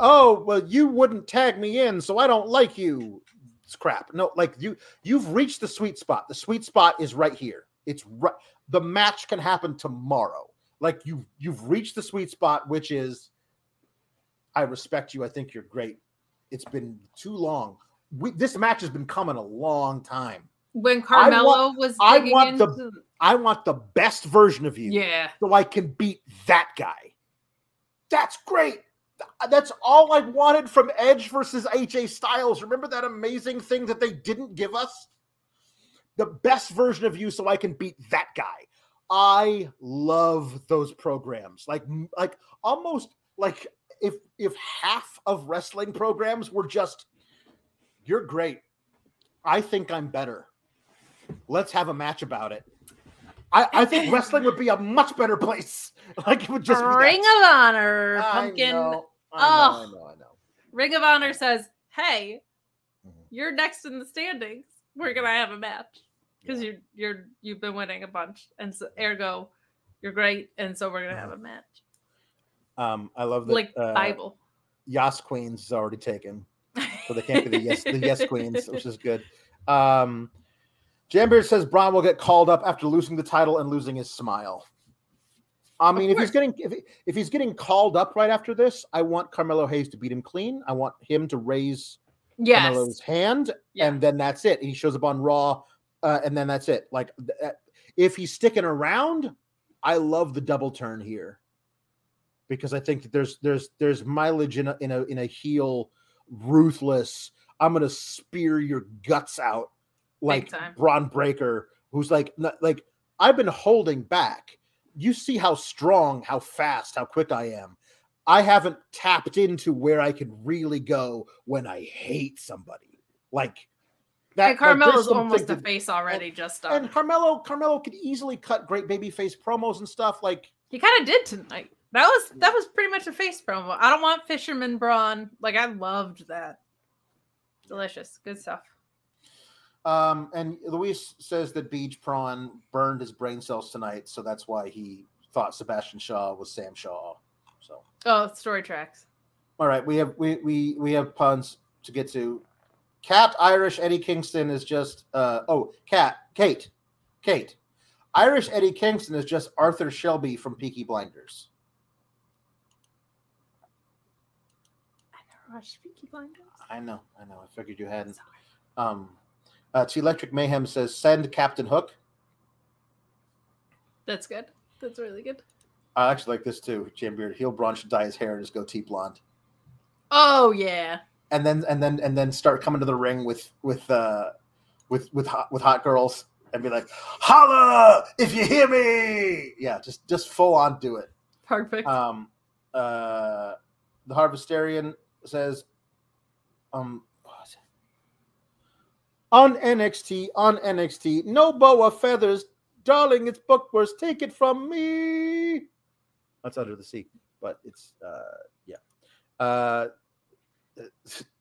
oh well, you wouldn't tag me in, so I don't like you. It's crap. No, like you you've reached the sweet spot. The sweet spot is right here. It's right. The match can happen tomorrow. Like you you've reached the sweet spot, which is, I respect you. I think you're great. It's been too long. We, this match has been coming a long time. When I Carmelo want- was I want the- I want the best version of you. yeah. so I can beat that guy. That's great. That's all I wanted from Edge versus AJ Styles. Remember that amazing thing that they didn't give us? The best version of you so I can beat that guy. I love those programs. Like like almost like if if half of wrestling programs were just you're great. I think I'm better. Let's have a match about it. I, I think wrestling would be a much better place. Like it would just be. Ring of Honor, I pumpkin. know, I know, Oh. I know, I know. Ring of Honor says, "Hey, Mhm. you're next in the standings. We're gonna have a match because you you're you've been winning a bunch, and so ergo, you're great, and so we're gonna have a match Um, I love that. like uh, Bible." Yas Queens is already taken, so they can't be the yes the yes Queens, which is good. Um, Jambeard says Bron will get called up after losing the title and losing his smile. I mean, if he's getting if, if he's getting called up right after this, I want Carmelo Hayes to beat him clean. I want him to raise yes, Carmelo's hand, Yeah. and then that's it. He shows up on Raw uh, and then that's it. Like th- uh, if he's sticking around, I love the double turn here because I think that there's there's there's mileage in a in a in a heel ruthless. I'm gonna spear your guts out like. Bron Breakker, who's like not, like I've been holding back. You see how strong, how fast, how quick I am. I haven't tapped into where I can really go when I hate somebody. Like that. and like, Carmelo's some almost a face already, just up. and Carmelo, Carmelo could easily cut great babyface promos and stuff. Like He kind of did tonight. That was that was pretty much a face promo. I don't want Fisherman Bron. Like I loved that. Delicious, good stuff. Um, and Luis says that Beach Prawn burned his brain cells tonight, so that's why he thought Sebastian Shaw was Sam Shaw. So, Oh, story tracks. all right, we have we we we have puns to get to. Cat Irish Eddie Kingston is just uh oh Cat Kate Kate Irish Eddie Kingston is just Arthur Shelby from Peaky Blinders. I never watched Peaky Blinders. I know, I know. I figured you hadn't. Um, uh, to Electric Mayhem says send Captain Hook. That's good. That's really good. I actually like this too. Jam Beard. Heel Bron should dye his hair and just go T blonde. Oh yeah. and then and then and then start coming to the ring with with uh with with hot with hot girls and be like holla if you hear me yeah just just full on do it Perfect. um uh the harvestarian says um on nxt on nxt no boa feathers darling it's bookwurst take it from me. That's under the sea but it's uh yeah. Uh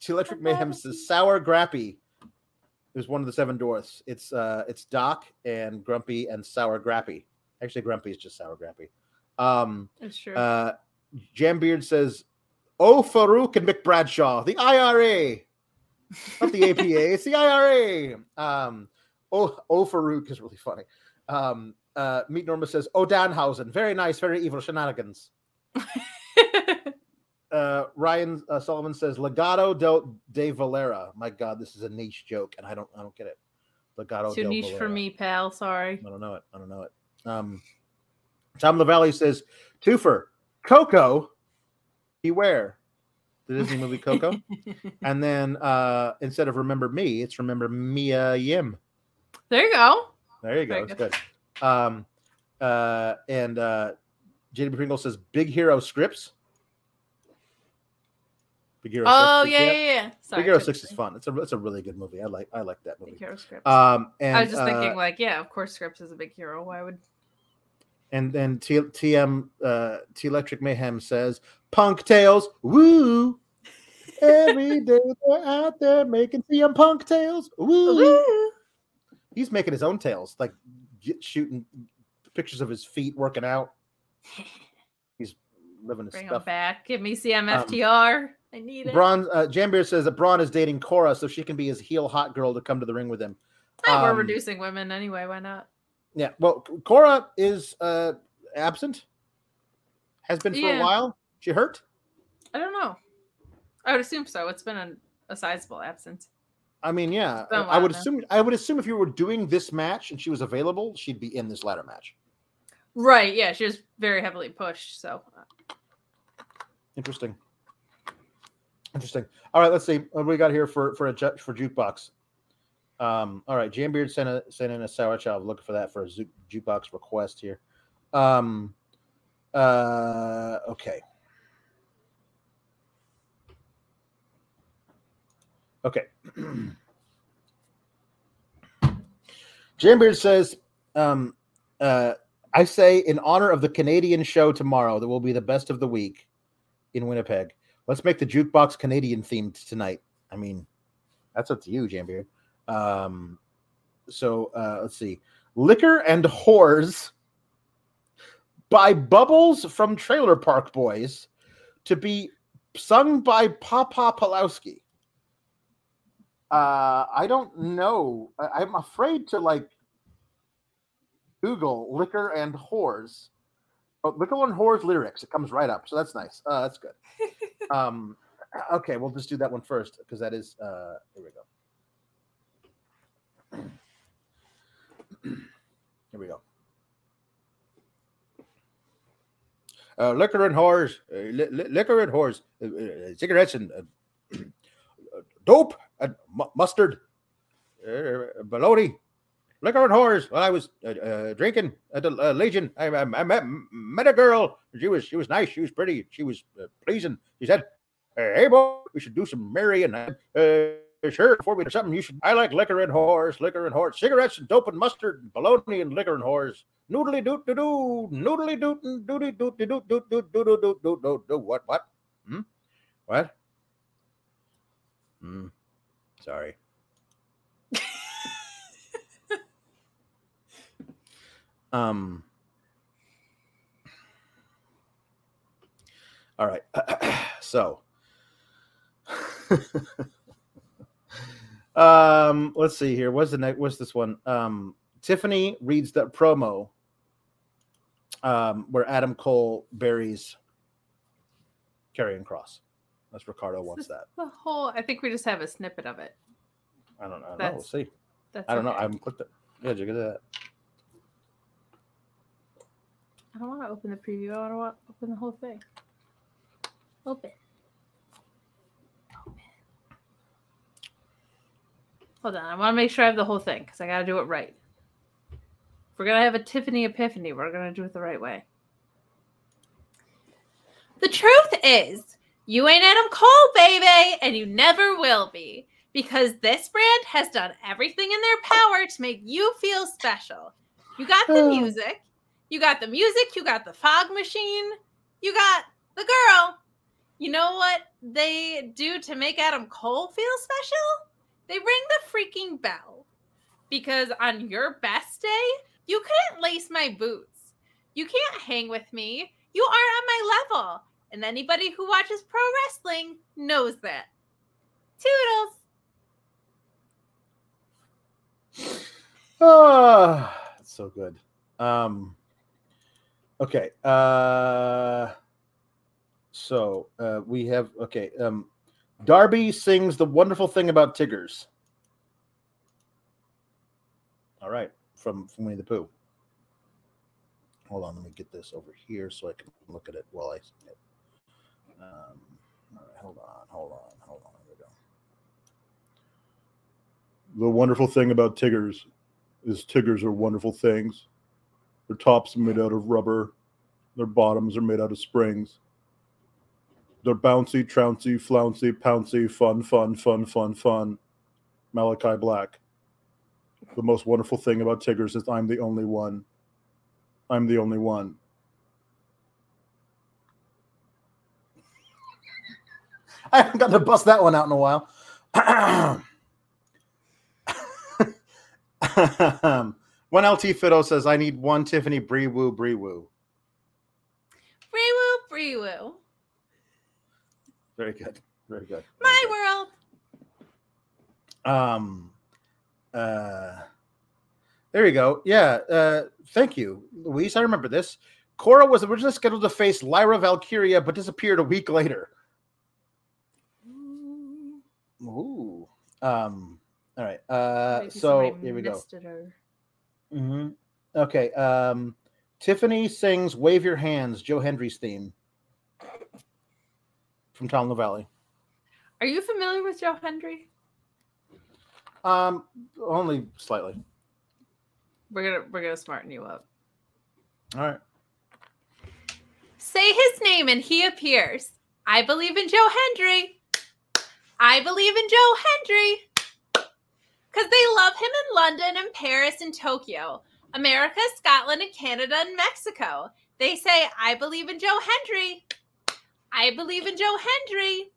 electric mayhem says sour grappy is one of the seven dwarfs. It's uh it's doc and grumpy and sour grappy. Actually grumpy is just sour grappy. Um it's true. uh, Jambeard says, "Oh, Faarooq and Mick Bradshaw, the IRA, not the APA, it's the IRA." Um, oh, oh, Faarooq is really funny. Um, uh, Meet Norma says, "Oh, Danhausen, very nice, very evil shenanigans." Uh, Ryan uh, Sullivan says, "Legado del de Valera." My God, this is a niche joke, and I don't, I don't get it. Legado Too niche for me, pal. Sorry. I don't know it. I don't know it. Um, Tom LaValle says, Twofer, Coco, beware. The Disney movie Coco. and then uh, instead of Remember Me, it's Remember Mia Yim. There you go. There you go. It's good. good. Um, uh, and uh, JD Pringle says, Big Hero Scrypts. Big Hero Oh 6. yeah, yeah, yeah. Sorry, Big Hero Six is fun. It's a it's a really good movie. I like I like that movie. Big hero scrypts. Um, and I was just uh, thinking, like, yeah, of course, Scrypts is a big hero. Why would And then T- TM uh, T Electric Mayhem says, "Punk tails, woo! Every day they're out there making TM Punk tails, woo!" He's making his own tails, like shooting pictures of his feet working out. He's living his bring him stuff. back? Give me CMFTR. I need it. Bron uh, Jambeard says that Bron is dating Cora, so she can be his heel hot girl to come to the ring with him. Ah, we're um, reducing women anyway. Why not? Yeah, well, Cora is uh, absent. Has been for Yeah. a while. She hurt. I don't know. I would assume so. It's been a, a sizable absence. I mean, yeah, I would now. assume. I would assume if you were doing this match and she was available, she'd be in this ladder match. Right. Yeah. She was very heavily pushed. So Interesting. Interesting. All right, let's see what we got here for for a ju- for jukebox. Um, all right, Jambeard sent a sent in a sour child. Looking for that for a zu- jukebox request here. Um, uh, okay. Okay. Jam Beard says, um, uh, I say in honor of the Canadian show tomorrow, that will be the best of the week in Winnipeg. Let's make the jukebox Canadian themed tonight. I mean, that's up to you, Jambeard. Um, so uh, let's see, liquor and whores by Bubbles from Trailer Park Boys to be sung by Papa Pulowski. Uh, I don't know. I- I'm afraid to like Google liquor and whores. Oh, liquor and whores lyrics. It comes right up, so that's nice. Uh, that's good. um, okay, we'll just do that one first because that is. Uh, here we go. Here we go. Uh, liquor and whores, uh, li- li- liquor and whores, uh, uh, cigarettes and uh, dope and mu- mustard, uh, baloney, liquor and whores. While I was uh, uh, drinking at the uh, Legion, I, I, I met, met a girl. She was she was nice. She was pretty. She was uh, pleasing. She said, "Hey, boy, we should do some marrying." Uh, sure, before we do something, you should. I like liquor and whores, liquor and whores, cigarettes and dope and mustard, baloney and liquor and whores. Noodly doot doo doo, noodly doot and doody doot doot doot doot doot doot doot doot doot doot doot. What what? Hmm? What? Hmm. Sorry. um. All right. so. um. Let's see here. What's the next? What's this one? Um. Tiffany reads that promo. Um, where Adam Cole buries Karrion Kross. That's Ricardo wants that. The whole. I think we just have a snippet of it. I don't know. We'll see. That's I don't know. okay. I haven't clicked it. Yeah, did you get that? I don't want to open the preview. I want to open the whole thing. Open. Open. Hold on. I want to make sure I have the whole thing because I got to do it right. If we're going to have a Tiffany epiphany, we're going to do it the right way. The truth is, you ain't Adam Cole, baby, and you never will be. Because this brand has done everything in their power to make you feel special. You got the oh. music, you got the music, you got the fog machine, you got the girl. You know what they do to make Adam Cole feel special? They ring the freaking bell. Because on your best day, you couldn't lace my boots. You can't hang with me. You aren't on my level. And anybody who watches pro wrestling knows that. Toodles. Oh, that's so good. Um, okay. Uh, so uh, we have okay. Um, Darby sings the wonderful thing about Tiggers. All right, from from Winnie the Pooh. Hold on, let me get this over here so I can look at it while I. Um, all right, hold on, hold on, hold on. Here we go. The wonderful thing about Tiggers is Tiggers are wonderful things. Their tops are made out of rubber. Their bottoms are made out of springs. They're bouncy, trouncy, flouncy, pouncy, fun, fun, fun, fun, fun. Malachi Black. The most wonderful thing about Tiggers is I'm the only one. I'm the only one. I haven't gotten to bust that one out in a while. one LT Fiddle says, I need one Tiffany Bree Woo Bree Woo. Bree woo, bree woo. Very good. Very good. My world. Um uh there you go. Yeah. Uh thank you, Luis. I remember this. Cora was originally scheduled to face Lyra Valkyria, but disappeared a week later. Ooh. Um, all right. Uh Maybe so here we go. missed it or- hmm Okay. Um, Tiffany sings "Wave Your Hands," Joe Hendry's theme from Tom Valley. Are you familiar with Joe Hendry? Um, only slightly. We're gonna we're gonna smarten you up. All right. Say his name and he appears. I believe in Joe Hendry. I believe in Joe Hendry. Because they love him in London and Paris and Tokyo, America, Scotland, and Canada and Mexico. They say, I believe in Joe Hendry. I believe in Joe Hendry.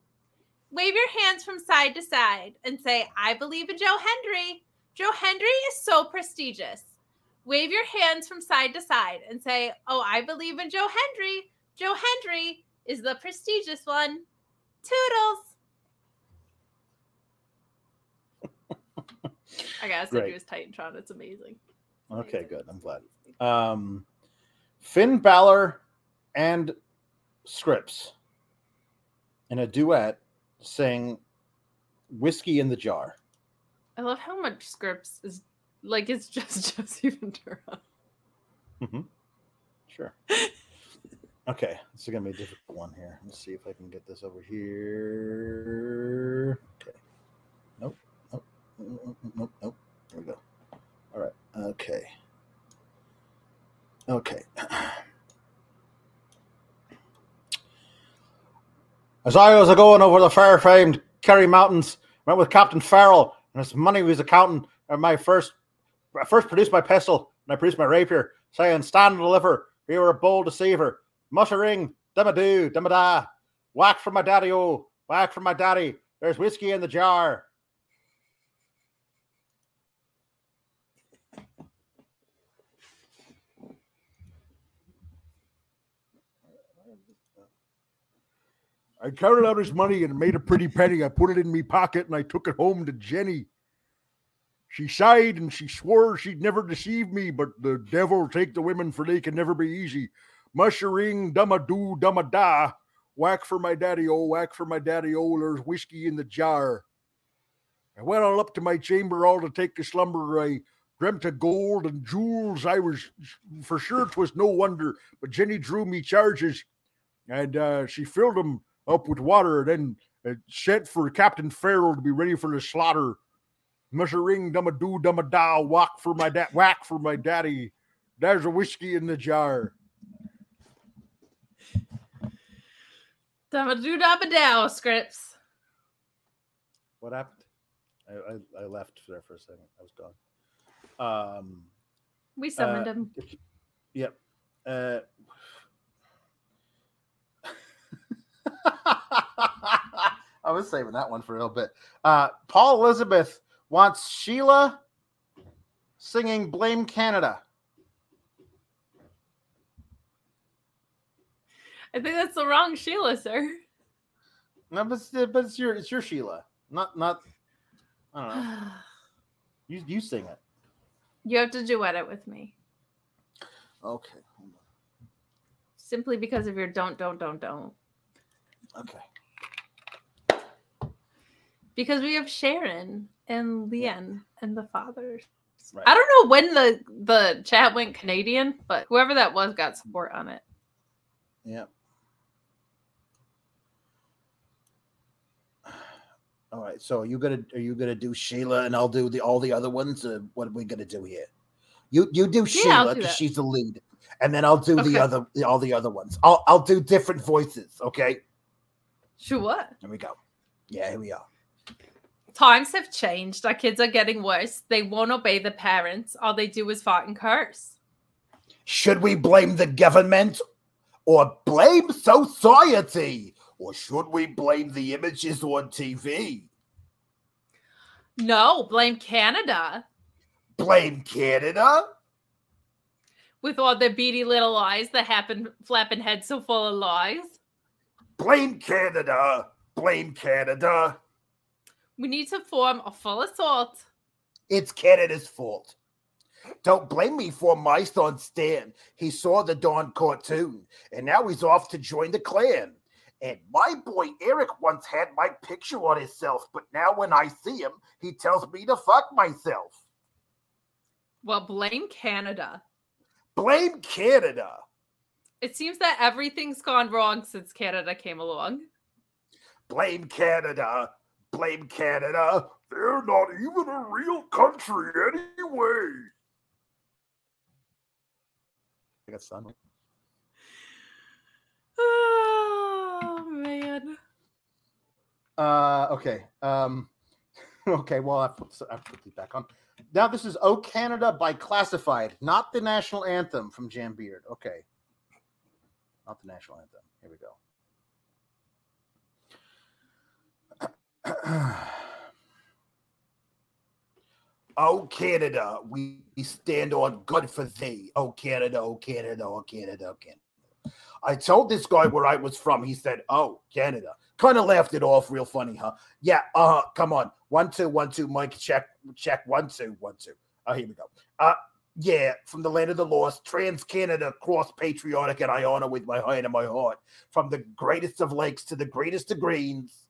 Wave your hands from side to side and say, I believe in Joe Hendry. Joe Hendry is so prestigious. Wave your hands from side to side and say, Oh, I believe in Joe Hendry. Joe Hendry is the prestigious one. Toodles. I gotta send Great. you his Titantron. It's amazing. Okay, good. I'm glad. Um, Finn Balor and Scrypts in a duet sing "Whiskey in the Jar." I love how much Scrypts is Like it's just Jesse Ventura. Mm-hmm. Sure. Okay, this is gonna be a difficult one here. Let's see if I can get this over here. Okay. Nope. Nope. There we go. All right. Okay. Okay. As I was going over the fair famed Kerry Mountains, went with Captain Farrell, and his money was accounting. And my first, I first produced my pistol, and I produced my rapier, saying, "Stand and deliver. You were a bold deceiver. Muttering, dumma-doo, dumma-da. Whack for my daddy, oh, whack for my daddy. There's whiskey in the jar." I counted out his money and made a pretty penny. I put it in me pocket and I took it home to Jenny. She sighed and she swore she'd never deceive me, but the devil take the women for they can never be easy. Mushering, dumma do, dumma da. Whack for my daddy, oh, whack for my daddy, oh, there's whiskey in the jar. I went all up to my chamber all to take a slumber. I dreamt of gold and jewels. I was for sure 'twas no wonder, but Jenny drew me charges and uh, she filled them up with water, then uh, sent for Captain Farrell to be ready for the slaughter. Mushering, dumma do, dumma da, whack for my dad, whack for my daddy. There's a whiskey in the jar. Dabba doo dabba dow scrypts. What happened? I, I, I left there for a second. I was gone. Um. We summoned Uh, him. Yep. Uh, I was saving that one for a little bit. Uh, Paul Elizabeth wants Sheila singing "Blame Canada." I think that's the wrong Sheila, sir. No, but it's, but it's your it's your Sheila, not not. I don't know. You you sing it. You have to duet it with me. Okay. Simply because of your don't, don't, don't, don't. Okay. Because we have Sharon and Leanne and the fathers. Right. I don't know when the the chat went Canadian, but whoever that was got support on it. Yep. All right. So are you gonna are you gonna do Sheila and I'll do the all the other ones? Uh, what are we gonna do here? You you do Yeah, Sheila because she's the lead, and then I'll do Okay. the other all the other ones. I'll I'll do different voices. Okay. Sure. What? Here we go. Yeah, here we are. Times have changed. Our kids are getting worse. They won't obey the parents. All they do is fight and curse. Should we blame the government or blame society? Or should we blame the images on TV? No, blame Canada Blame Canada? with all their beady little eyes that happen flapping heads so full of lies. Blame Canada. Blame Canada. We need to form a full assault. It's Canada's fault. Don't blame me for my son Stan. He saw the Dawn cartoon, and now he's off to join the clan. And my boy Eric once had my picture on himself, but now when I see him, he tells me to fuck myself. Well, blame Canada. Blame Canada. It seems that everything's gone wrong since Canada came along. Blame Canada. Blame Canada. They're not even a real country anyway. I got sun. Oh man. Uh, okay. Um, okay. Well, I put I put these back on. Now this is "O Canada" by Classified, not the national anthem from Jambeard. Okay, not the national anthem. Here we go. oh Canada, we stand on good for thee. Oh Canada, oh Canada, oh Canada, oh Canada. I told this guy where I was from. He said, "Oh, Canada." Kind of laughed it off, real funny, huh? Yeah. Uh, come on. One two one two. Mike, check check. One two one two. Oh, here we go. Uh, yeah, from the land of the lost, trans Canada, cross patriotic, and I honor with my hand and my heart. From the greatest of lakes to the greatest of greens.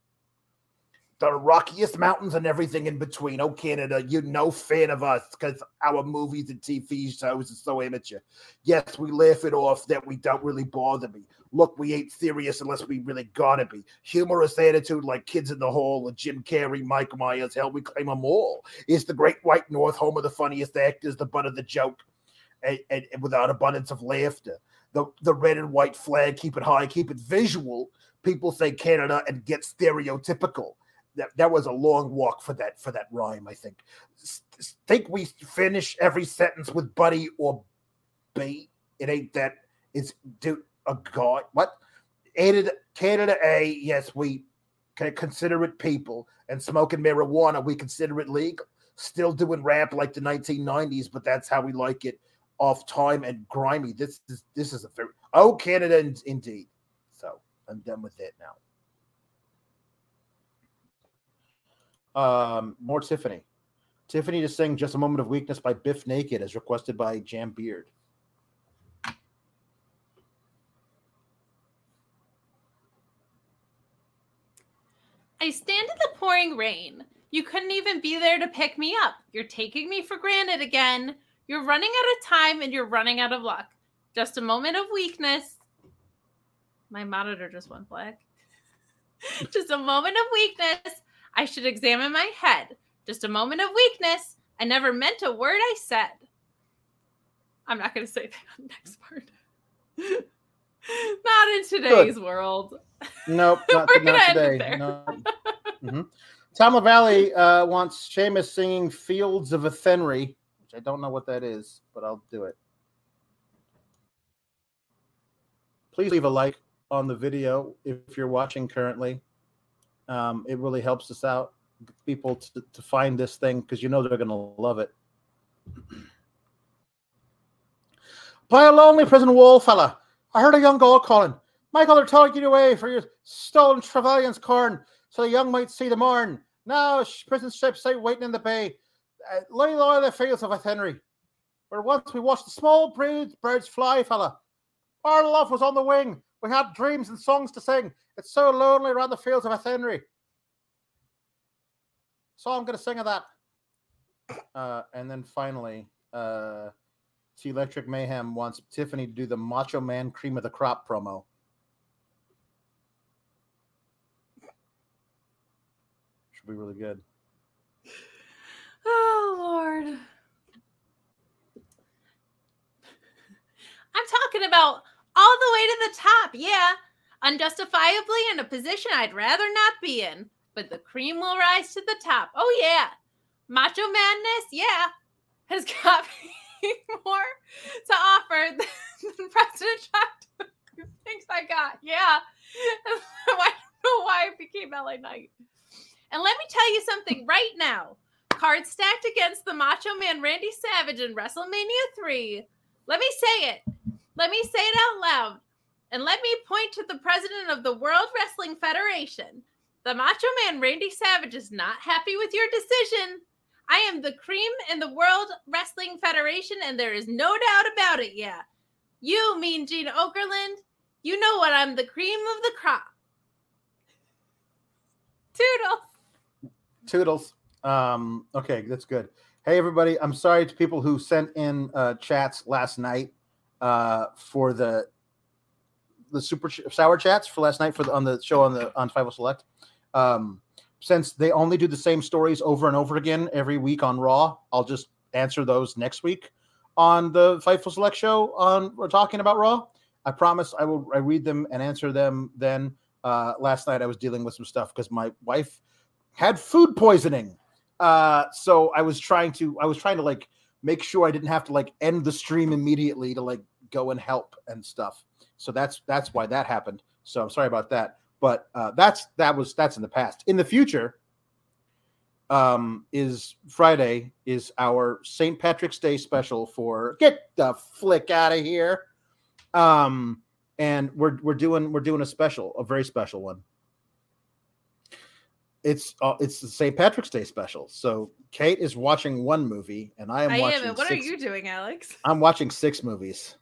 The rockiest mountains and everything in between. Oh, Canada, you're no fan of us because our movies and TV shows are so amateur. Yes, we laugh it off that we don't really bother me. Look, we ain't serious unless we really gotta be. Humorous attitude like Kids in the Hall or Jim Carrey, Mike Myers, hell, we claim them all. Is the Great White North home of the funniest actors, the butt of the joke, and, and, and without abundance of laughter. The, the red and white flag, keep it high, keep it visual. People say Canada and get stereotypical that, that was a long walk for that for that rhyme. I think. S- think we finish every sentence with buddy or bait. It ain't that. It's do a god. What? Aided Canada A. Yes, we can consider it people and smoking marijuana. We consider it legal. Still doing rap like the 1990s, but that's how we like it. Off time and grimy. This is this is a very oh Canada indeed. So I'm done with it now. Um, more Tiffany. Tiffany to sing Just a Moment of Weakness by Bif Naked as requested by Jambeard. I stand in the pouring rain. You couldn't even be there to pick me up. You're taking me for granted again. You're running out of time and you're running out of luck. Just a moment of weakness. My monitor just went black. just a moment of weakness. I should examine my head. Just a moment of weakness. I never meant a word I said. I'm not going to say that next part. not in today's world. Nope, not, We're not end today. there. No. Mhm. Tom LaValley uh, wants Sheamus singing Fields of Athenry, which I don't know what that is, but I'll do it. Please leave a like on the video if you're watching currently. Um, it really helps us out, people to, to find this thing because you know they're going to love it. By a lonely prison wall, fella, I heard a young girl calling. Michael, they're taking you away for your stolen Trevelyan's corn, so the young might see the morn. Now, prison ships out waiting in the bay. Uh, lay low the fields of Athenry, where once we watched the small birds, birds fly, fella. Our love was on the wing. We had dreams and songs to sing. It's so lonely around the fields of Athenry. So I'm going to sing of that. Uh, and then finally, uh, T Electric Mayhem wants Tiffany to do the Macho Man Cream of the Crop promo. Should be really good. Oh Lord. I'm talking about all the way to the top, yeah. Unjustifiably in a position I'd rather not be in. But the cream will rise to the top. Oh yeah. Macho madness, yeah, has got me more to offer than President Trump thinks I got. Yeah. I don't know why it became LA Knight. And let me tell you something right now. Cards stacked against the Macho Man Randy Savage in WrestleMania 3. Let me say it. Let me say it out loud. And let me point to the president of the World Wrestling Federation. The Macho Man Randy Savage is not happy with your decision. I am the cream in the World Wrestling Federation, and there is no doubt about it. Yeah. You mean Gene Okerlund? You know what? I'm the cream of the crop. Toodles. Toodles. Um, okay, that's good. Hey, everybody. I'm sorry to people who sent in uh, chats last night uh, for the the super ch- sour chats for last night for the on the show on the on Fightful Select. Um, since they only do the same stories over and over again every week on Raw, I'll just answer those next week on the Fightful Select show on we're talking about Raw. I promise I will I read them and answer them then. Uh, last night I was dealing with some stuff because my wife had food poisoning. Uh, so I was trying to I was trying to like make sure I didn't have to like end the stream immediately to like go and help and stuff. So that's that's why that happened. So I'm sorry about that. But uh, that's that was that's in the past. In the future, um, is Friday is our St. Patrick's Day special for get the flick out of here. Um, and we're we're doing we're doing a special, a very special one. It's uh, it's the St. Patrick's Day special. So Kate is watching one movie, and I am I watching. am. What six, are you doing, Alex? I'm watching six movies.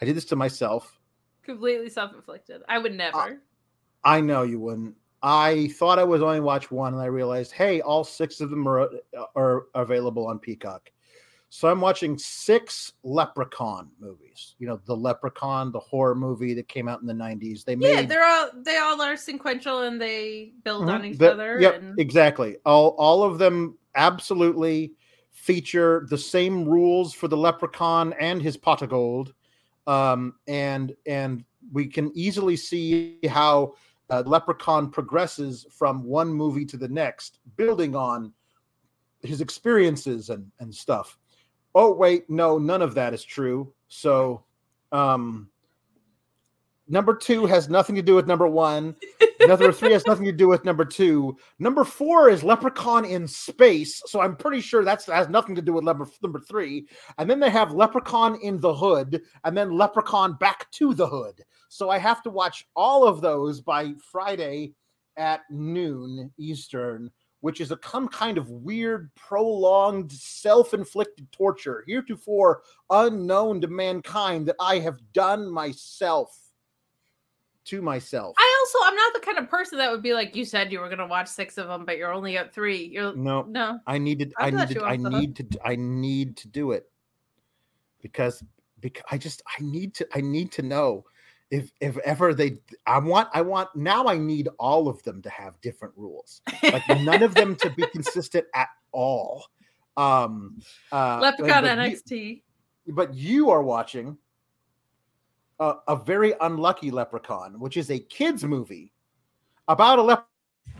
I did this to myself. Completely self inflicted. I would never. I know you wouldn't. I thought I was only watch one, and I realized, hey, all six of them are are available on Peacock. So I'm watching six Leprechaun movies. You know, the Leprechaun, the horror movie that came out in the '90s. They made Yeah, they're all they all are sequential and they build on Mhm. each The- other. Yep, and exactly. All all of them absolutely feature the same rules for the leprechaun and his pot of gold, um, and and we can easily see how uh, leprechaun progresses from one movie to the next, building on his experiences and and stuff. Oh wait, no, none of that is true. So, um, number two has nothing to do with number one. Number three has nothing to do with number two. Number four is Leprechaun in space. So I'm pretty sure that's has nothing to do with number, number three. And then they have Leprechaun in the hood, and then Leprechaun back to the hood. So I have to watch all of those by Friday at noon Eastern, which is a some kind of weird, prolonged, self-inflicted torture, heretofore unknown to mankind, that I have done myself to myself. I also I'm not the kind of person that would be like you said you were gonna watch six of them, but you're only at three. You're No, no. I needed. I'd I needed. I hook. need to. I need to do it because because I just I need to. I need to know if if ever they. I want. I want now. I need all of them to have different rules. Like none of them to be consistent at all. Um, uh, Leprechaun but you- NXT. but you are watching a, a very unlucky leprechaun, which is a kids movie about a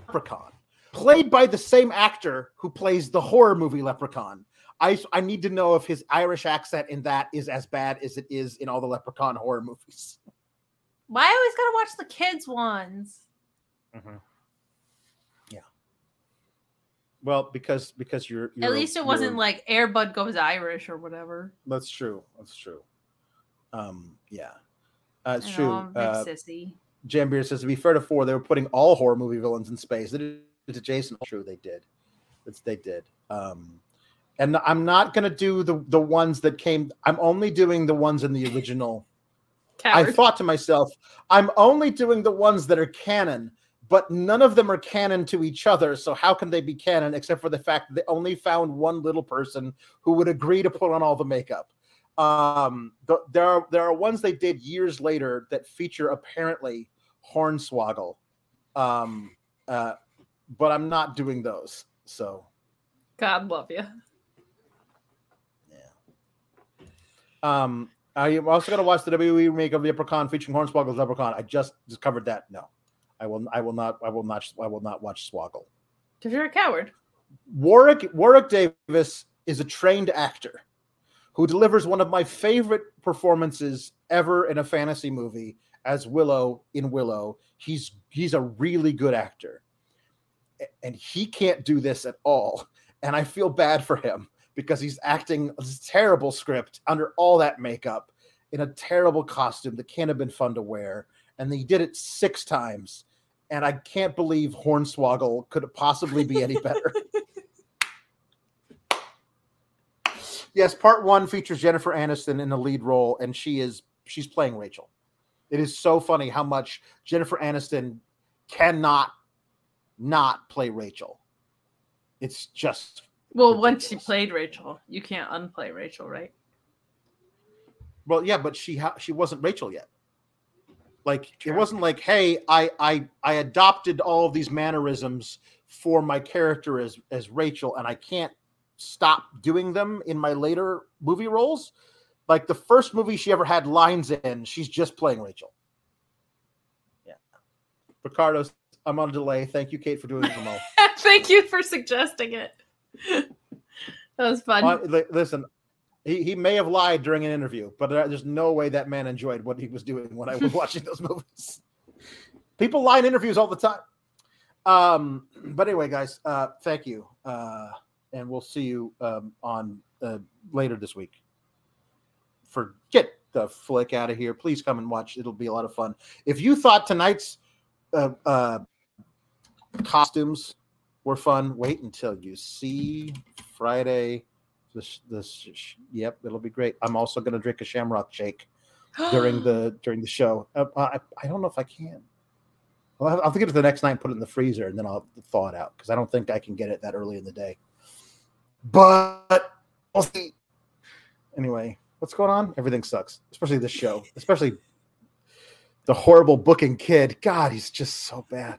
leprechaun played by the same actor who plays the horror movie Leprechaun. I I need to know if his Irish accent in that is as bad as it is in all the Leprechaun horror movies. Why I always gotta watch the kids ones? Yeah. Well, because because you're, you're At least it wasn't like Airbud goes Irish or whatever. that's true. That's true. Um, yeah, uh, it's true. know, I'm a big Uh, sissy. Jambeard says to be fair to four, they were putting all horror movie villains in space. They did it to Jason. True, they did. It's, they did. Um, and I'm not gonna do the the ones that came. I'm only doing the ones in the original. I thought to myself, I'm only doing the ones that are canon, but none of them are canon to each other. So how can they be canon except for the fact that they only found one little person who would agree to put on all the makeup? Um, th- there are there are ones they did years later that feature apparently Hornswoggle, um, uh, but I'm not doing those. So God love you. Yeah. Um, I am also going to watch the WWE remake of Leprechaun featuring Hornswoggle's Leprechaun. I just discovered that. No, I will. I will not. I will not. I will not watch Swoggle. Because you're a coward. Warwick Warwick Davis is a trained actor who delivers one of my favorite performances ever in a fantasy movie as Willow in Willow. He's he's a really good actor. And he can't do this at all. And I feel bad for him because he's acting a terrible script under all that makeup in a terrible costume that can't have been fun to wear. And he did it six times. And I can't believe Hornswoggle could possibly be any better. yes, part one features Jennifer Aniston in the lead role, and she is she's playing Rachel. It is so funny how much Jennifer Aniston cannot not play Rachel. It's just Well, once she played Rachel, you can't unplay Rachel, right? well, yeah, but she ha- she wasn't Rachel yet. Like it wasn't like, hey, I I I adopted all of these mannerisms for my character as as Rachel, and I can't stop doing them in my later movie roles. Like the first movie she ever had lines in, she's just playing Rachel. Yeah. Ricardo, I'm on a delay. Thank you, Kate, for doing the promo. Thank you for suggesting it. that was fun. Uh, listen, he, he may have lied during an interview, but there's no way that man enjoyed what he was doing when I was watching those movies. People lie in interviews all the time. Um, but anyway, guys, uh, thank you, uh, and we'll see you um, on uh, later this week. For get the flick out of here, please come and watch. It'll be a lot of fun. If you thought tonight's uh, uh, costumes were fun, wait until you see Friday. This, this, yep, it'll be great. I'm also going to drink a Shamrock shake during the during the show. Uh, I, I don't know if I can. I'll, I'll get it the next night and put it in the freezer, and then I'll thaw it out because I don't think I can get it that early in the day. But we'll see. Anyway, what's going on? Everything sucks, especially this show, especially the horrible booking kid. God, he's just so bad.